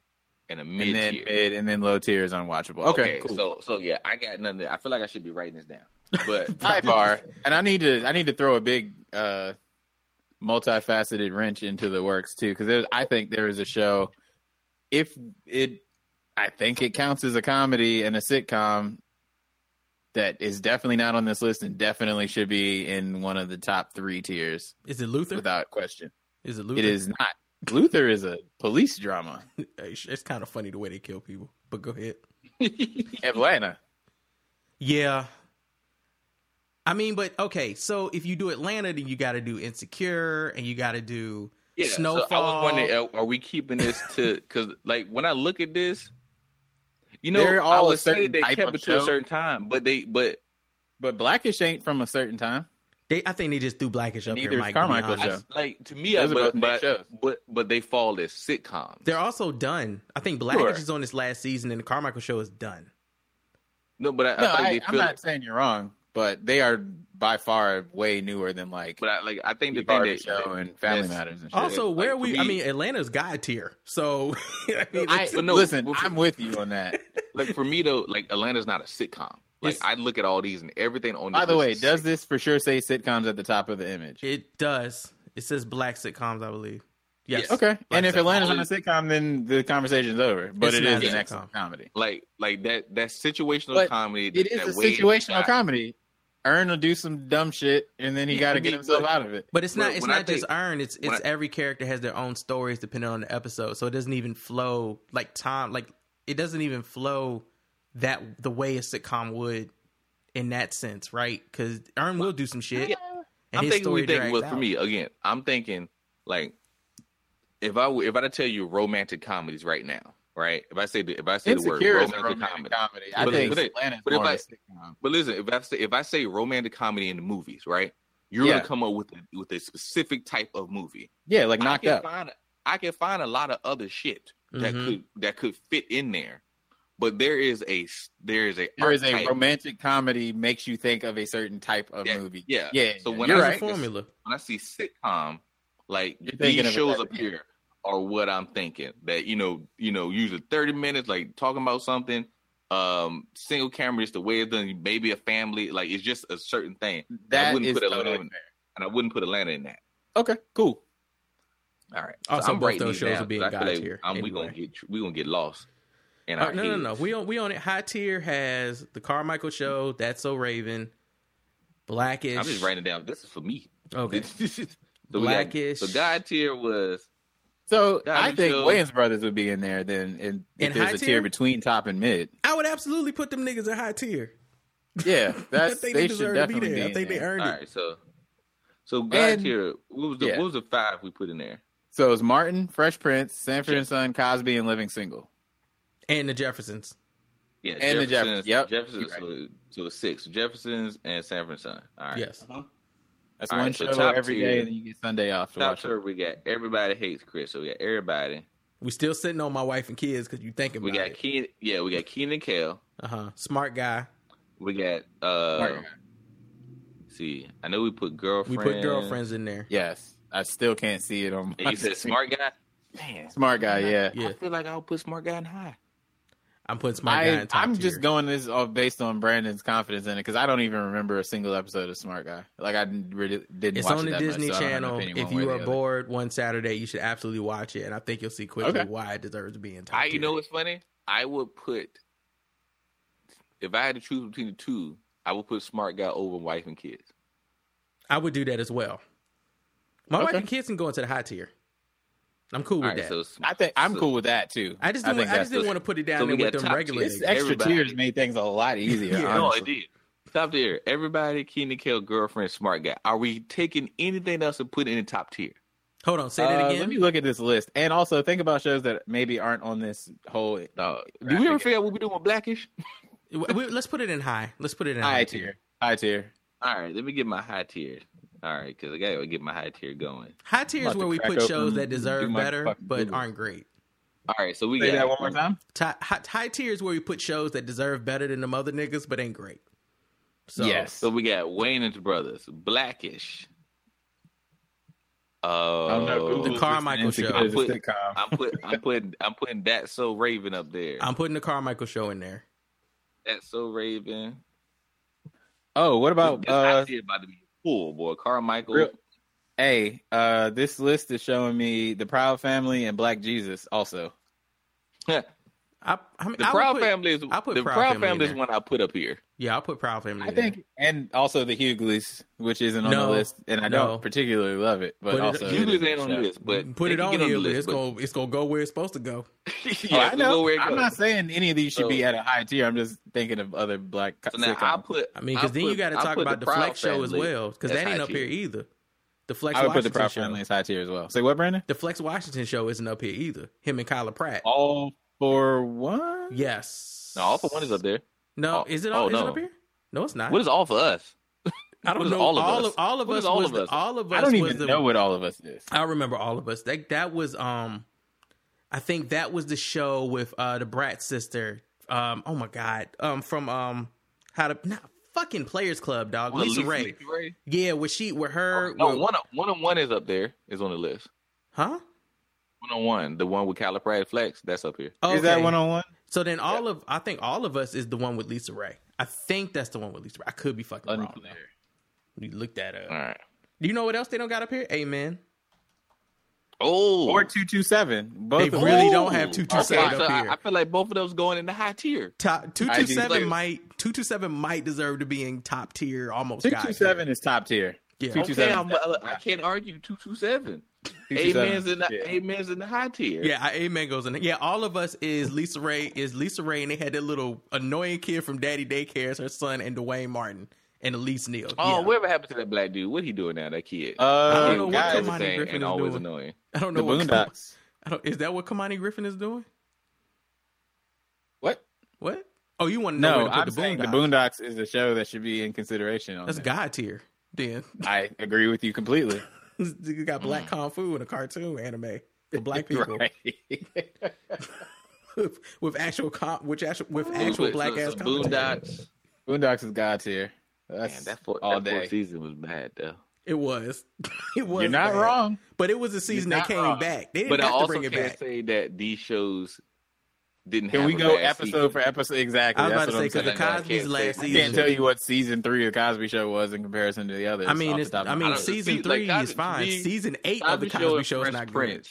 and a mid And then tier. mid and then low tier is unwatchable. Okay, cool. So so yeah, I got nothing. I feel like I should be writing this down. But sidebar, and I need to I need to throw a big uh, multifaceted wrench into the works too because I think there is a show. If it, I think it counts as a comedy and a sitcom that is definitely not on this list and definitely should be in one of the top three tiers Is it Luther? without question. Is it Luther? It is not. Luther is a police drama. It's kind of funny the way they kill people. But go ahead. Atlanta. Yeah. I mean, but okay. So if you do Atlanta, then you got to do Insecure, and you got to do yeah, Snowfall. So I was wondering, are, are we keeping this to? Because like when I look at this, you know, They're I all a would say certain they kept of it to a certain time, but they but But Blackish ain't from a certain time. They, I think they just threw Blackish up Neither here. is Mike, Carmichael show. I, like to me, Those I, are both but, big but, shows. but but they fall as sitcoms. They're also done. I think Blackish Sure. is on this last season, and the Carmichael show is done. No, but I, no, I, I, I'm not saying you're wrong, but they are by far way newer than like but I, like I think the the thing that show and Family that's- Matters and shit. Also, like, where for we? I me- mean, Atlanta's God tier. So I mean, I, but no, listen, but for- I'm with you on that. like for me though, like Atlanta's not a sitcom. Like It's- I look at all these and everything on. This By the way, does this for sure say sitcoms at the top of the image? it does. It says black sitcoms, I believe. Yes. Yes. Okay, and if sitcom. Atlanta's on a sitcom, then the conversation's over. But It's it not is a an sitcom. excellent comedy. like like that that situational But comedy. It is that a situational comedy. Earn will do some dumb shit, and then he Yeah, got to get himself but- out of it. But it's not. When- It's when I not just think- earn. It's it's I- every character has their own stories depending on the episode, so it doesn't even flow like time. Like it doesn't even flow that the way a sitcom would in that sense, right? Because Earn will do some shit. Yeah. and I'm his thinking story we think drags well for me again. I'm thinking like if I w- if I to tell you romantic comedies right now, right? If I say the, if I say the word Insecure is a romantic, romantic comedy, comedy. I But- think but Atlanta's but if I- of a sitcom. but listen, if I say if I say romantic comedy in the movies, right? You're Yeah. gonna come up with a, with a specific type of movie. Yeah, like knocked up. find I can find a lot of other shit that Mhm. could that could fit in there, but there is a there is a There is a romantic comedy makes you think of a certain type of Yeah, movie. yeah. yeah. So yeah, when you're I right. see- formula. when I see sitcom, like You're these shows that here are what I'm thinking. That you know, you know, usually 30 minutes, like talking about something. Um, single camera is the way it's done. Maybe a family, like it's just a certain thing. I That wouldn't is put Atlanta totally in, fair. and I wouldn't put Atlanta in that. Okay, cool. All right. Also, I'm both those shows down will be in 'cause I feel God like tier I'm- we anyway. gonna get we gonna get lost. in Oh, our no, no, heads. no. We on we on it. High tier has the Carmichael Show. That's so Raven. Blackish. I'm just writing it down. This is for me. Okay. so we got- Blackish. so God tier was So I think Show. Williams Brothers would be in there then, and In if there's high a tier? tier between top and mid. I would absolutely put them niggas in high tier. Yeah, that's I think they, they should deserve to be definitely there. be. I in think they there. earned all it. right. So so God And- tier. What was the yeah. what was the five we put in there? So it's Martin, Fresh Prince, Sanford and Son, Cosby, and Living Single. And the Jeffersons. Yeah, And the Jeffersons. Yep, Jeffersons. you're So, so it's six. Jeffersons and Sanford and Son. All right. Yes. Uh-huh. That's All one right, so show top every tier- day, and then you get Sunday off to Top watch it. tier. We got everybody hates Chris. So we got everybody. We still sitting on my wife and kids because you thinking We about got it. Kenan. Yeah, we got Kenan and Kel. Uh huh. Smart guy. We got uh. Smart guy. See, I know we put girlfriend. We put girlfriends in there. Yes, I still can't see it on. And My you said screen. smart guy. Man, Smart guy, yeah. Yeah. I feel like I'll put smart guy in high. I'm putting smart guy I, in top I'm tier. just going this off based on Brandon's confidence in it because I don't even remember a single episode of Smart Guy. Like I didn't really didn't. It's watch on it the that Disney much, so I don't Channel. opinion If you are the other. bored one Saturday, you should absolutely watch it, and I think you'll see quickly Okay. why it deserves to be in top I, tier. you know what's funny? I would put if I had to choose between the two, I would put smart guy over wife and kids. I would do that as well. My wife and kids can go into the high tier. I'm cool with All right, that. so s- I think I'm so- cool with that too. I just didn't, think I, just didn't the- want to put it down so there with them regular tier. Extra Everybody. tiers made things a lot easier. Yeah. No, honestly. it did. Top tier. Everybody, Kenan Kel, girlfriend, smart guy. Are we taking anything else and putting it in the top tier? Hold on, say that Uh, again. Let me look at this list, and also think about shows that maybe aren't on this whole. No. Do we ever figure out what we doing with Blackish? W- w- Let's put it in high. Let's put it in high high tier? tier. High tier. All right, let me get my high tier. All right, because I gotta get my high tier going. High tier is where we put shows that deserve better but Google. aren't great. All right, so we Say got that one more time. High, high, high tier is where we put shows that deserve better than the other niggas but ain't great. So, yes. So we got Wayne and his brothers, Blackish. Uh, I don't know. Google's The Carmichael Show. to good I put- as a sitcom. I'm put I'm putting I'm putting that so Raven up there. I'm putting the Carmichael show in there. that so Raven. Oh, what about This high uh? about to be full, boy. Carmichael. Real- Hey, uh, this list is showing me the Proud Family and Black Jesus also. the I, I mean, Proud I would put- Family is I'll put the Proud Proud, Family Family is one I put up here. Yeah, I'll put Proud Family. I in there. think, and also the Hughleys, which isn't on No, the list, and I no. don't particularly love it, but Put it- Hughley's it is ain't on the list, but put it can on here. the list, it's gonna it's gonna go where it's supposed to go. yeah, Oh, I know. where it I'm goes. not saying any of these should So- be at a high tier. I'm just thinking of other black. So now sitcoms. I put. I mean, because then you got to talk about the, Flex show as well, because that ain't up here either. The Flex I would put the Washington Proud show. Family as high tier as well. Say what, Brandon? The Flex Washington show isn't up here either. Him and Kyla Pratt. All for one. Yes. No, all for one is up there. No, Oh, is it oh, all? is it up here? No, it's not. What is all for us? I don't know. all of all us? of all of us all was of the- us? all of us. I don't was even the, know what all of us is. I remember all of us. That that was um, I think that was the show with uh the Brat sister. Um, oh my god. Um, from um, how to not fucking Players Club, dog. What, Lisa Lisa Raye. Ray? Yeah, with she with her. No, with- one on one on one is up there. Is on the list. huh? One on one, the one with Kyla Pratt Flex, that's up here. Is that one on one? So then all of I think all of us is the one with Lisa Raye. I think that's the one with Lisa Raye. I could be fucking wrong. Unclear. though. You look that up. All right. Do you know what else they don't got up here? Amen. Oh, Or two two seven. Both They of really don't have 227 Okay, so up I, here. I feel like both of those going in the high tier. Top two I two do seven too. might two two seven might deserve to be in top tier almost. Two God two tier. seven is top tier. Yeah. Two two Okay. I'm, I can't argue two two seven. 227. Amen's in the Yeah. Amen's in the high tier. Yeah, I- Amen goes in. there. Yeah, all of us is Lisa Raye is Lisa Raye, and they had that little annoying kid from Daddy Daycare as her son, and Duane Martin and Elise Neal. Oh, yeah. whatever happened to that black dude? What he doing now? That kid. Uh, I don't know what Khamani Griffin and is always doing. annoying. I don't the know what. Boondocks. I don't, is that what Khamani Griffin is doing? What? What? Oh, you want to know No, where to put I'm the saying the Boondocks? Boondocks is a show that should be in consideration. On That's there. God tier. Then I agree with you completely. you got Black mm. Kung Fu in a cartoon anime for black people with, with actual com- which actual with actual put- black so- ass so. Boondocks. Boondocks is God tier. That's Man, that, four, all that day. season was bad though. It was. It was. You're not bad. wrong. But it was a season that came wrong. back. They didn't But I have to bring it can't back. say that these shows didn't. Can have we a go bad episode season. for episode? Exactly. I was That's about to say because the Cosby's last say- I season. can't tell you what season three of Cosby Show was in comparison to the others. I mean, off the it's, top I mean, head. don't- season see, three like, is fine. me, season eight of the Cosby Show Show is Fresh not great.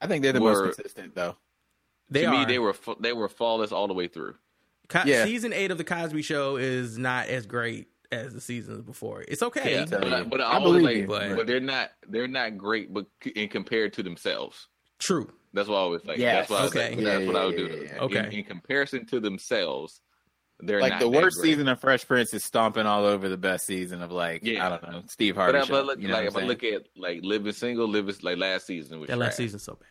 I think they're the were- most consistent though. They to me, are. they were fa- they were flawless all the way through. Co- Yeah. Season eight of the Cosby Show is not as great as the seasons before. It's okay. Yeah, but, but I I believe always you, but- but they're not they're not great, but c- in compared to themselves. True. That's what I always like. Yes. That's what I was Okay. like, Yeah, that's what yeah, I would yeah, do. yeah, In- Okay. In, comparison to themselves, they're like not the worst great. season of Fresh Prince is stomping all over the best season of like Yeah. I don't know Steve But, Harvey. I, show, but look, you know like what if I'm I look at like living single, living like last season was That last trash. season's so bad.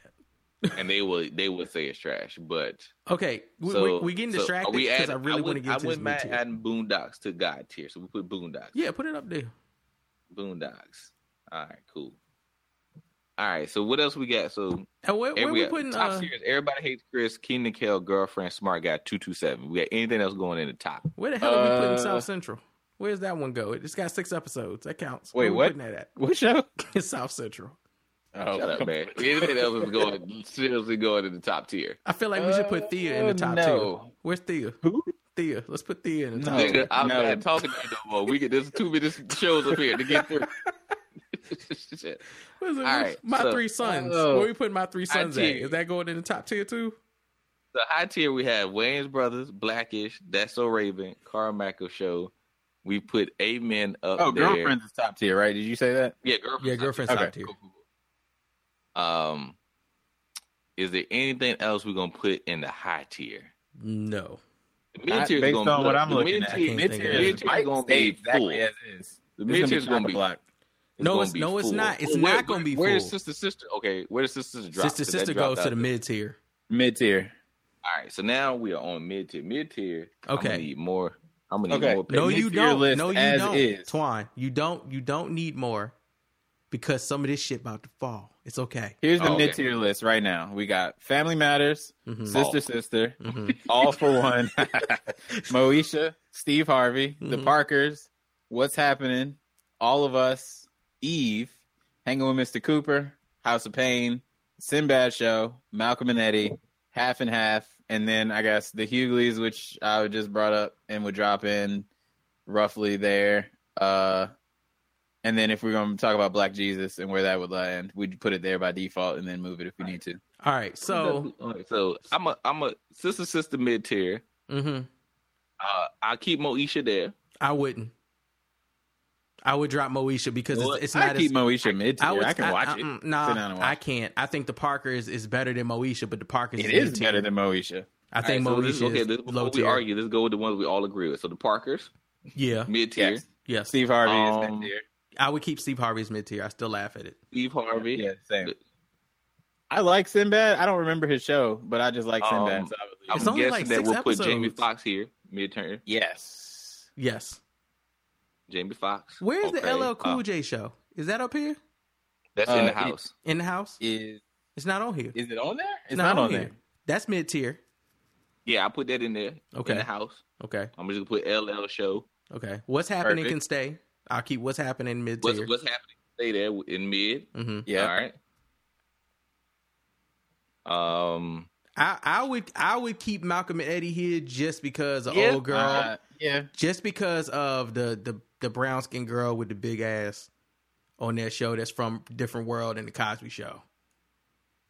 and they would they would say it's trash. But Okay, we, so we, we getting distracted are we because I really want to get I to this wouldn't mind adding Boondocks to God tier, so we put Boondocks. Yeah, put it up there. Boondocks. All right, cool. All right, so what else we got? So And where, where every- we putting? top Uh, tiers? Everybody hates Chris. Kenan Kel, girlfriend, smart guy, two two seven. We got anything else going in the top? where the hell are we putting Uh, South Central? Where's that one go? It's got six episodes. That counts. Wait, Where what? Putting that at? What show? It's South Central. Oh, Shut up, man. Anything else is going seriously going in the top tier? I feel like we should put Thea in the top no. two. Where's Thea? Who? Thea. Let's put Thea in the top. No. Nigga, I'm no. not talking to you no more. We get there's two minutes shows up here to get through. Shit. What is it? All right, my so- three sons. Oh. Where we putting my three sons at? Is that going in the top tier too? The high tier we have Wayans Brothers, Blackish, That's So Raven, Carmichael Show. We put Amen up Oh, there. girlfriend's is top tier, right? Did you say that? Yeah, girlfriend. Yeah, girlfriend's Okay. top tier. Um, is there anything else we're gonna put in the high tier? No. The mid tier is based gonna on be what I'm looking mid at. tier. Mid Mid tier tier is is gonna be exactly full. as is. The mid tier gonna is gonna be. block. It's No, it's- be no, it's not. It's Where- not gonna be Where does full. sister sister? Okay, where does sister sister drop? Sister 'Cause that Sister goes to the mid tier. Mid tier. All right, so now we are on mid tier. Mid tier. I'm Okay. gonna need more. I'm gonna need Okay. more. No, you don't. list No, you as don't. is. Twine, you don't. You don't need more because some of this shit about to fall. It's okay. Here's the Oh, okay. mid tier list right now. We got Family Matters, Mhm. Sister Oh. Sister, Mhm. All for One, Moesha, Steve Harvey, The Mhm. Parkers, What's Happening, All of Us, Eve, Hanging with Mr. Cooper, House of Payne, Sinbad Show, Malcolm and Eddie, Half and Half, and then I guess the Hughleys, which I just brought up and would drop in roughly there. Uh, and then if we're going to talk about Black Jesus and where that would land, we'd put it there by default and then move it if we need to. All right. So, so I'm a I'm a sister sister mid tier. hmm Uh, I'll keep Moesha there. I wouldn't. I would drop Moesha because You know it's, what? it's I not keep as. Moesha mid tier. I I, would. can watch I, it. mm, Sit down Nah, I can't. I think the Parker is, is better than Moesha, but the Parker is It is mid-tier. better than Moesha. I think All right, so Moesha this- okay, is this, low before we argue, let's go with the ones we all agree with. So the Parkers, Yeah. mid tier. Yes. Yes. Steve Harvey Um, is mid tier. I would keep Steve Harvey's mid tier. I still laugh at it. Steve Harvey. Yeah, same. I like Sinbad. I don't remember his show, but I just like Sinbad. Um, so I would leave I'm It's him. only guessing like that we'll put Jamie episodes. Foxx here, mid tier. yes. Yes. Jamie Foxx. Where's the Okay, LL Cool uh, J show? Is that up here That's Uh, in the it- house. in the house? Is It's not on here. is it on there? It's, not, on there. here. That's mid tier. Yeah, I put that in there. Okay. In the house. Okay. I'm just gonna put LL show. Okay. What's happening Perfect. can stay. I'll keep what's happening mid What's tier. what's happening? Stay there in mid. Mm-hmm. Yeah. All right. Um. I, I would I would keep Malcolm and Eddie here just because of Yeah. old girl. Uh, yeah. just because of the the the brown skinned girl with the big ass on that show that's from different world in the Cosby Show.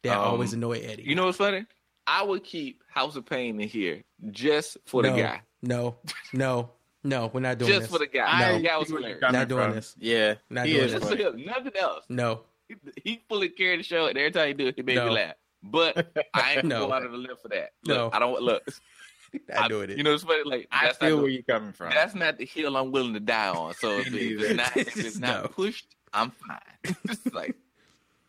That Um, always annoy Eddie. You know what's funny? I would keep House of Payne in here just for no, the guy. No, no, no, we're not doing this. Just this. for the guy. No. The guy was see where you're hilarious. Not doing from. this. Yeah. Not he doing is this. Just for him, nothing else. No, He, he fully carried the show, and every time he do it, he made No. me laugh. But I ain't No. going out of the limb for that. No. I don't want look. not I- doing it. You know what's funny? Like I that's feel not where the, you're coming from. that's not the hill I'm willing to die on. So if, if it's not, if it's not No. pushed, I'm fine. It's like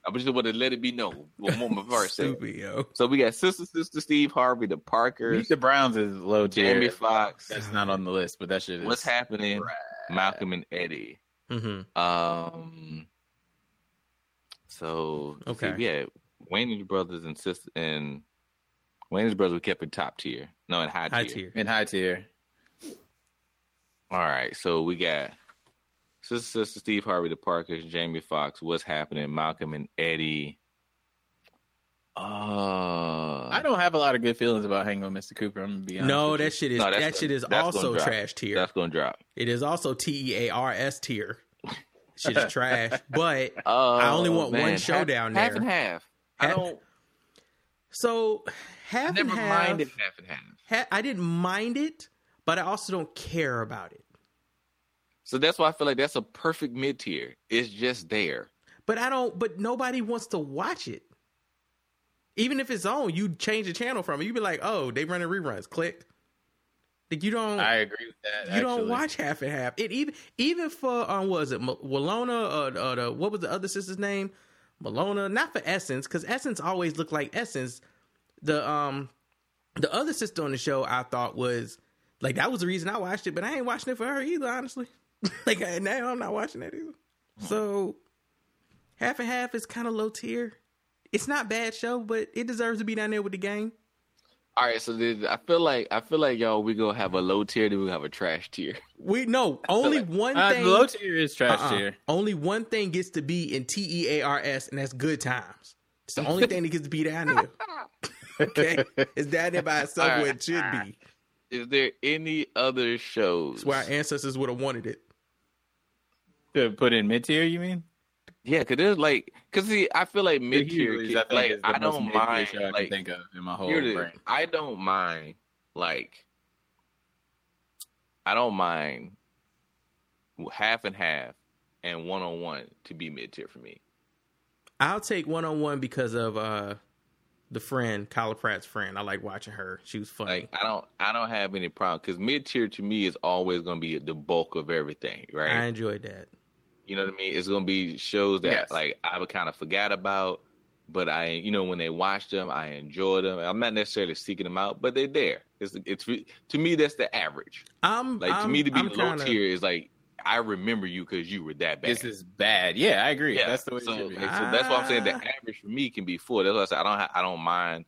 I just want to let it be known. One more verse. Stupid, yo. So we got sister, sister Steve Harvey, the Parkers, Meet the Browns is low tier. Jamie Foxx. That's not on the list, but that shit is. What's happening? Malcolm and Eddie. Mm-hmm. Um. So let's see, Okay. we had Wayne's brothers and sister and Wayne's brothers were kept in top tier. No, in high, High tier. tier. in high tier? All right, so we got sister, sister Steve Harvey, the Parkers, Jamie Foxx. What's happening? Malcolm and Eddie. Uh, I don't have a lot of good feelings about hanging with Mr. Cooper. I'm gonna be honest. No, with you. that shit is No, that gonna- shit is also drop. trash tier. That's gonna drop. It is also T E A R S tier. Shit is trash. But Oh, I only want man. one show half, down Half there. and half. I don't. So half I never and half. minded half and half. ha- I didn't mind it, but I also don't care about it. So that's why I feel like that's a perfect mid tier. It's just there. But I don't. But nobody wants to watch it. Even if it's on, you change the channel from it. You'd be like, oh, they running reruns. Click. Like you don't. I agree with that. you don't watch half and half. It even even for um, what was it M- Walona? Uh, uh, the, what was the other sister's name? Malona. Not for Essence, because Essence always looked like Essence. The um, the other sister on the show, I thought was like that was the reason I watched it, but I ain't watching it for her either. Honestly, like I- now I'm not watching that either. So half and half is kind of low tier. It's not bad show, but it deserves to be down there with the gang. All right, so then I feel like I feel like y'all we gonna have a low tier, then we gonna have a trash tier. We no only like- one Uh, thing. low tier is trash Uh-uh. tier. Only one thing gets to be in T E A R S, and that's good times. It's the only thing that gets to be down there. Okay, it's down there by itself All where right. it should be. Is there any other shows? It's where our ancestors would have wanted it. To put in mid tier, you mean? Yeah, cause there's like, cause see, I feel like mid tier, Hercules, I like I don't mind, show I like think of in my whole here brain. I don't mind, like, I don't mind half and half and one on one to be mid tier for me. I'll take one on one because of uh the friend, Kyla Pratt's friend. I like watching her. She was funny. Like I don't, I don't have any problem because mid tier to me is always gonna be the bulk of everything, right? I enjoyed that. You know what I mean? It's gonna be shows that Yes. like I would kind of forgot about, but I, you know, when they watch them, I enjoy them. I'm not necessarily seeking them out, but they're there. It's it's to me that's the average. I'm Like to I'm- me to be I'm low kinda- tier is like I remember you because you were that bad. This is bad. Yeah, I agree. yeah, That's the way so, it should be. so that's why I'm saying the average for me can be four. That's why I said I don't I don't mind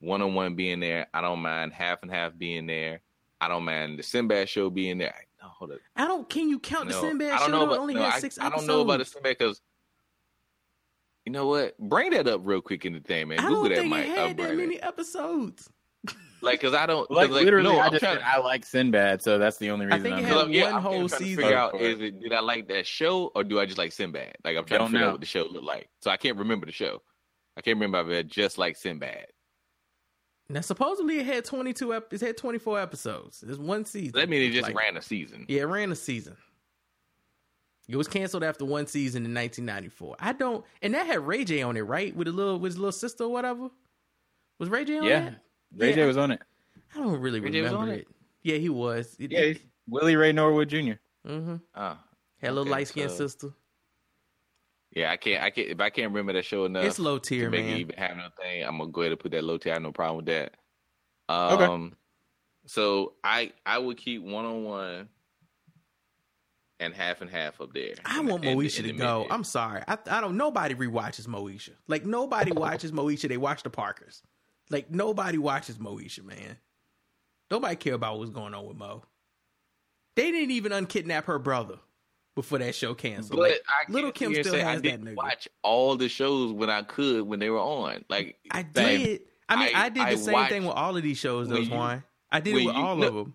one on one being there. I don't mind half and half being there. I don't mind the Sinbad show being there. No, hold up. I don't. Can you count the No, Sinbad I don't show? know about, only no, had I, six I episodes. don't know about the Sinbad because you know what? Bring that up real quick in the thing, man. I Google don't that, Mike. had that many episodes. Like, cause I don't Like, like, literally, no, I just trying. said I like Sinbad, so that's the only I reason. think I'm it had I'm, yeah, one I'm whole trying to season figure out for it. is it did I like that show or do I just like Sinbad? Like I'm trying Don't to figure know. out what the show looked like. So I can't remember the show. I can't remember if it just like Sinbad. Now supposedly it had twenty two. Ep- it had twenty four episodes. It's one season. That means it just Like- ran a season. Yeah, it ran a season. It was canceled after one season in 1994. I don't, and that had Ray J on it, right? With a little, with his little sister or whatever. Was Ray J on Yeah, that? Ray J was on it. I don't really Ray J was remember on it. it? Yeah, he was. It, Yeah, he's Willie Ray Norwood Jr. mm-hmm. Oh. Had a little Okay, light skinned so- sister. Yeah, I can't. I can't. If I can't remember that show enough, It's low tier, to make man. even have no thing, I'm gonna go ahead and put that low tier. I have no problem with that. Okay. Um, so I I would keep one on one and half and half up there. I want the- Moesha to go. I'm sorry. I, I don't. Nobody rewatches Moesha. Like nobody watches Moesha. They watch the Parkers. Like nobody watches Moesha, man. Nobody care about what's going on with Mo. They didn't even unkidnap her brother before that show canceled. But Like, I Little Kim sit here and still say has I that nigga. watch all the shows when I could when they were on. Like I did. I mean, I, I- did the I same thing with all of these shows, though, Juan. I did it with you- all no, of them.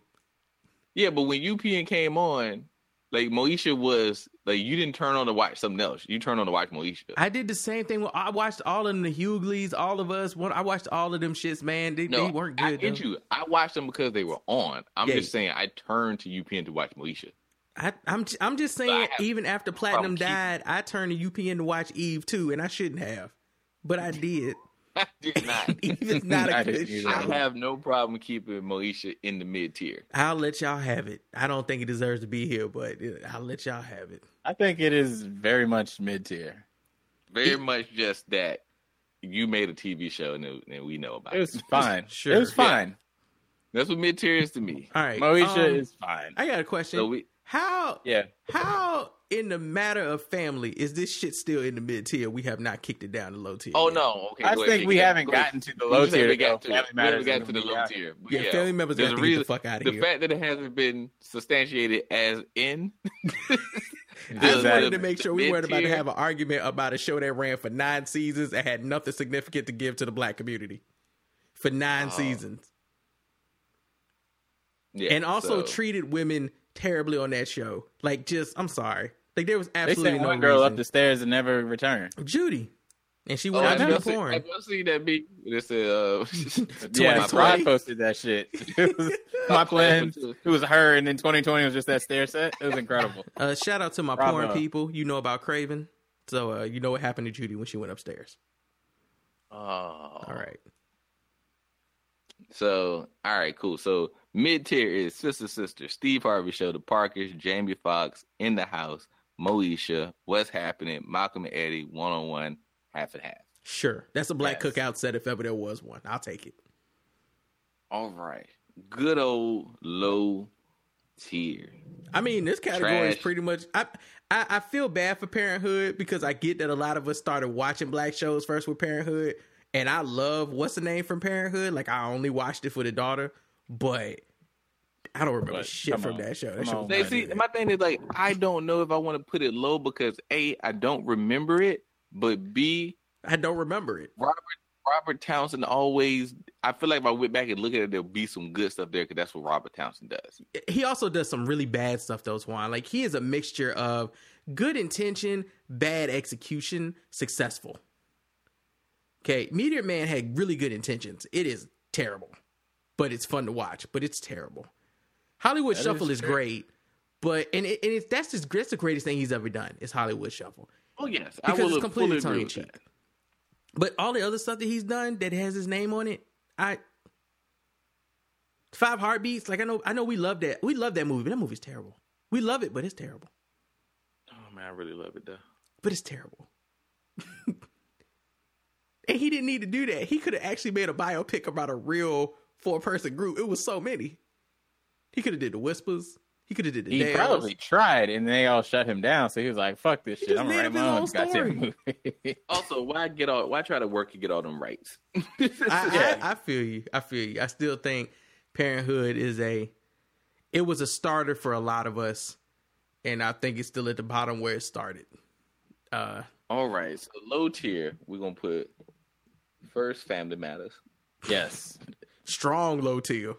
Yeah, but when UPN came on, like Moesha was like you didn't turn on to watch something else. You turned on to watch Moesha. I did the same thing. I watched all of them, the Hughleys, all of us. I watched all of them shits, man. They, No, they weren't I good. get though. you. I watched them because they were on. I'm Yeah. just saying I turned to UPN to watch Moesha. I, I'm I'm just saying, even after Platinum died, I turned to UPN to watch Eve too, and I shouldn't have, but I did. I did not. Eve not a I good didn't show. I have no problem keeping Moesha in the mid tier. I'll let y'all have it. I don't think it deserves to be here, but I'll let y'all have it. I think it is very much mid tier. Very much just that you made a TV show and, it- and we know about It it. was fine. Sure. It was fine. That's what mid tier is to me. All right, Moesha um, is fine. I got a question. So we how Yeah. how in the matter of family is this shit still in the mid tier? We have not kicked it down to low tier. Oh yet. no, okay. I think we haven't gotten to the low tier. We got to Family it. We got to the low tier. But Yeah, family members there's got to get the fuck out of the here. The fact that it hasn't been substantiated as in. I just wanted to make sure we weren't about to have an argument about a show that ran for nine seasons and had nothing significant to give to the black community for nine Oh, seasons, Yeah, and also so- treated women terribly on that show. Like, just I'm sorry, like there was absolutely They absolutely sent no one girl reason. up the stairs and never returned. Judy, And she Oh, went have out y'all to seen, porn. have y'all seen that beat? It said, uh, Yeah, 2020. Rod posted that shit. It was my plan, It was her, and then 2020 was just that stair set. It was incredible. Uh, shout out to my Bravo. porn people. You know about Craven. So uh, you know what happened to Judy when she went upstairs. Oh, All right. So, all right, cool. So, mid tier is Sister Sister, Steve Harvey Show, The Parkers, Jamie Foxx, In the House, Moesha, What's Happening, Malcolm and Eddie, One on One, Half and Half. Sure. That's a black Yes. cookout set if ever there was one. I'll take it. All right. Good old low tier. I mean, this category is pretty much. I, I I feel bad for Parenthood because I get that a lot of us started watching black shows first with Parenthood, and I love what's the name from Parenthood. Like I only watched it for the daughter, but I don't remember But, shit from on. that show. That Come shit on, was They see, my thing is like, I don't know if I want to put it low because A, I don't remember it, but B, I don't remember it. Robert Robert Townsend always. I feel like if I went back and look at it, there'll be some good stuff there because that's what Robert Townsend does. He also does some really bad stuff though, Swan. Like he is a mixture of good intention, bad execution, successful. Okay, Meteor Man had really good intentions. It is terrible, but it's fun to watch. But it's terrible. Hollywood That is Shuffle is, true. great, but and it, and it's that's just that's the greatest thing he's ever done is Hollywood Shuffle Oh yes, I because will it's completely tongue agree in with cheek. that. But all the other stuff that he's done that has his name on it, I Five Heartbeats. Like I know, I know we love that. We love that movie, but that movie's terrible. We love it, but it's terrible. Oh man, I really love it though. But it's terrible. and he didn't need to do that. He could have actually made a biopic about a real four person group. It was so many. He could have did the Whispers. He could have did the He Dells. probably tried, and they all shut him down. So he was like, "Fuck this shit! I'm made gonna write my own his own goddamn movie." Also, why get all? Why try to work and get all them rights? I, Yeah. I, I feel you. I feel you. I still think Parenthood is a. It was a starter for a lot of us, and I think it's still at the bottom where it started. Uh, all right, so low tier, we're gonna put first Family Matters. yes, strong low tier,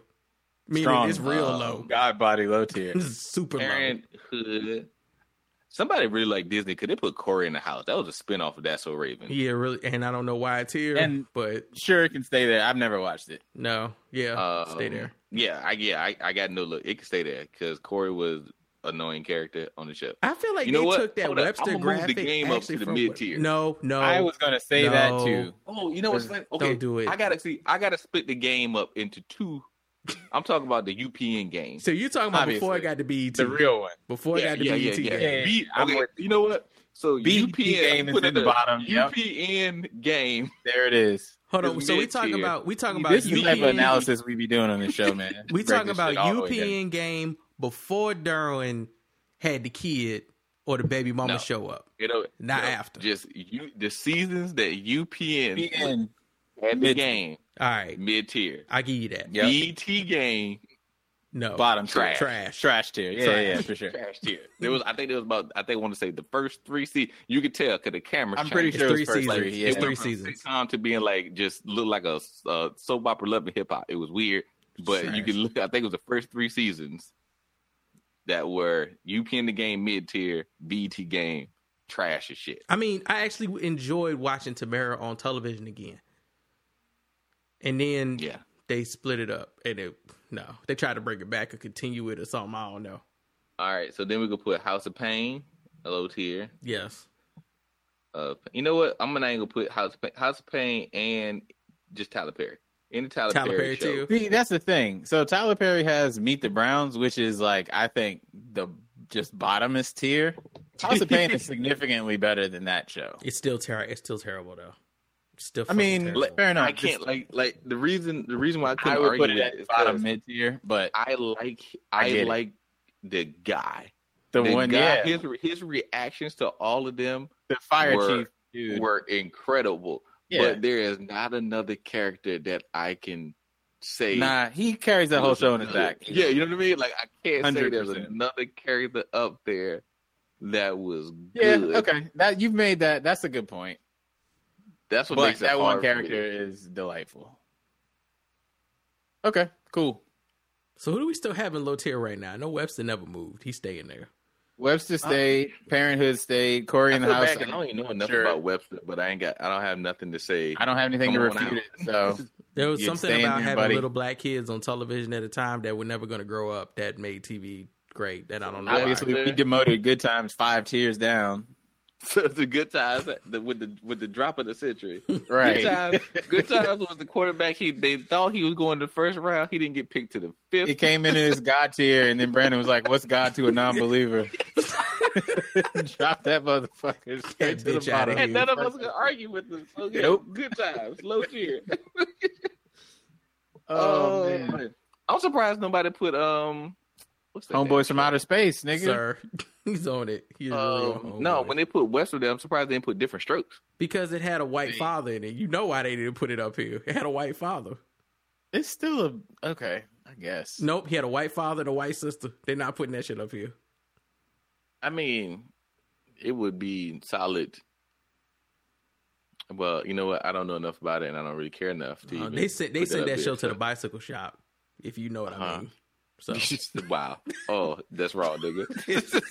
meaning Strong, it's real uh, low. God body low tier. This is super low. Parenthood. Somebody really like Disney because they put Cory in the house. That was a spinoff of That's So Raven. Yeah, really, and I don't know why it's here, And- but Sure, it can stay there. I've never watched it. no, yeah, Um, stay there. Yeah, I yeah, I, I got no look. It can stay there because Cory was annoying character on the show. I feel like You they what? took that Hold. Webster I'ma move the graphic game up to the mid-tier. No, no, I was gonna say that too. Oh, you know what's funny? Okay, Don't do it. I gotta see. I gotta split the game up into two. I'm talking about the UPN game. So you're talking about before I got to BET, The real one. before I got to yeah, BET yeah, game. yeah. Yeah, B- I'm okay, with- you know what? So BET UPN game is put in the bottom, yep. UPN game. There it is. Hold on, so we mid-tier. talking about we talking about This is the type of analysis we be doing on the show, man. We Break talking about shit all the way down. UPN game before Derwin had the kid or the baby mama No. show up. You know, Not you know, after. Just you, the seasons that UPN UPN. had the Mid- game All right, mid tier. I give you that. Yep. BT game No, Bottom Trash. trash. Trash tier. Yeah, Trash. yeah, yeah, for sure. trash tier. There was, I think there was about, I think I want to say the first three seasons. You could tell because the camera. I'm pretty changed. sure it was three first seasons. three. Yeah. It's three from seasons. Sitcom to being like just look like a uh, soap opera loving hip hop. It was weird, but you Trash. could look. I think it was the first three seasons that were UPN the game mid tier, BT game trash as shit. I mean, I actually enjoyed watching Tamara on television again. And then Yeah. they split it up, and it no, they tried to bring it back or continue it or something. I don't know. All right, so then we could put House of Payne, a low tier. Yes, Uh, you know what? I'm gonna go put House of Payne, House of Payne and just Tyler Perry. Any Tyler, Tyler Perry, Perry show. too. See, that's the thing. So Tyler Perry has Meet the Browns, which is like I think the just bottomest tier. House of Payne is significantly better than that show. it's still terrible. It's still terrible though. It's still. I mean, terrible. fair enough. I can't like like the reason the reason why I couldn't I would argue put it with at it is bottom 'cause mid tier, but I like I I, get it. like the guy. the, one, guy, yeah, his his reactions to all of them the fire were- chief dude. were incredible. Yeah. But there is not another character that I can say. Nah, he carries that whole show on his back. Yeah, you know what I mean. Like I can't say there's 100%. another character up there that was Yeah, good. okay. That you've made that. That's a good point. That's what But makes it that one hard for me. character is delightful. Okay, cool. So who do we still have in low tier right now? I know Webster never moved. He's staying there. Webster State, Parenthood State, Cory in the house. bad 'cause I don't even know enough Sure. about Webster, but I ain't got. I don't have nothing to say. I don't have anything to Come on refute it. So There was something about having buddy. little black kids on television at a time that were never going to grow up that made TV great. That I don't know. why. Obviously, we demoted Good Times five tiers down. So the good times the, with the with the drop of the century. Right. Good times, good times was the quarterback. He they thought he was going to the first round. He didn't get picked to the fifth. He came in as God tier, and then Brandon was like, "What's God to a non-believer?" Drop that motherfucker straight to the bitch outta bottom. and none of us could argue with him. So yeah, Nope. good times, low tier. Oh, Oh, man. I'm surprised nobody put um. What's that Homeboys from outer space, nigga. Sir, he's on it. He's name? really Um, on no, when they put Webster there, I'm surprised they didn't put Diff'rent Strokes. because it had a white father in it. You know why they didn't put it up here? It had a white father. It's still a okay, I guess. Nope, he had a white father and a white sister. They're not putting that shit up here. I mean, it would be solid. Well, you know what? I don't know enough about it, and I don't really care enough to. Uh, even they sent they sent up that show to the bicycle shop, if you know what I Uh-huh. mean. So wow. Oh, that's wrong, nigga.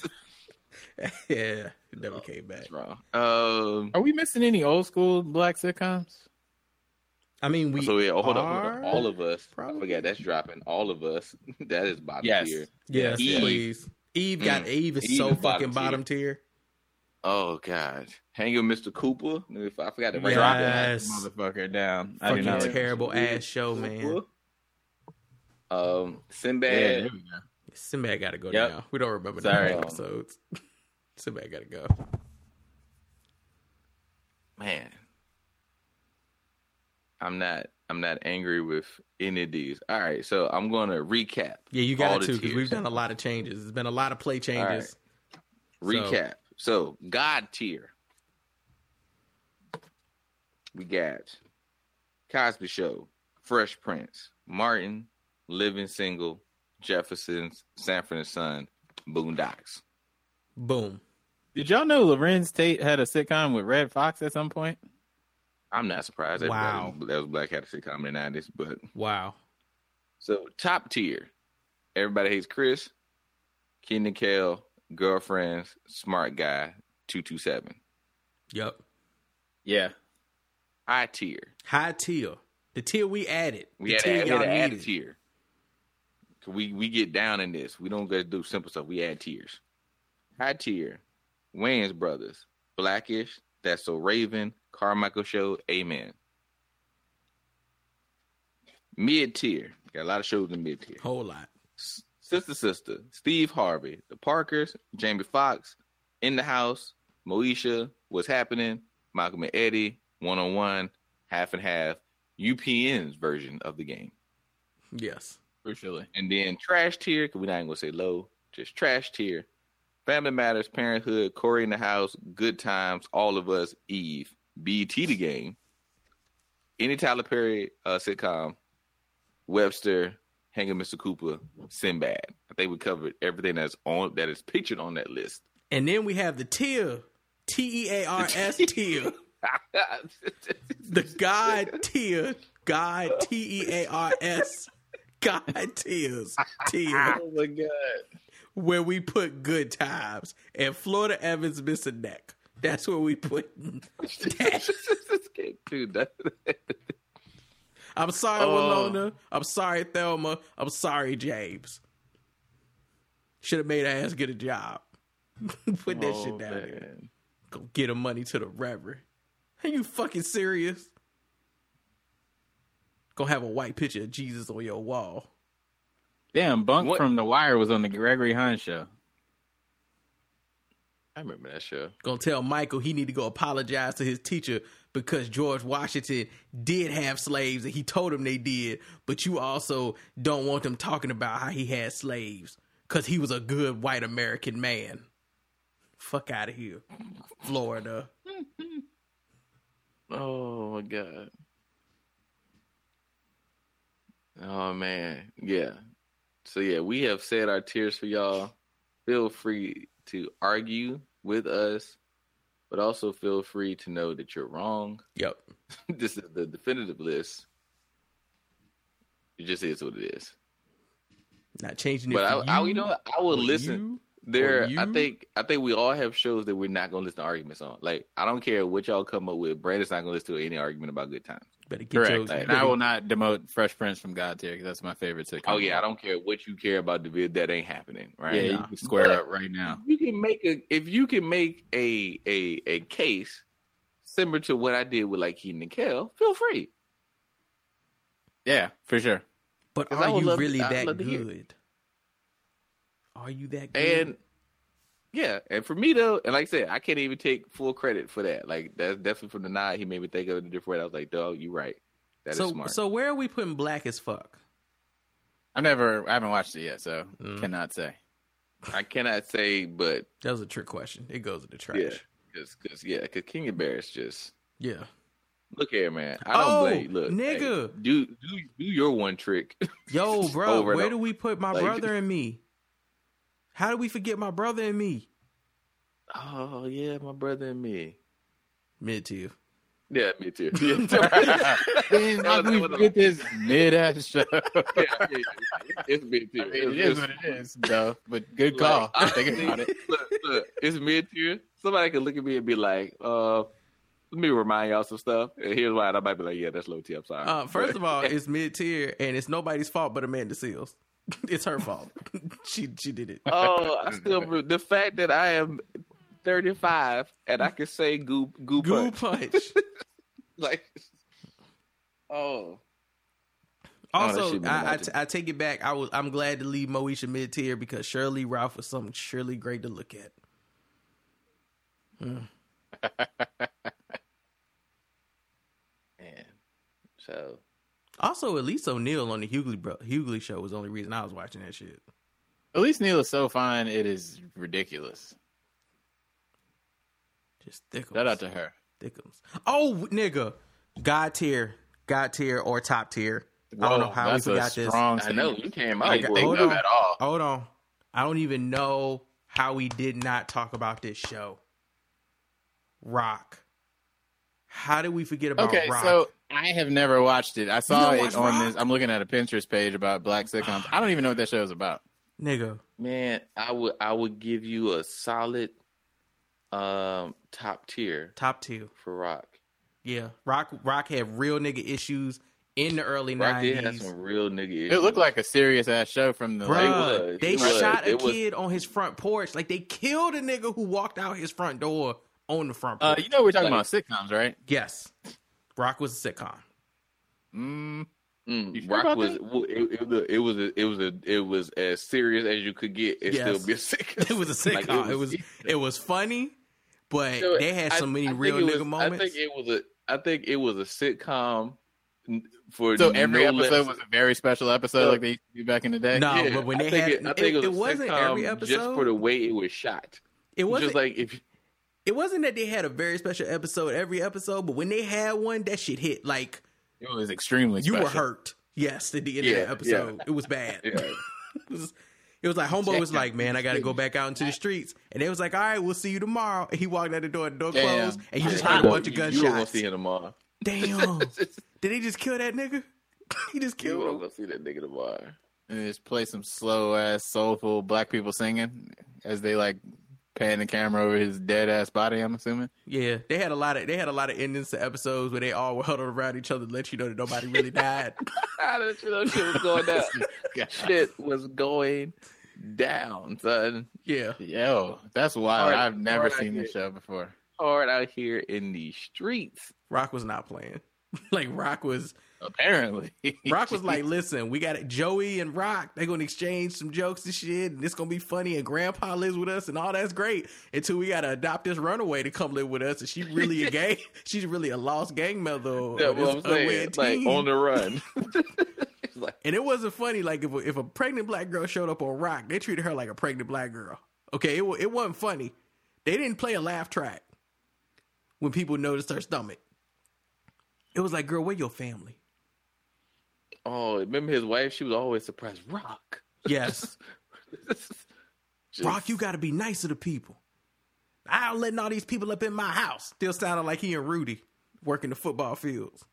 yeah, it never came back. That's wrong. Um. Are we missing any old school black sitcoms? I mean, we so yeah, oh, hold on, hold are- on. All of us. Probably. I forgot that's dropping. All of us. that is bottom Yes. tier. Yes, Eve. please. Eve got Mm. Eve is Eve so is fucking bottom tier. Oh God, hanging with Mr. Cooper. I forgot to write Drop that. Yes. motherfucker down. I do Fucking not. like- terrible ass show, man. Um, Yeah, Sinbad. go. Sinbad got to go Yep. now. We don't remember Sorry. the episodes. Sinbad got to go. man i'm not i'm not angry with any of these all right so i'm gonna recap Yeah, you got the to because we've done a lot of changes. There's been a lot of play changes. recap so god tier we got cosby show fresh prince martin living single jefferson's sanford and son boondocks Boom. Did y'all know Larenz Tate had a sitcom with Redd Foxx at some point? i'm not surprised Wow. Everybody- that was black hat sitcom in the 90s but Wow. So top tier, everybody hates Chris, Kenan Kel, girlfriends, smart guy, two two seven. Yep. Yeah. High tier, High tier. The tier we added. we the had, tier to, we y'all had to add needed. tier. We we get down in this. We don't to do simple stuff. We add tiers. High tier, Wayans Brothers, Blackish, That's So Raven, Carmichael Show, Amen. Mid tier, got a lot of shows in mid tier. Whole lot. Sister Sister, Steve Harvey, The Parkers, Jamie Foxx, In the House, Moesha, What's Happening, Malcolm and Eddie, One on One, Half and Half, UPN's version of the game. Yes. Crucially. And then trash tier, because we're not even going to say low, just trash tier. Family Matters, Parenthood, Cory in the House, Good Times, All of Us, Eve, BT the Game, any Tyler Perry uh, sitcom, Webster, Hanging Mr. Cooper, Sinbad. I think we covered everything that's on that is pictured on that list. And then we have the tier. T E A R S tier. The God tier. God T E A R S. God tiers. Tier. Oh my god. Where we put good times. And Florida Evans miss a neck. That's where we put Dude, that, I'm sorry, Oh. Wilona. I'm sorry, Thelma. I'm sorry, James. Should have made ass get a job. Put that Oh, shit down man. there. Go get her money to the Reverend. Are you fucking serious? Go have a white picture of Jesus on your wall. Damn, Bunk What- from The Wire was on the Gregory Hines show. I remember that show. Gonna tell Michael he need to go apologize to his teacher because George Washington did have slaves and he told him they did, but you also don't want them talking about how he had slaves because he was a good white American man. Fuck out of here, Florida. Oh my god. Oh man, yeah. So yeah, we have said our tears for y'all. Feel free to argue with us, but also feel free to know that you're wrong. Yep. this is the definitive list. It just is what it is. Not changing it. But I, I, you you know. I will listen. you. There. I think I think we all have shows that we're not gonna listen to arguments on. Like, I don't care what y'all come up with. Brandon's not gonna listen to any argument about good times. Better get Correct. your- and better- I will not demote Fresh Prince from God tier because that's my favorite sitcom. Oh yeah, I don't care what you care about the vid. That ain't happening, right? Yeah, you now. can square But up right now. You can make a if you can make a a a case similar to what I did with like Kenan and Kel. Feel free. Yeah, for sure. But are you really I'd that love to hear. good? Are you that good? And yeah, and for me though, and like I said, I can't even take full credit for that. Like that's definitely from the nod. He made me think of it a different way. I was like, dog, you right. That is so smart. so where are we putting black as fuck? I never, I haven't watched it yet, so Mm. cannot say. I cannot say, but That was a trick question. It goes in the trash. yeah, because yeah, because King of Bears just Yeah. look here, man. I don't Oh, blame. Look, nigga. hey, do do do your one trick. Yo, bro, where do we put my Like- brother and me? How do we forget my brother and me? oh yeah, my brother and me. Mid tier. Yeah, me too. Man, Yeah. how do we forget this mid ass show? Yeah, yeah, yeah. It's me too. I mean, it is what it is, though. But good call. Like, Think about it. Look, look, it's mid tier. Somebody could look at me and be like, uh, let me remind y'all some stuff. And here's why. And I might be like, yeah, that's low tier. I'm sorry. Uh, first But- of all, it's mid tier and it's nobody's fault but Amanda Seales. it's her fault. she she did it. oh, I still the fact that I am 35 and I can say goo goo, Goo punch. punch. like, oh. Oh, Also, I, I, imagined. t- I take it back. I was I'm glad to leave Moesha mid tier because Sheryl Lee Ralph was something surely great to look at. Man. So Also, at least O'Neill on the Hughley bro- Hughley show was the only reason I was watching that shit. Elise Neal is so fine, it is ridiculous. Just thickums. Shout out to her. Thickums. Oh, nigga, God tier, God tier, or top tier. I don't know how we forgot this. strong I know you came I out. boy. hold on, at all. hold on. I don't even know how we did not talk about this show. Roc. How did we forget about Okay, Roc? so I have never watched it. I saw it on Roc? this. I'm looking at a Pinterest page about black sitcoms. I don't even know what that show is about. nigga, Man, I would I would give you a solid um top tier top tier. for Roc. Yeah, Roc. Roc had real nigga issues in the early Roc did have nineties. some real nigga issues. It looked like a serious ass show from the. Bruh, like, was. they was. shot a It was. kid on his front porch. Like they killed a nigga who walked out his front door on the front uh, porch. you know we're talking Like- about sitcoms, right? yes, Roc was a sitcom. Mm, Mm, You sure Roc was it, it, was a- it was a, it was a, it was as serious as you could get and Yes. still be a sitcom. It was a Like, sitcom. it was it was funny, but So, they had so many I think real it was- nigga moments. I think it was a I think it was a sitcom for so every no episode less- was a very special episode, So- like they used to do back in the day. No, Yeah, but when I they think had- it, I think it, was it wasn't sitcom every just for the way it was shot. it wasn't just like if it wasn't that they had a very special episode every episode, but when they had one, that shit hit. Like It was extremely. you were hurt. Yes, at the end of Yeah, that episode, it was bad. yeah. it was. It was like homeboy was like, "Man, I got to go back out into the streets," and they was like, "All right, we'll see you tomorrow." And he walked out the door, the door Damn. closed, and you just heard a bunch of you- You gunshots. see him tomorrow. Damn, did they just kill that nigga? he just killed were him. gonna see that nigga tomorrow. And just play some slow ass, soulful black people singing as they like pan the camera over his dead ass body. I'm assuming. Yeah, they had a lot of they had a lot of endings to episodes where they all were huddled around each other to let you know that nobody really died. How did you know shit was going down? shit was going down, son. yeah, Yo, that's wild. Hard- I've never seen idea. this show before. Hard out here in these streets. Roc was not playing. like Roc was Apparently, Roc was like, listen, we got it. Joey and Roc, they're gonna exchange some jokes and shit, and it's gonna be funny. And Grandpa lives with us, and all that's great. Until we gotta adopt this runaway to come live with us, and she really a gang. She's really a lost gang member. That's what I'm saying. Like teen. on the run. Like, And it wasn't funny. Like if a, if a pregnant black girl showed up on Roc, they treated her like a pregnant black girl. Okay, it it wasn't funny. They didn't play a laugh track when people noticed her stomach. It was like, girl, where your family? Oh, remember his wife? She was always surprised. Roc. Yes, Just- Roc, you got to be nicer to the people. I'm letting all these people up in my house. Still sounding like he and Rudy working the football fields.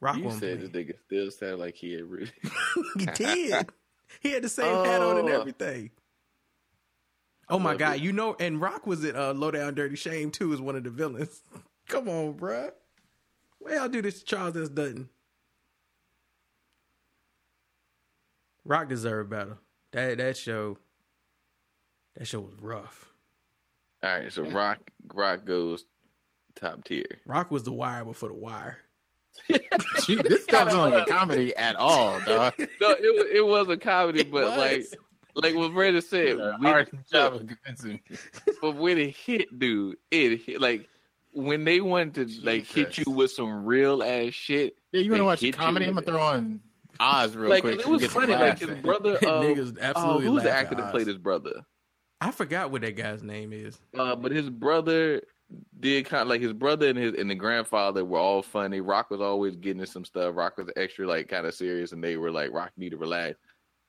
Roc You said this nigga still sound like he and Rudy. he did. He had the same hat on and Oh. everything. Oh my god, it. you know, and Roc was in uh, Low Down Dirty Shame too as one of the villains. Come on, bruh. Why y'all do this to Charles S. Dutton? Roc deserved better. That that show, that show was rough. All right, so Roc Roc goes top tier. Roc was the wire before the wire. Gee, this stuff's not a comedy at all, dog. No, it was it was a comedy, but was. like like what Brandon said, A when- hard job of convincing but when it hit, dude, it hit like when they wanted to like hit you with some real ass shit. Yeah, you want to watch hit you comedy? I'm with gonna throw on Oz real like quick. it was funny. Like his brother, uh, Niggas absolutely oh, who's the actor that played his brother? I forgot what that guy's name is. Uh, but his brother did kind of like his brother and his and the grandfather were all funny. Roc was always getting some stuff. Roc was extra like kind of serious, and they were like, "Roc need to relax,"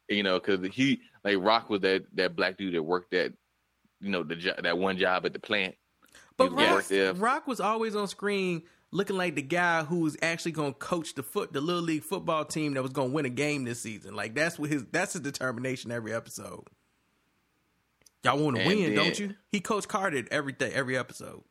you know, because he like Roc was that that black dude that worked at you know the jo- that one job at the plant. But Roc. Roc was always on screen looking like the guy who was actually going to coach the foot the little league football team that was going to win a game this season. Like that's what his that's his determination every episode. Y'all want to win, then- don't you? He coached Carter every day, every episode.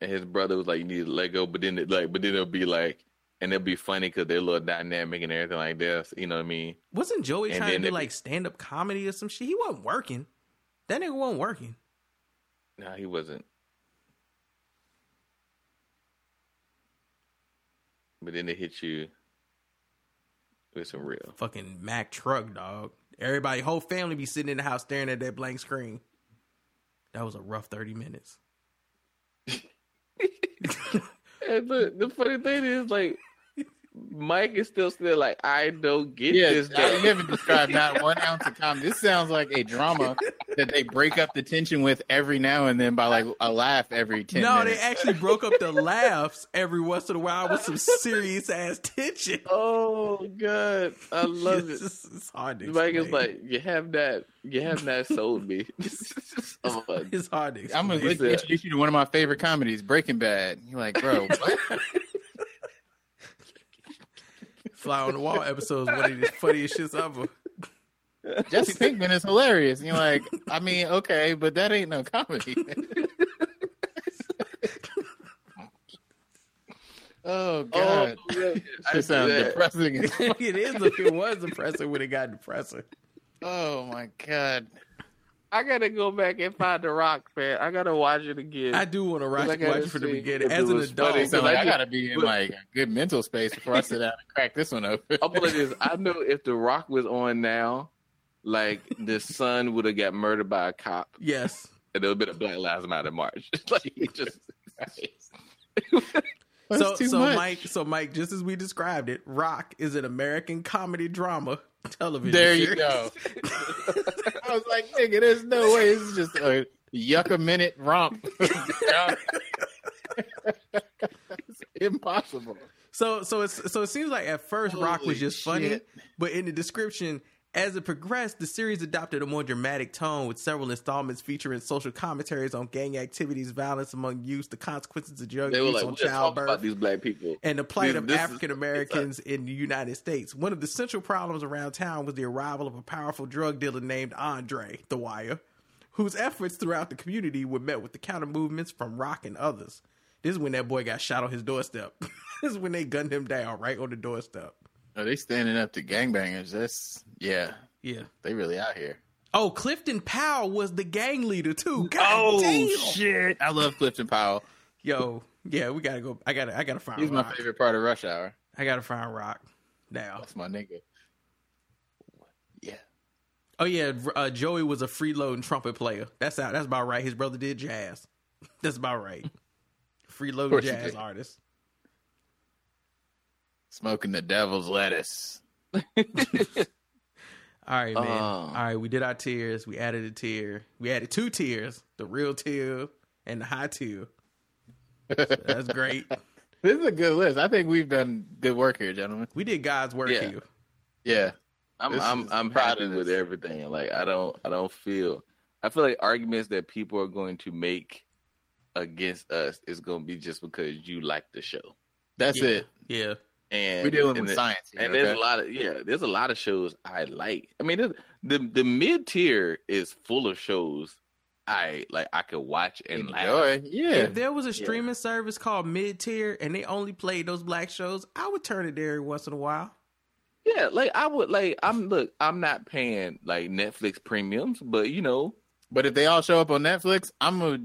And his brother was like, "You need to let go," but then it, like, but then it'll be like, and it'll be funny because they're a little dynamic and everything like this. You know what I mean? Wasn't Joey And trying to do like stand up comedy or some shit? He wasn't working. That nigga wasn't working. No, he wasn't. But then they hit you with some real. Fucking Mac truck, dog. Everybody, whole family be sitting in the house staring at that blank screen. That was a rough thirty minutes. And the, the funny thing is, like, Mike is still still like, I don't get Yeah, this. I haven't described not one ounce of comedy. This sounds like a drama that they break up the tension with every now and then by like a laugh every ten no, minutes. they actually broke up the laughs every once in a while with some serious ass tension. Oh god, I love it. It's, it's hard to Mike is like, you have that, you have that sold me. oh, it's hard to I'm gonna introduce you to one of my favorite comedies, Breaking Bad. You're like, bro, what? Fly on the Wall episodes one of the funniest shits ever. Jesse Pinkman is hilarious. And you're like, I mean, okay, but that ain't no comedy. Oh, oh god, Oh, yeah. I this sounds depressing. as fuck. it is. It was depressing when it got depressing. oh my god. I gotta go back and find the Roc, man. I gotta watch it again. I do want to watch, I gotta watch it from the beginning. As an adult, funny, So like, I I just- gotta be in but- like a good mental space before I sit down and crack this one open. I'll put it this: I know if the Roc was on now, like the son would have got murdered by a cop, yes. and there would have been a Black Lives Matter march. like he just. That's so, too so much. Mike, so Mike, just as we described it, Roc is an American comedy drama television. There you go. I was like, nigga, there's no way. This is just a yuck a minute romp. it's impossible. So so it's so it seems like at first Roc was Holy just funny, but in the description, as it progressed, the series adopted a more dramatic tone with several installments featuring social commentaries on gang activities, violence among youth, the consequences of drug use like, on childbirth, these black people and the plight This- of African Americans in the United States. One of the central problems around town was the arrival of a powerful drug dealer named Andre The Wire, whose efforts throughout the community were met with the counter movements from Roc and others. This is when that boy got shot on his doorstep. this is when they gunned him down right on the doorstep. Are they standing up to gangbangers? That's yeah, Yeah. they really out here. Oh, Clifton Powell was the gang leader too. God oh damn. shit! I love Clifton Powell. Yo, yeah, we gotta go. I gotta, I gotta find. He's my favorite part of Rush Hour. I gotta find Roc now. That's my nigga. Yeah. Oh yeah, uh, Joey was a freeloading trumpet player. That's out. That's about right. His brother did jazz. That's about right. Freeloading jazz artist. Smoking the devil's lettuce. All right, man. Oh. All right, we did our tiers. We added a tier. We added two tiers: the real tier and the high tier. So that's great. This is a good list. I think we've done good work here, gentlemen. We did God's work Yeah. here. Yeah. I'm This I'm I'm proud happy of with everything. Like I don't I don't feel I feel like arguments that people are going to make against us is going to be just because you like the show. That's Yeah. it. Yeah. And We're dealing and with the- science here, and there's a lot of yeah, there's a lot of shows I like. I mean, the the mid tier is full of shows I like. I could watch and Enjoy. laugh. If there was a streaming service called Mid Tier and they only played those black shows, I would turn it there every once in a while. Yeah, like I would like. I'm look. I'm not paying like Netflix premiums, but you know. But if they all show up on Netflix, I'm gonna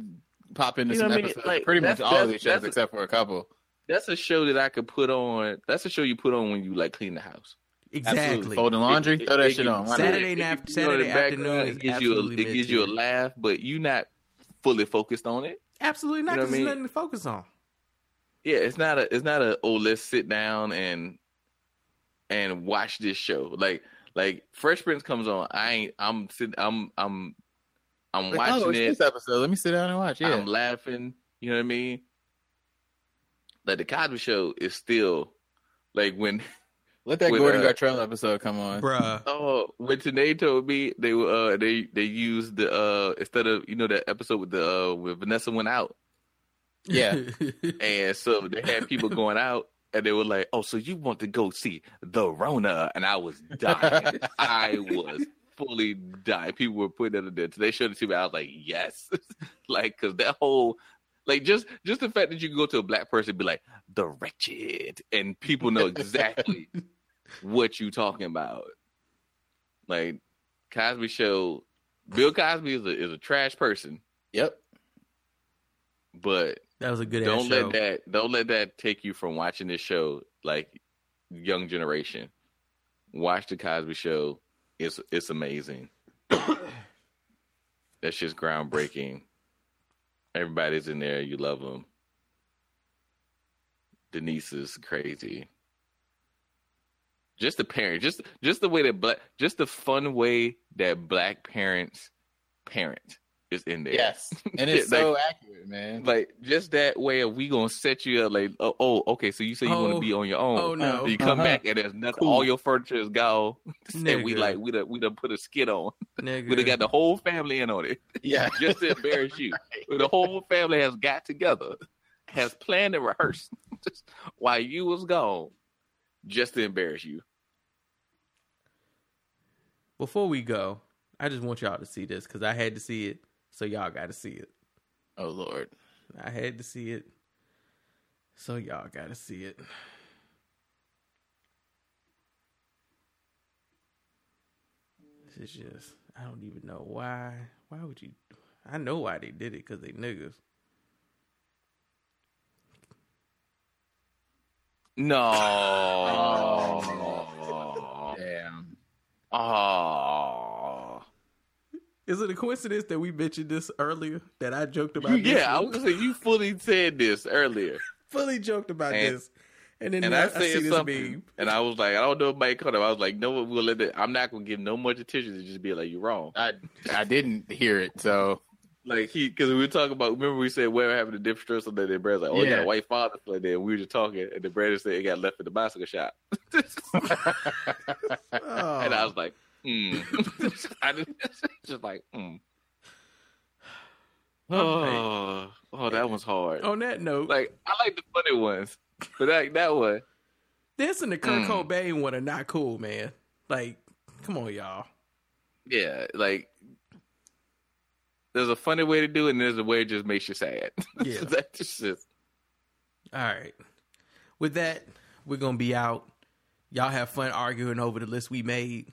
pop into You know some I mean? episodes. Like, pretty much all of these shows that's- except for a couple. That's a show that I could put on. That's a show you put on when you like clean the house. Exactly. Folding laundry? Throw that shit on. Why? Saturday It- nap- it- you Saturday in the afternoon It is gives you a, it gives you a laugh, but you're not fully focused on it. Absolutely not, You know because I there's mean? nothing to focus on. Yeah, it's not a. It's not a. Oh, let's sit down and and watch this show. Like like Fresh Prince comes on. I ain't. I'm sitting. I'm I'm I'm Like, oh, watching oh, it's it. this episode. Let me sit down and watch. Yeah. I'm laughing. You know what I mean? Like the Cosby Show is still like when. Let that when, Gordon uh, Gartrelle episode come on, bruh. Oh, when Tanae told me they were uh they they used the uh instead of you know that episode with the uh with Vanessa went out. Yeah. and so they had people going out and they were like, Oh, so you want to go see the Rona? And I was dying. I was fully dying. People were putting it in there. They showed it to me. I was like, Yes. like cause that whole like just just the fact that you can go to a black person and be like, the wretched and people know exactly what you talking about. Like Cosby Show, Bill Cosby is a is a trash person. Yep. But That was a good ass don't show. let that don't let that take you from watching this show like young generation. Watch the Cosby Show. It's it's amazing. That's just groundbreaking. Everybody's in there. You love them. Denise is crazy. Just the parent, just just the way that black, just the fun way that black parents parent is in there. Yes, and it's Like- so accurate, man. like just that way of we gonna set you up like oh, oh okay so you say you want Oh, to be on your own oh, no. you come Uh-huh. back and there's nothing Cool. all your furniture is gone and we like we done we done put a skit on Nigga. we done got the whole family in on it Yeah. just to embarrass you the whole family has got together has planned and rehearsed just while you was gone just to embarrass you Before we go, I just want y'all to see this because I had to see it, so y'all got to see it. Oh Lord, I had to see it, so y'all got to see it. This is just, I don't even know why. Why would you? I know why they did it because they niggas. no damn oh Is it a coincidence that we mentioned this earlier? That I joked about. this yeah i was gonna say you fully said this earlier fully joked about And- this, and then and I, I I see said this something, meme. and I was like, I don't know if Mike caught it. I was like, no, we'll let it. I'm not gonna give no much attention to just be like, you're wrong. I I didn't hear it, so Like he, because we were talking about. Remember we said we're having a different stress on that. And Brad's like, oh, you got Yeah. a white father for that. We were just talking, and the Brad said it got left at the bicycle shop, Oh. and I was like, hmm. I didn't, just like, hmm. Oh, oh, that one's hard. On that note, Like I like the funny ones, but like that one, this and the Kurt Mm. Cobain one are not cool, man. Like, come on, y'all. yeah, like there's a funny way to do it, and there's a way it just makes you sad. Yeah. That's just it. All right. With that, we're gonna be out. Y'all have fun arguing over the list we made.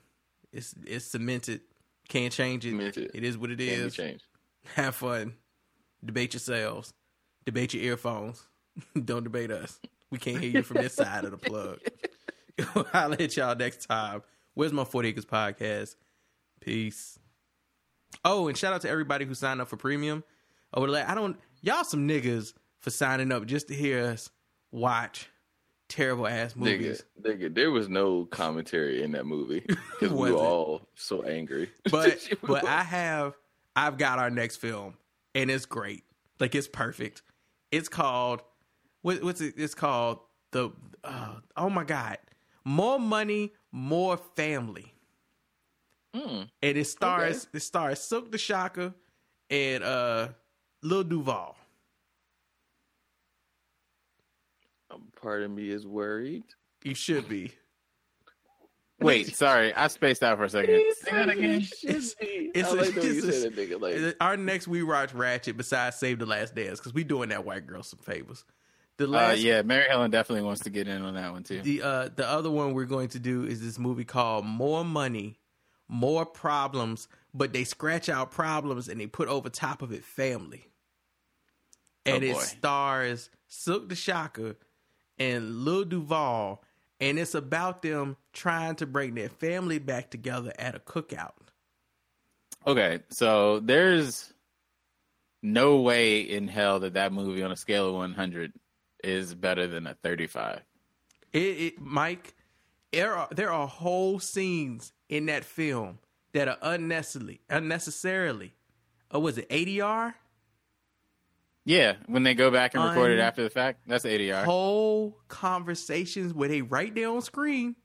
It's it's cemented. Can't change it. Cemented. It is what it Can't is. changed. Have fun. Debate yourselves. Debate your earphones. Don't debate us. We can't hear you from this side of the plug. I'll let y'all next time. Where's my 40 Acres podcast? Peace. Oh, and shout out to everybody who signed up for premium. Over the last, I don't y'all some niggas for signing up just to hear us watch terrible ass movies. Nigga, nigga, there was no commentary in that movie because we were all so angry. But but I have I've got our next film and it's great. Like it's perfect. It's called what, what's it? It's called the uh, oh my god, more money, more family. Mm. And it stars it stars Silk the Shocker and uh Lil Duval. Part of me is worried. You should be. Wait, sorry, I spaced out for a second. Say that again. It's, it's, like the way it's- said that, nigga, like- it's- our next we watch Ratchet besides Save the Last Dance because we doing that white girl some favors. The Uh, last, yeah, Mary Helen definitely wants to get in on that one too. the uh, the other one we're going to do is this movie called More Money, More Problems, but they scratch out problems and they put over top of it family. And Oh, it stars Silk the Shocker and Lil Duval, and it's about them trying to bring their family back together at a cookout. Okay, so there's no way in hell that that movie on a scale of 100 is better than a 35. It, it Mike, there are there are whole scenes in that film that are unnecessarily unnecessarily. Oh, was it ADR? Yeah, when they go back and record it after the fact, that's ADR. Whole conversations where they right there on screen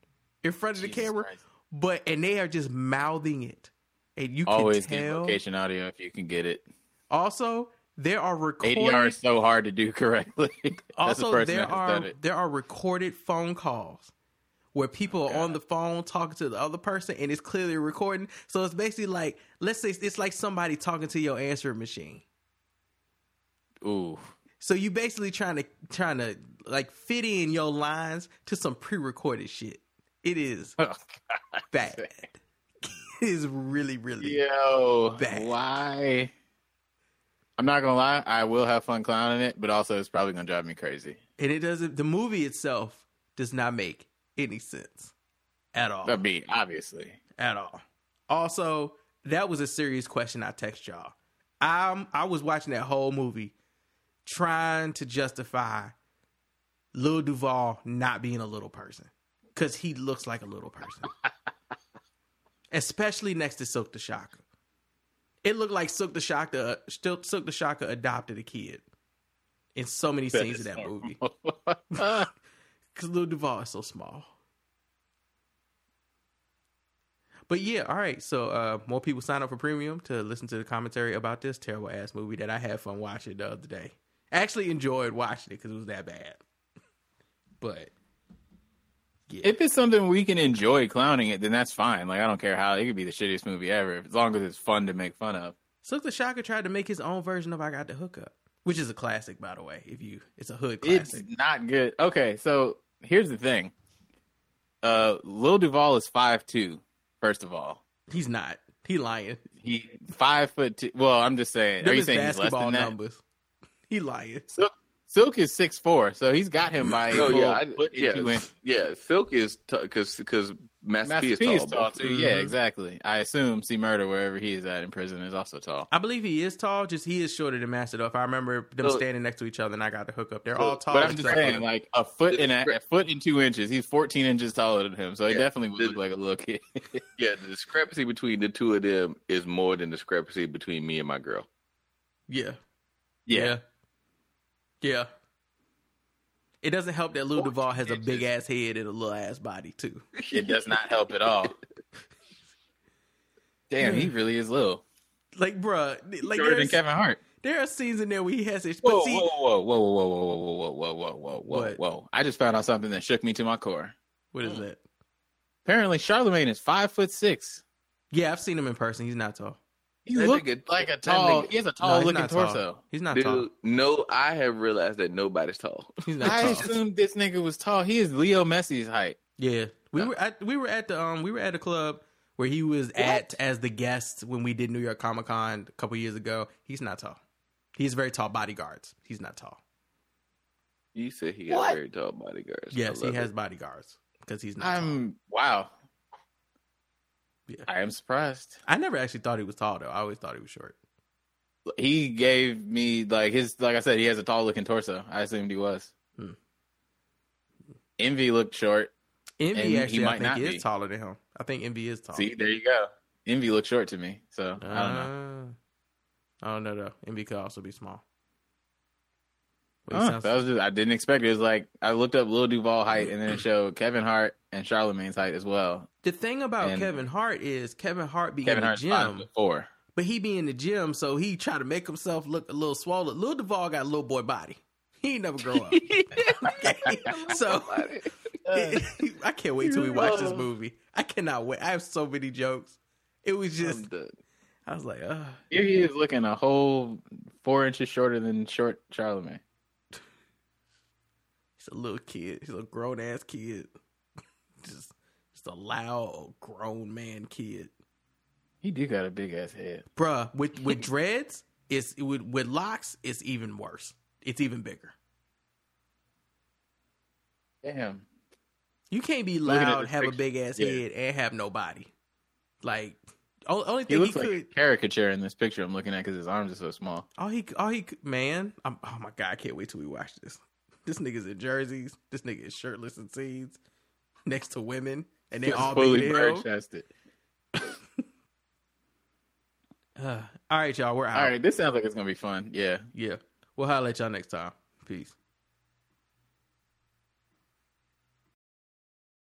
in front of the camera, Christ. but and they are just mouthing it, and you can Always get tell. location audio if you can get it. Also, there are recorded. ADR is so hard to do correctly. That's the also, there are there are recorded phone calls where people are oh, on the phone talking to the other person, and it's clearly recording. So it's basically like, let's say it's like somebody talking to your answering machine. Ooh. So you basically trying to trying to like fit in your lines to some pre-recorded shit. It is Oh, bad. it is really really Yo, Bad. why? I'm not gonna lie, I will have fun clowning it, but also it's probably gonna drive me crazy. and it doesn't. The movie itself does not make any sense at all. I mean, obviously. at all. Also, that was a serious question I text y'all. I'm I was watching that whole movie trying to justify Lil Duval not being a little person because he looks like a little person, especially next to Silk the Shocker. It looked like Silk the Shocker, still Silk the Shocker adopted a kid in so many That scenes of that movie because Lil Duval is so small. But yeah, all right. So uh, more people sign up for premium to listen to the commentary about this terrible ass movie that I had fun watching the other day. I actually enjoyed watching it because it was that bad. But If it's something we can enjoy clowning it, then that's fine. Like I don't care how it could be the shittiest movie ever, as long as it's fun to make fun of. Silk the Shocker tried to make his own version of "I Got the Hookup," which is a classic, by the way. If you, it's a hood classic. It's not good. Okay, so here's the thing. Uh Lil Duval is five two. First of all, He's not. He lying. he five foot two. Well, I'm just saying. Them Are you saying he's less than that? numbers. He lying. Silk, Silk is six four, so he's got him by No, a yeah, I, foot yeah, yeah. Silk is because because Master, Master P is P tall. is tall too. Yeah, Mhm. exactly. I assume C Murder wherever he is at in prison is also tall. I believe he is tall. Just he is shorter than Master. Though. If I remember them So- standing next to each other, and I got the hook up. They're So- all tall. But I'm just straight saying, like a foot and a, a foot and two inches. He's 14 inches taller than him, so he definitely would The- look like a little kid. Yeah, the discrepancy between the two of them is more than discrepancy between me and my girl. yeah, yeah. yeah, yeah. It doesn't help that Lil Duval has a big ass head and a little ass body too. it does not help at all. Damn, he really is little. Like, bruh, like Shorter than Kevin Hart. there are scenes in there where he has his. Whoa, But see, whoa, whoa, whoa, whoa, whoa, whoa, whoa, whoa, whoa, whoa, whoa, whoa, What? whoa! I just found out something that shook me to my core. what is that? Apparently, Charlemagne is five foot six. Yeah, I've seen him in person. He's not tall. He That looks nigga- like a tall. nigga- he has a No, tall he's looking not tall. torso. He's not Dude, tall. no, I have realized that nobody's tall. He's not I tall. assumed this nigga was tall. He is Leo Messi's height. Yeah, we were at we were at the um we were at a club where he was at as the guest when we did New York Comic Con a couple years ago. He's not tall. He's very tall bodyguards. He's not tall. You said he got What? very tall bodyguards. Yes, he love has it. bodyguards because he's not. I'm wow. Yeah. I am surprised. I never actually thought he was tall though. I always thought he was short. He gave me like his like I said, he has a tall looking torso. I assumed he was. Hmm. Envy looked short. Envy actually, I think, is be. taller than him. I think Envy is tall. See, there you go. Envy looked short to me. So I don't know. know. I don't know though. Envy could also be small. Well, sounds- that was just, I didn't expect it. It was like I looked up Lil Duval height and then it showed Kevin Hart and Charlemagne's height as well. the thing about and- Kevin Hart is Kevin Hart be Kevin in the Hart's five gym, foot four. but he be in the gym, so he try to make himself look a little swollen. Lil Duval got a little boy body. He ain't never grow up. So I can't wait till we watch this movie. I cannot wait. I have so many jokes. It was just. I was like, uh Here he is looking a whole four inches shorter than short Charlemagne. He's a little kid. He's a grown ass kid. Just, just a loud grown man kid. He did got a big ass head, bruh. With with dreads, it's with with locks, it's even worse. It's even bigger. Damn. You can't be loud, have a big ass yeah. head, and have no body. Like only thing he, looks like could. a caricature in this picture I'm looking at because his arms are so small. All he, all he, man. I'm, oh my god, I can't wait till we watch this. This nigga's in jerseys. This nigga is shirtless and scenes next to women, and they all fully bird chested. Uh, all right, y'all, we're out. All right, this sounds like it's gonna be fun. Yeah. Yeah, we'll at y'all next time. Peace.